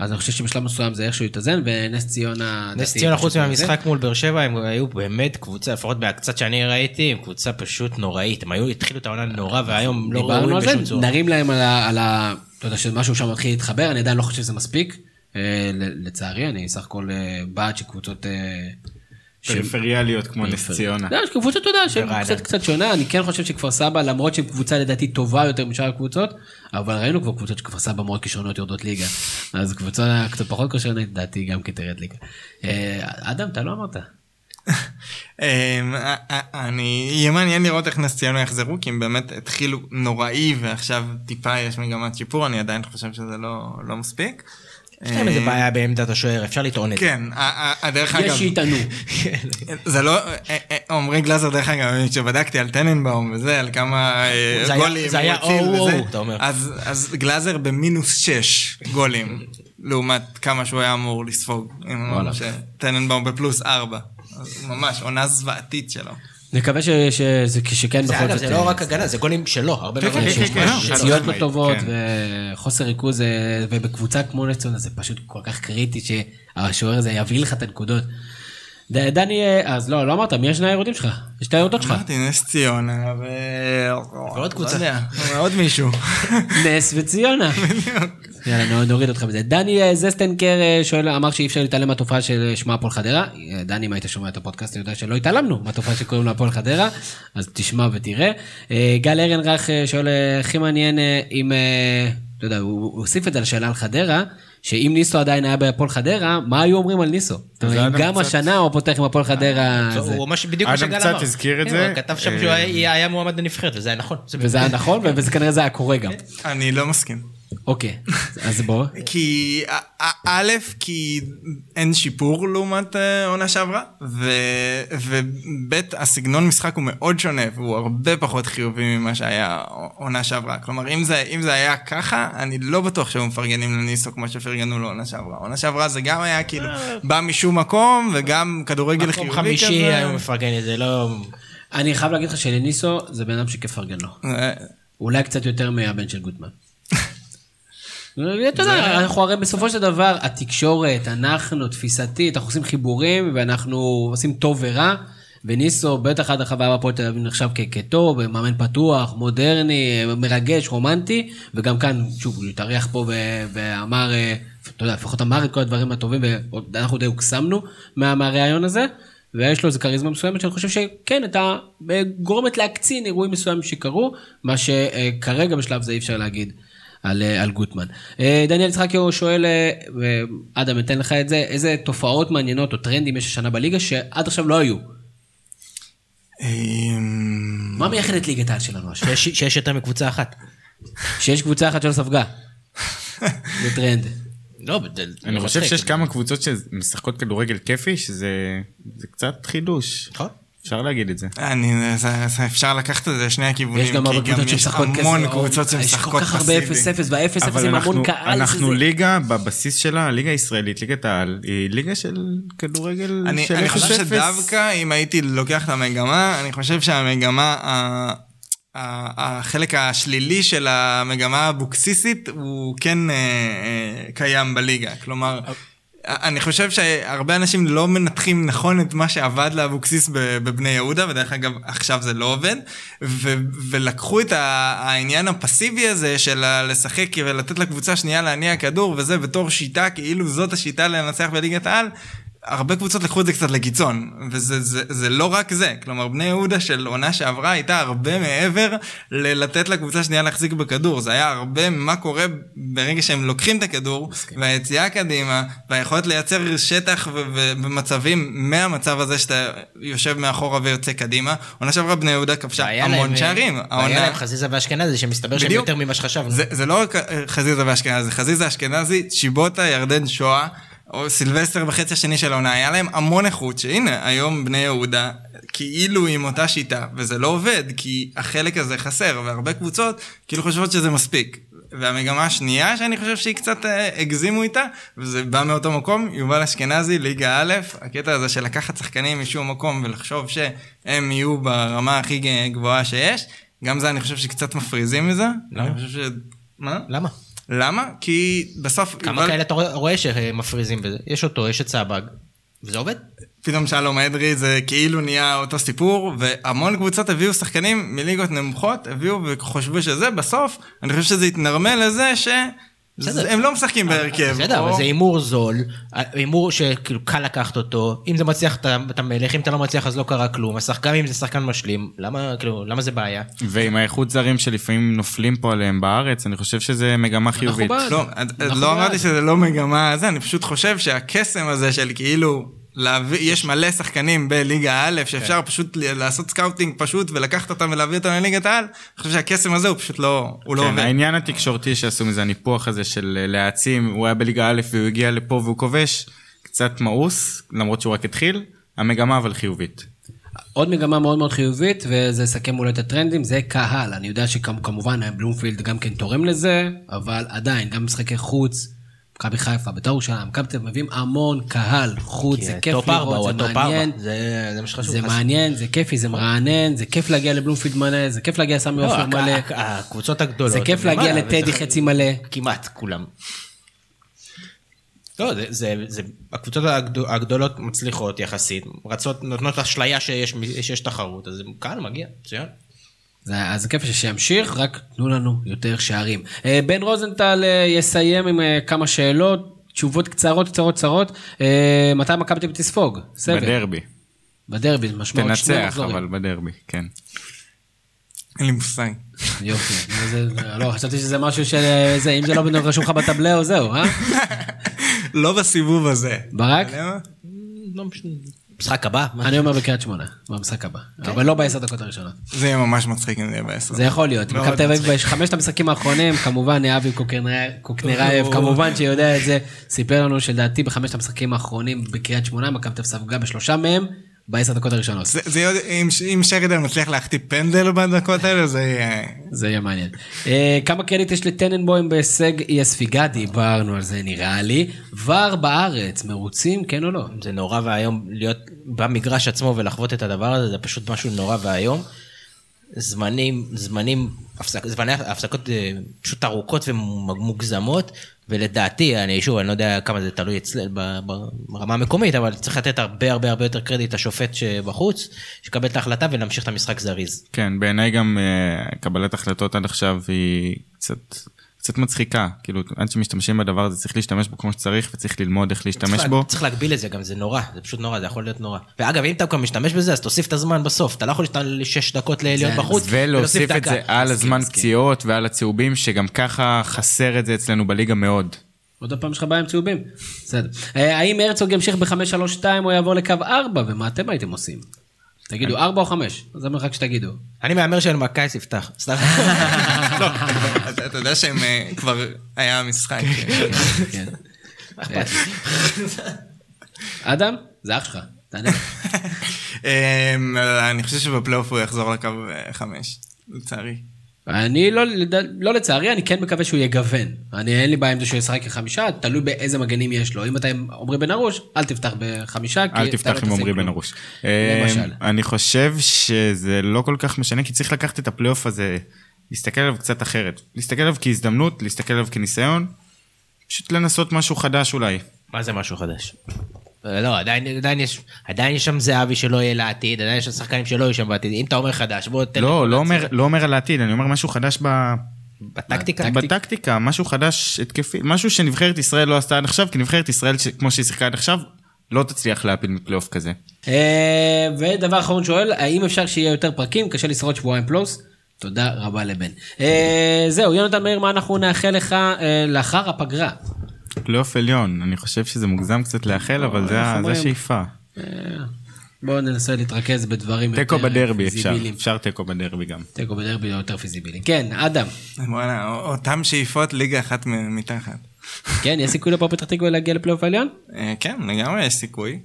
אז אני חושב שבשלב מסוים זה איכשהו יתאזן, ונס ציונה... נס ציונה חוץ מהמשחק מול באר שבע, הם היו באמת קבוצה, לפחות קצת שאני ראיתי, הם קבוצה פשוט נוראית. הם היו, התחילו את העונה נורא, והיום לא רואים בשום צורה. נרים להם על ה... אתה יודע שמשהו שם מתחיל להתחבר, אני עדיין לא חושב שזה מספיק. אה, לצערי, אני סך הכל אה, בעד שקבוצות... אה, פריפריאליות כמו נס ציונה. לא, יש קבוצה, אתה יודע, שהיא קצת קצת שונה, אני כן חושב שכפר סבא, למרות שהיא קבוצה לדעתי טובה יותר משאר הקבוצות, אבל ראינו כבר קבוצות שכפר סבא מאוד כישרונות יורדות ליגה. אז קבוצה קצת פחות כישרונית, לדעתי גם כן תרד ליגה. אה, אדם, אתה לא אמרת. אמ, אני, יהיה מעניין לראות איך נס ציונה יחזרו, כי הם באמת התחילו נוראי ועכשיו טיפה יש מגמת שיפור, אני עדיין חושב שזה לא, לא מספיק. יש להם איזה בעיה בעמדת השוער, אפשר לטעון את זה. כן, הדרך אגב... יש שיטענו. זה לא, עמרי גלאזר, דרך אגב, כשבדקתי על טננבאום וזה, על כמה גולים זה היה או-או, אתה אומר. אז גלאזר במינוס 6 גולים, לעומת כמה שהוא היה אמור לספוג. טננבאום בפלוס 4. ממש, עונה זוועתית שלו. נקווה שכן בכל זאת. זה לא רק הגנה, זה גולים שלו, הרבה פעמים. פציעות לא טובות וחוסר ריכוז, ובקבוצה כמו נס ציונה זה פשוט כל כך קריטי שהשוער הזה יביא לך את הנקודות. דני, אז לא, לא אמרת, מי יש הירודים שלך? יש את היורדות שלך. אמרתי נס ציונה ו... ועוד קבוצה. עוד מישהו. נס וציונה. יאללה, נוריד אותך מזה. דני אה, זסטנקר אה, שואל, אמר שאי אפשר להתעלם מהתופעה של שמה הפועל חדרה. אה, דני, אם היית שומע את הפודקאסט, אתה יודע שלא התעלמנו מהתופעה שקוראים לה הפועל חדרה, אז תשמע ותראה. גל ארנרך שואל, הכי מעניין אם, אתה יודע, הוא הוסיף את זה לשאלה על חדרה. שאם ניסו עדיין היה בהפועל חדרה, מה היו אומרים על ניסו? גם השנה הוא פותח עם הפועל חדרה. הוא בדיוק מה שגל אמר. אדם קצת הזכיר את כן, זה. הוא כתב שם שהוא היה מועמד לנבחרת, וזה היה נכון. וזה היה נכון, וזה כנראה זה היה קורה גם. אני לא מסכים. אוקיי, אז בוא. כי א', כי אין שיפור לעומת אה, עונה שעברה, וב', הסגנון משחק הוא מאוד שונה, והוא הרבה פחות חיובי ממה שהיה עונה שעברה. כלומר, אם זה, אם זה היה ככה, אני לא בטוח שהיו מפרגנים לניסו כמו שפרגנו לעונה שעברה. עונה שעברה זה גם היה כאילו, בא משום מקום, וגם כדורגל חיובי כזה. מקום חמישי היו מפרגן את זה, לא... אני חייב להגיד לך שלניסו זה בן אדם שכפרגן לו. אה. אולי קצת יותר מהבן של גוטמן. אתה יודע, אנחנו הרי בסופו של דבר, התקשורת, אנחנו, תפיסתית, אנחנו עושים חיבורים ואנחנו עושים טוב ורע, וניסו, בטח עד החוויה בהפועל תל אביב נחשב כטוב, מאמן פתוח, מודרני, מרגש, רומנטי, וגם כאן, שוב, הוא התארח פה ואמר, אה, אתה יודע, לפחות אמר את כל הדברים הטובים, ואנחנו די הוקסמנו מהראיון הזה. ויש לו איזה כריזמה מסוימת שאני חושב שכן, אתה גורמת להקצין אירועים מסוימים שקרו, מה שכרגע בשלב זה אי אפשר להגיד. על, אה, על גוטמן. אה, דניאל יצחקי שואל, אה, אדם, אתן לך את זה, איזה תופעות מעניינות או טרנדים יש השנה בליגה שעד עכשיו לא היו? אמ, מה מייחד את ליגת העל שלנו? שיש יותר מקבוצה אחת. שיש קבוצה אחת שלא ספגה. זה טרנד. לא, אני לא חושב שיש כמה קבוצות שמשחקות כדורגל כיפי, שזה קצת חידוש. נכון. אפשר להגיד את זה. אני, זה, זה אפשר לקחת את זה לשני הכיוונים, יש גם הרבה קבוצות שמשחקות כזה, המון קבוצות שמשחקות פסיבי. יש כל כך הרבה 0-0 וה-0-0 עם המון קהל. אנחנו שזה... ליגה, בבסיס שלה, הליגה הישראלית, ליגת העל, היא ליגה של כדורגל אני, של 0-0. אני חושב שדווקא אם הייתי לוקח את המגמה, אני חושב שהמגמה, החלק השלילי של המגמה האבוקסיסית הוא כן אה, אה, קיים בליגה. כלומר... אני חושב שהרבה אנשים לא מנתחים נכון את מה שעבד לאבוקסיס בבני יהודה, ודרך אגב עכשיו זה לא עובד, ו- ולקחו את העניין הפסיבי הזה של לשחק ולתת לקבוצה שנייה להניע כדור וזה בתור שיטה, כאילו זאת השיטה לנצח בליגת העל, הרבה קבוצות לקחו את זה קצת לקיצון, וזה זה, זה לא רק זה, כלומר בני יהודה של עונה שעברה הייתה הרבה מעבר ללתת לקבוצה שנייה להחזיק בכדור, זה היה הרבה מה קורה ברגע שהם לוקחים את הכדור, והיציאה קדימה, והיכולת לייצר שטח ומצבים מהמצב הזה שאתה יושב מאחורה ויוצא קדימה, עונה שעברה בני יהודה כבשה המון להם, שערים. והיה להם חזיזה ואשכנזי שמסתבר שהם יותר ממה שחשבנו. זה, זה לא רק חזיזה ואשכנזי, זה חזיזה אשכנזי, צ'יבוטה, ירדן שואה. או סילבסטר בחצי השני של העונה, היה להם המון איכות, שהנה, היום בני יהודה כאילו עם אותה שיטה, וזה לא עובד, כי החלק הזה חסר, והרבה קבוצות כאילו חושבות שזה מספיק. והמגמה השנייה שאני חושב שהיא קצת אה, הגזימו איתה, וזה בא מאותו מקום, יובל אשכנזי, ליגה א', הקטע הזה של לקחת שחקנים משום מקום ולחשוב שהם יהיו ברמה הכי גבוהה שיש, גם זה אני חושב שקצת מפריזים מזה. למה? אני חושב ש... מה? למה? למה? כי בסוף... כמה. כאלה אתה רואה שמפריזים בזה? יש אותו, יש את סבג, וזה עובד. פתאום שלום אדרי זה כאילו נהיה אותו סיפור, והמון קבוצות הביאו שחקנים מליגות נמוכות, הביאו וחושבו שזה, בסוף אני חושב שזה התנרמל לזה ש... בסדר. הם לא משחקים בהרכב. בסדר, אבל זה הימור זול, הימור שכאילו קל לקחת אותו, אם זה מצליח אתה מלך, אם אתה לא מצליח אז לא קרה כלום, השחקן אם זה שחקן משלים, למה, כאילו, למה זה בעיה? ועם האיכות זרים שלפעמים נופלים פה עליהם בארץ, אני חושב שזה מגמה חיובית. לא, לא אמרתי שזה לא מגמה, זה, אני פשוט חושב שהקסם הזה של כאילו... להביא, יש מלא שחקנים בליגה א' שאפשר כן. פשוט לעשות סקאוטינג פשוט ולקחת אותם ולהביא אותם לליגת העל, אני חושב שהקסם הזה הוא פשוט לא, הוא לא כן, לא עובד. העניין התקשורתי שעשו מזה, הניפוח הזה של אה, להעצים, הוא היה בליגה א' והוא הגיע לפה והוא כובש, קצת מאוס, למרות שהוא רק התחיל, המגמה אבל חיובית. עוד מגמה מאוד מאוד חיובית, וזה יסכם אולי את הטרנדים, זה קהל. אני יודע שכמובן בלומפילד גם כן תורם לזה, אבל עדיין, גם משחקי חוץ. מכבי חיפה, בית"ר ירושלים, מכבי תל אביב מביאים המון קהל חוץ, זה כיף לראות, זה מעניין. זה מה שחשוב. זה מעניין, זה כיפי, זה מרענן, זה כיף להגיע לבלומפילד מלא, זה כיף להגיע לסמי עופר לא, מלא. הקבוצות הגדולות. זה כיף להגיע לטדי חצי מלא. כמעט כולם. לא, זה, זה, זה, הקבוצות הגדולות מצליחות יחסית, רצות, נותנות אשליה שיש, שיש תחרות, אז קהל מגיע, מצוין. זה, אז זה כיף שימשיך, רק תנו לנו יותר שערים. אה, בן רוזנטל אה, יסיים עם אה, כמה שאלות, תשובות קצרות, קצרות, קצרות. מתי מכבי תל תספוג? סבב. בדרבי. בדרבי, משמעות שני מחזורים. תנצח, אבל בדרבי, כן. אין לי מושג. יופי. לא, חשבתי שזה משהו של... אם זה לא רשום לך ב Tableau, זהו, אה? לא בסיבוב הזה. ברק? לא משנה. משחק הבא? אני אומר בקריית שמונה, במשחק הבא. כן. אבל לא בעשר דקות הראשונות. זה יהיה ממש מצחיק אם זה יהיה בעשר. זה יכול להיות. מכבי תל אביב בחמשת המשחקים האחרונים, כמובן אבי קוקנרייב, כמובן שיודע את זה, סיפר לנו שלדעתי בחמשת המשחקים האחרונים בקריית שמונה, מכבי תל אביב ספגה בשלושה מהם. בעשר דקות הראשונות. זה, זה, אם, אם שרידן מצליח להחטיא פנדל בדקות האלה, זה יהיה... זה יהיה מעניין. Uh, כמה קרדיט יש לטננבוים בהישג אי הספיגה? דיברנו על זה נראה לי. ור בארץ, מרוצים, כן או לא? זה נורא ואיום להיות במגרש עצמו ולחוות את הדבר הזה, זה פשוט משהו נורא ואיום. זמנים, זמנים, הפסק, זמני הפסקות אה, פשוט ארוכות ומוגזמות, ולדעתי, אני שוב, אני לא יודע כמה זה תלוי אצל, ברמה המקומית, אבל צריך לתת הרבה הרבה הרבה יותר קרדיט לשופט שבחוץ, שיקבל את ההחלטה ונמשיך את המשחק זריז. כן, בעיניי גם uh, קבלת החלטות עד עכשיו היא קצת קצת מצחיקה, כאילו, עד שמשתמשים בדבר הזה צריך להשתמש בו כמו שצריך וצריך ללמוד איך להשתמש צריך בו. צריך להגביל את זה גם, זה נורא, זה פשוט נורא, זה יכול להיות נורא. ואגב, אם אתה כבר משתמש בזה, אז תוסיף את הזמן בסוף, אתה לא יכול להשתמש לשש דקות להיות בחוץ, ולהוסיף את זה על הזמן פציעות ועל הצהובים, שגם ככה חסר את זה אצלנו בליגה מאוד. עוד פעם יש לך בעיה עם צהובים. בסדר. אה, האם הרצוג ימשיך ב-532 או יעבור לקו 4, ומה אתם הייתם עושים? תגידו, ארבע או חמש? זה המרחק שתגידו. אני מהמר שאלמקייס יפתח. סתם. לא, אתה יודע שהם אה, כבר היה משחק. כן. אדם, זה אח שלך, תענה. אמ, אני חושב שבפלייאוף הוא יחזור לקו אה, חמש, לצערי. אני לא, לא לצערי, אני כן מקווה שהוא יגוון. אני אין לי בעיה עם זה שהוא ישחק כחמישה, תלוי באיזה מגנים יש לו. אם אתה עם עמרי בן ארוש, אל תפתח בחמישה. אל תפתח לא עם עמרי בן ארוש. למשל. אמ, אני חושב שזה לא כל כך משנה, כי צריך לקחת את הפלייאוף הזה, להסתכל עליו קצת אחרת. להסתכל עליו כהזדמנות, להסתכל עליו כניסיון, פשוט לנסות משהו חדש אולי. מה זה משהו חדש? לא, עדיין, עדיין, יש, עדיין יש שם זהבי שלא יהיה לעתיד, עדיין יש שם שחקנים שלא יהיו שם בעתיד. אם אתה אומר חדש, בוא תן... לא, לא אומר, לא אומר על העתיד, אני אומר משהו חדש ב... בטקטיקה? בטקטיקה, משהו חדש התקפי, משהו שנבחרת ישראל לא עשתה עד עכשיו, כי נבחרת ישראל, כמו שהיא שיחקה עד עכשיו, לא תצליח להפיל מפלייאוף כזה. אה, ודבר אחרון שואל, האם אפשר שיהיה יותר פרקים? קשה לשרוד שבועיים פלוס. תודה רבה לבן. אה, זהו, יונתן מאיר, מה אנחנו נאחל לך אה, לאחר הפגרה? פלייאוף עליון, אני חושב שזה מוגזם קצת לאחל, אבל זה השאיפה. אה, בואו ננסה להתרכז בדברים יותר פיזיביליים. תיקו בדרבי אפשר, אפשר תיקו בדרבי גם. תיקו בדרבי יותר פיזיבילי. כן, אדם. וואלה, אותם שאיפות ליגה אחת מתחת. כן, יש סיכוי לפועל פתח תקווה להגיע לפלייאוף העליון? אה, כן, לגמרי יש סיכוי.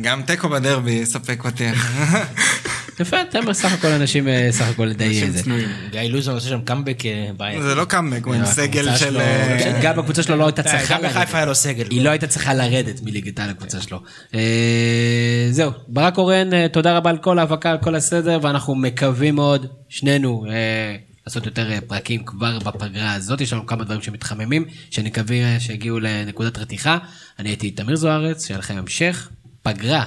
גם תיקו בדרבי יספק אותי. יפה, אתם בסך הכל אנשים אה, סך הכל די איזה. גיא לוזון עושה שם קאמבק אה, בעייתי. זה לא קאמבק, הוא עם סגל של... אה, גם בקבוצה שלו לא הייתה צריכה לרדת. גם בחיפה היה לו סגל. היא לא הייתה צריכה לרדת מליגת העל לקבוצה שלו. זהו, ברק אורן, תודה רבה על כל ההאבקה, על כל הסדר, ואנחנו מקווים מאוד, שנינו, לעשות יותר פרקים כבר בפגרה הזאת. יש לנו כמה דברים שמתחממים, שאני מקווה שיגיעו לנקודת רתיחה. אני הייתי תמיר זוארץ, שיהיה לכם המשך. פגרה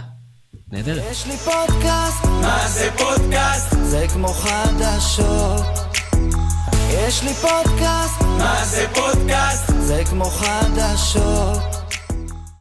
נהדרת. יש לי פודקאסט, מה זה פודקאסט? זה כמו חדשות. יש לי פודקאסט, מה זה פודקאסט? זה כמו חדשות.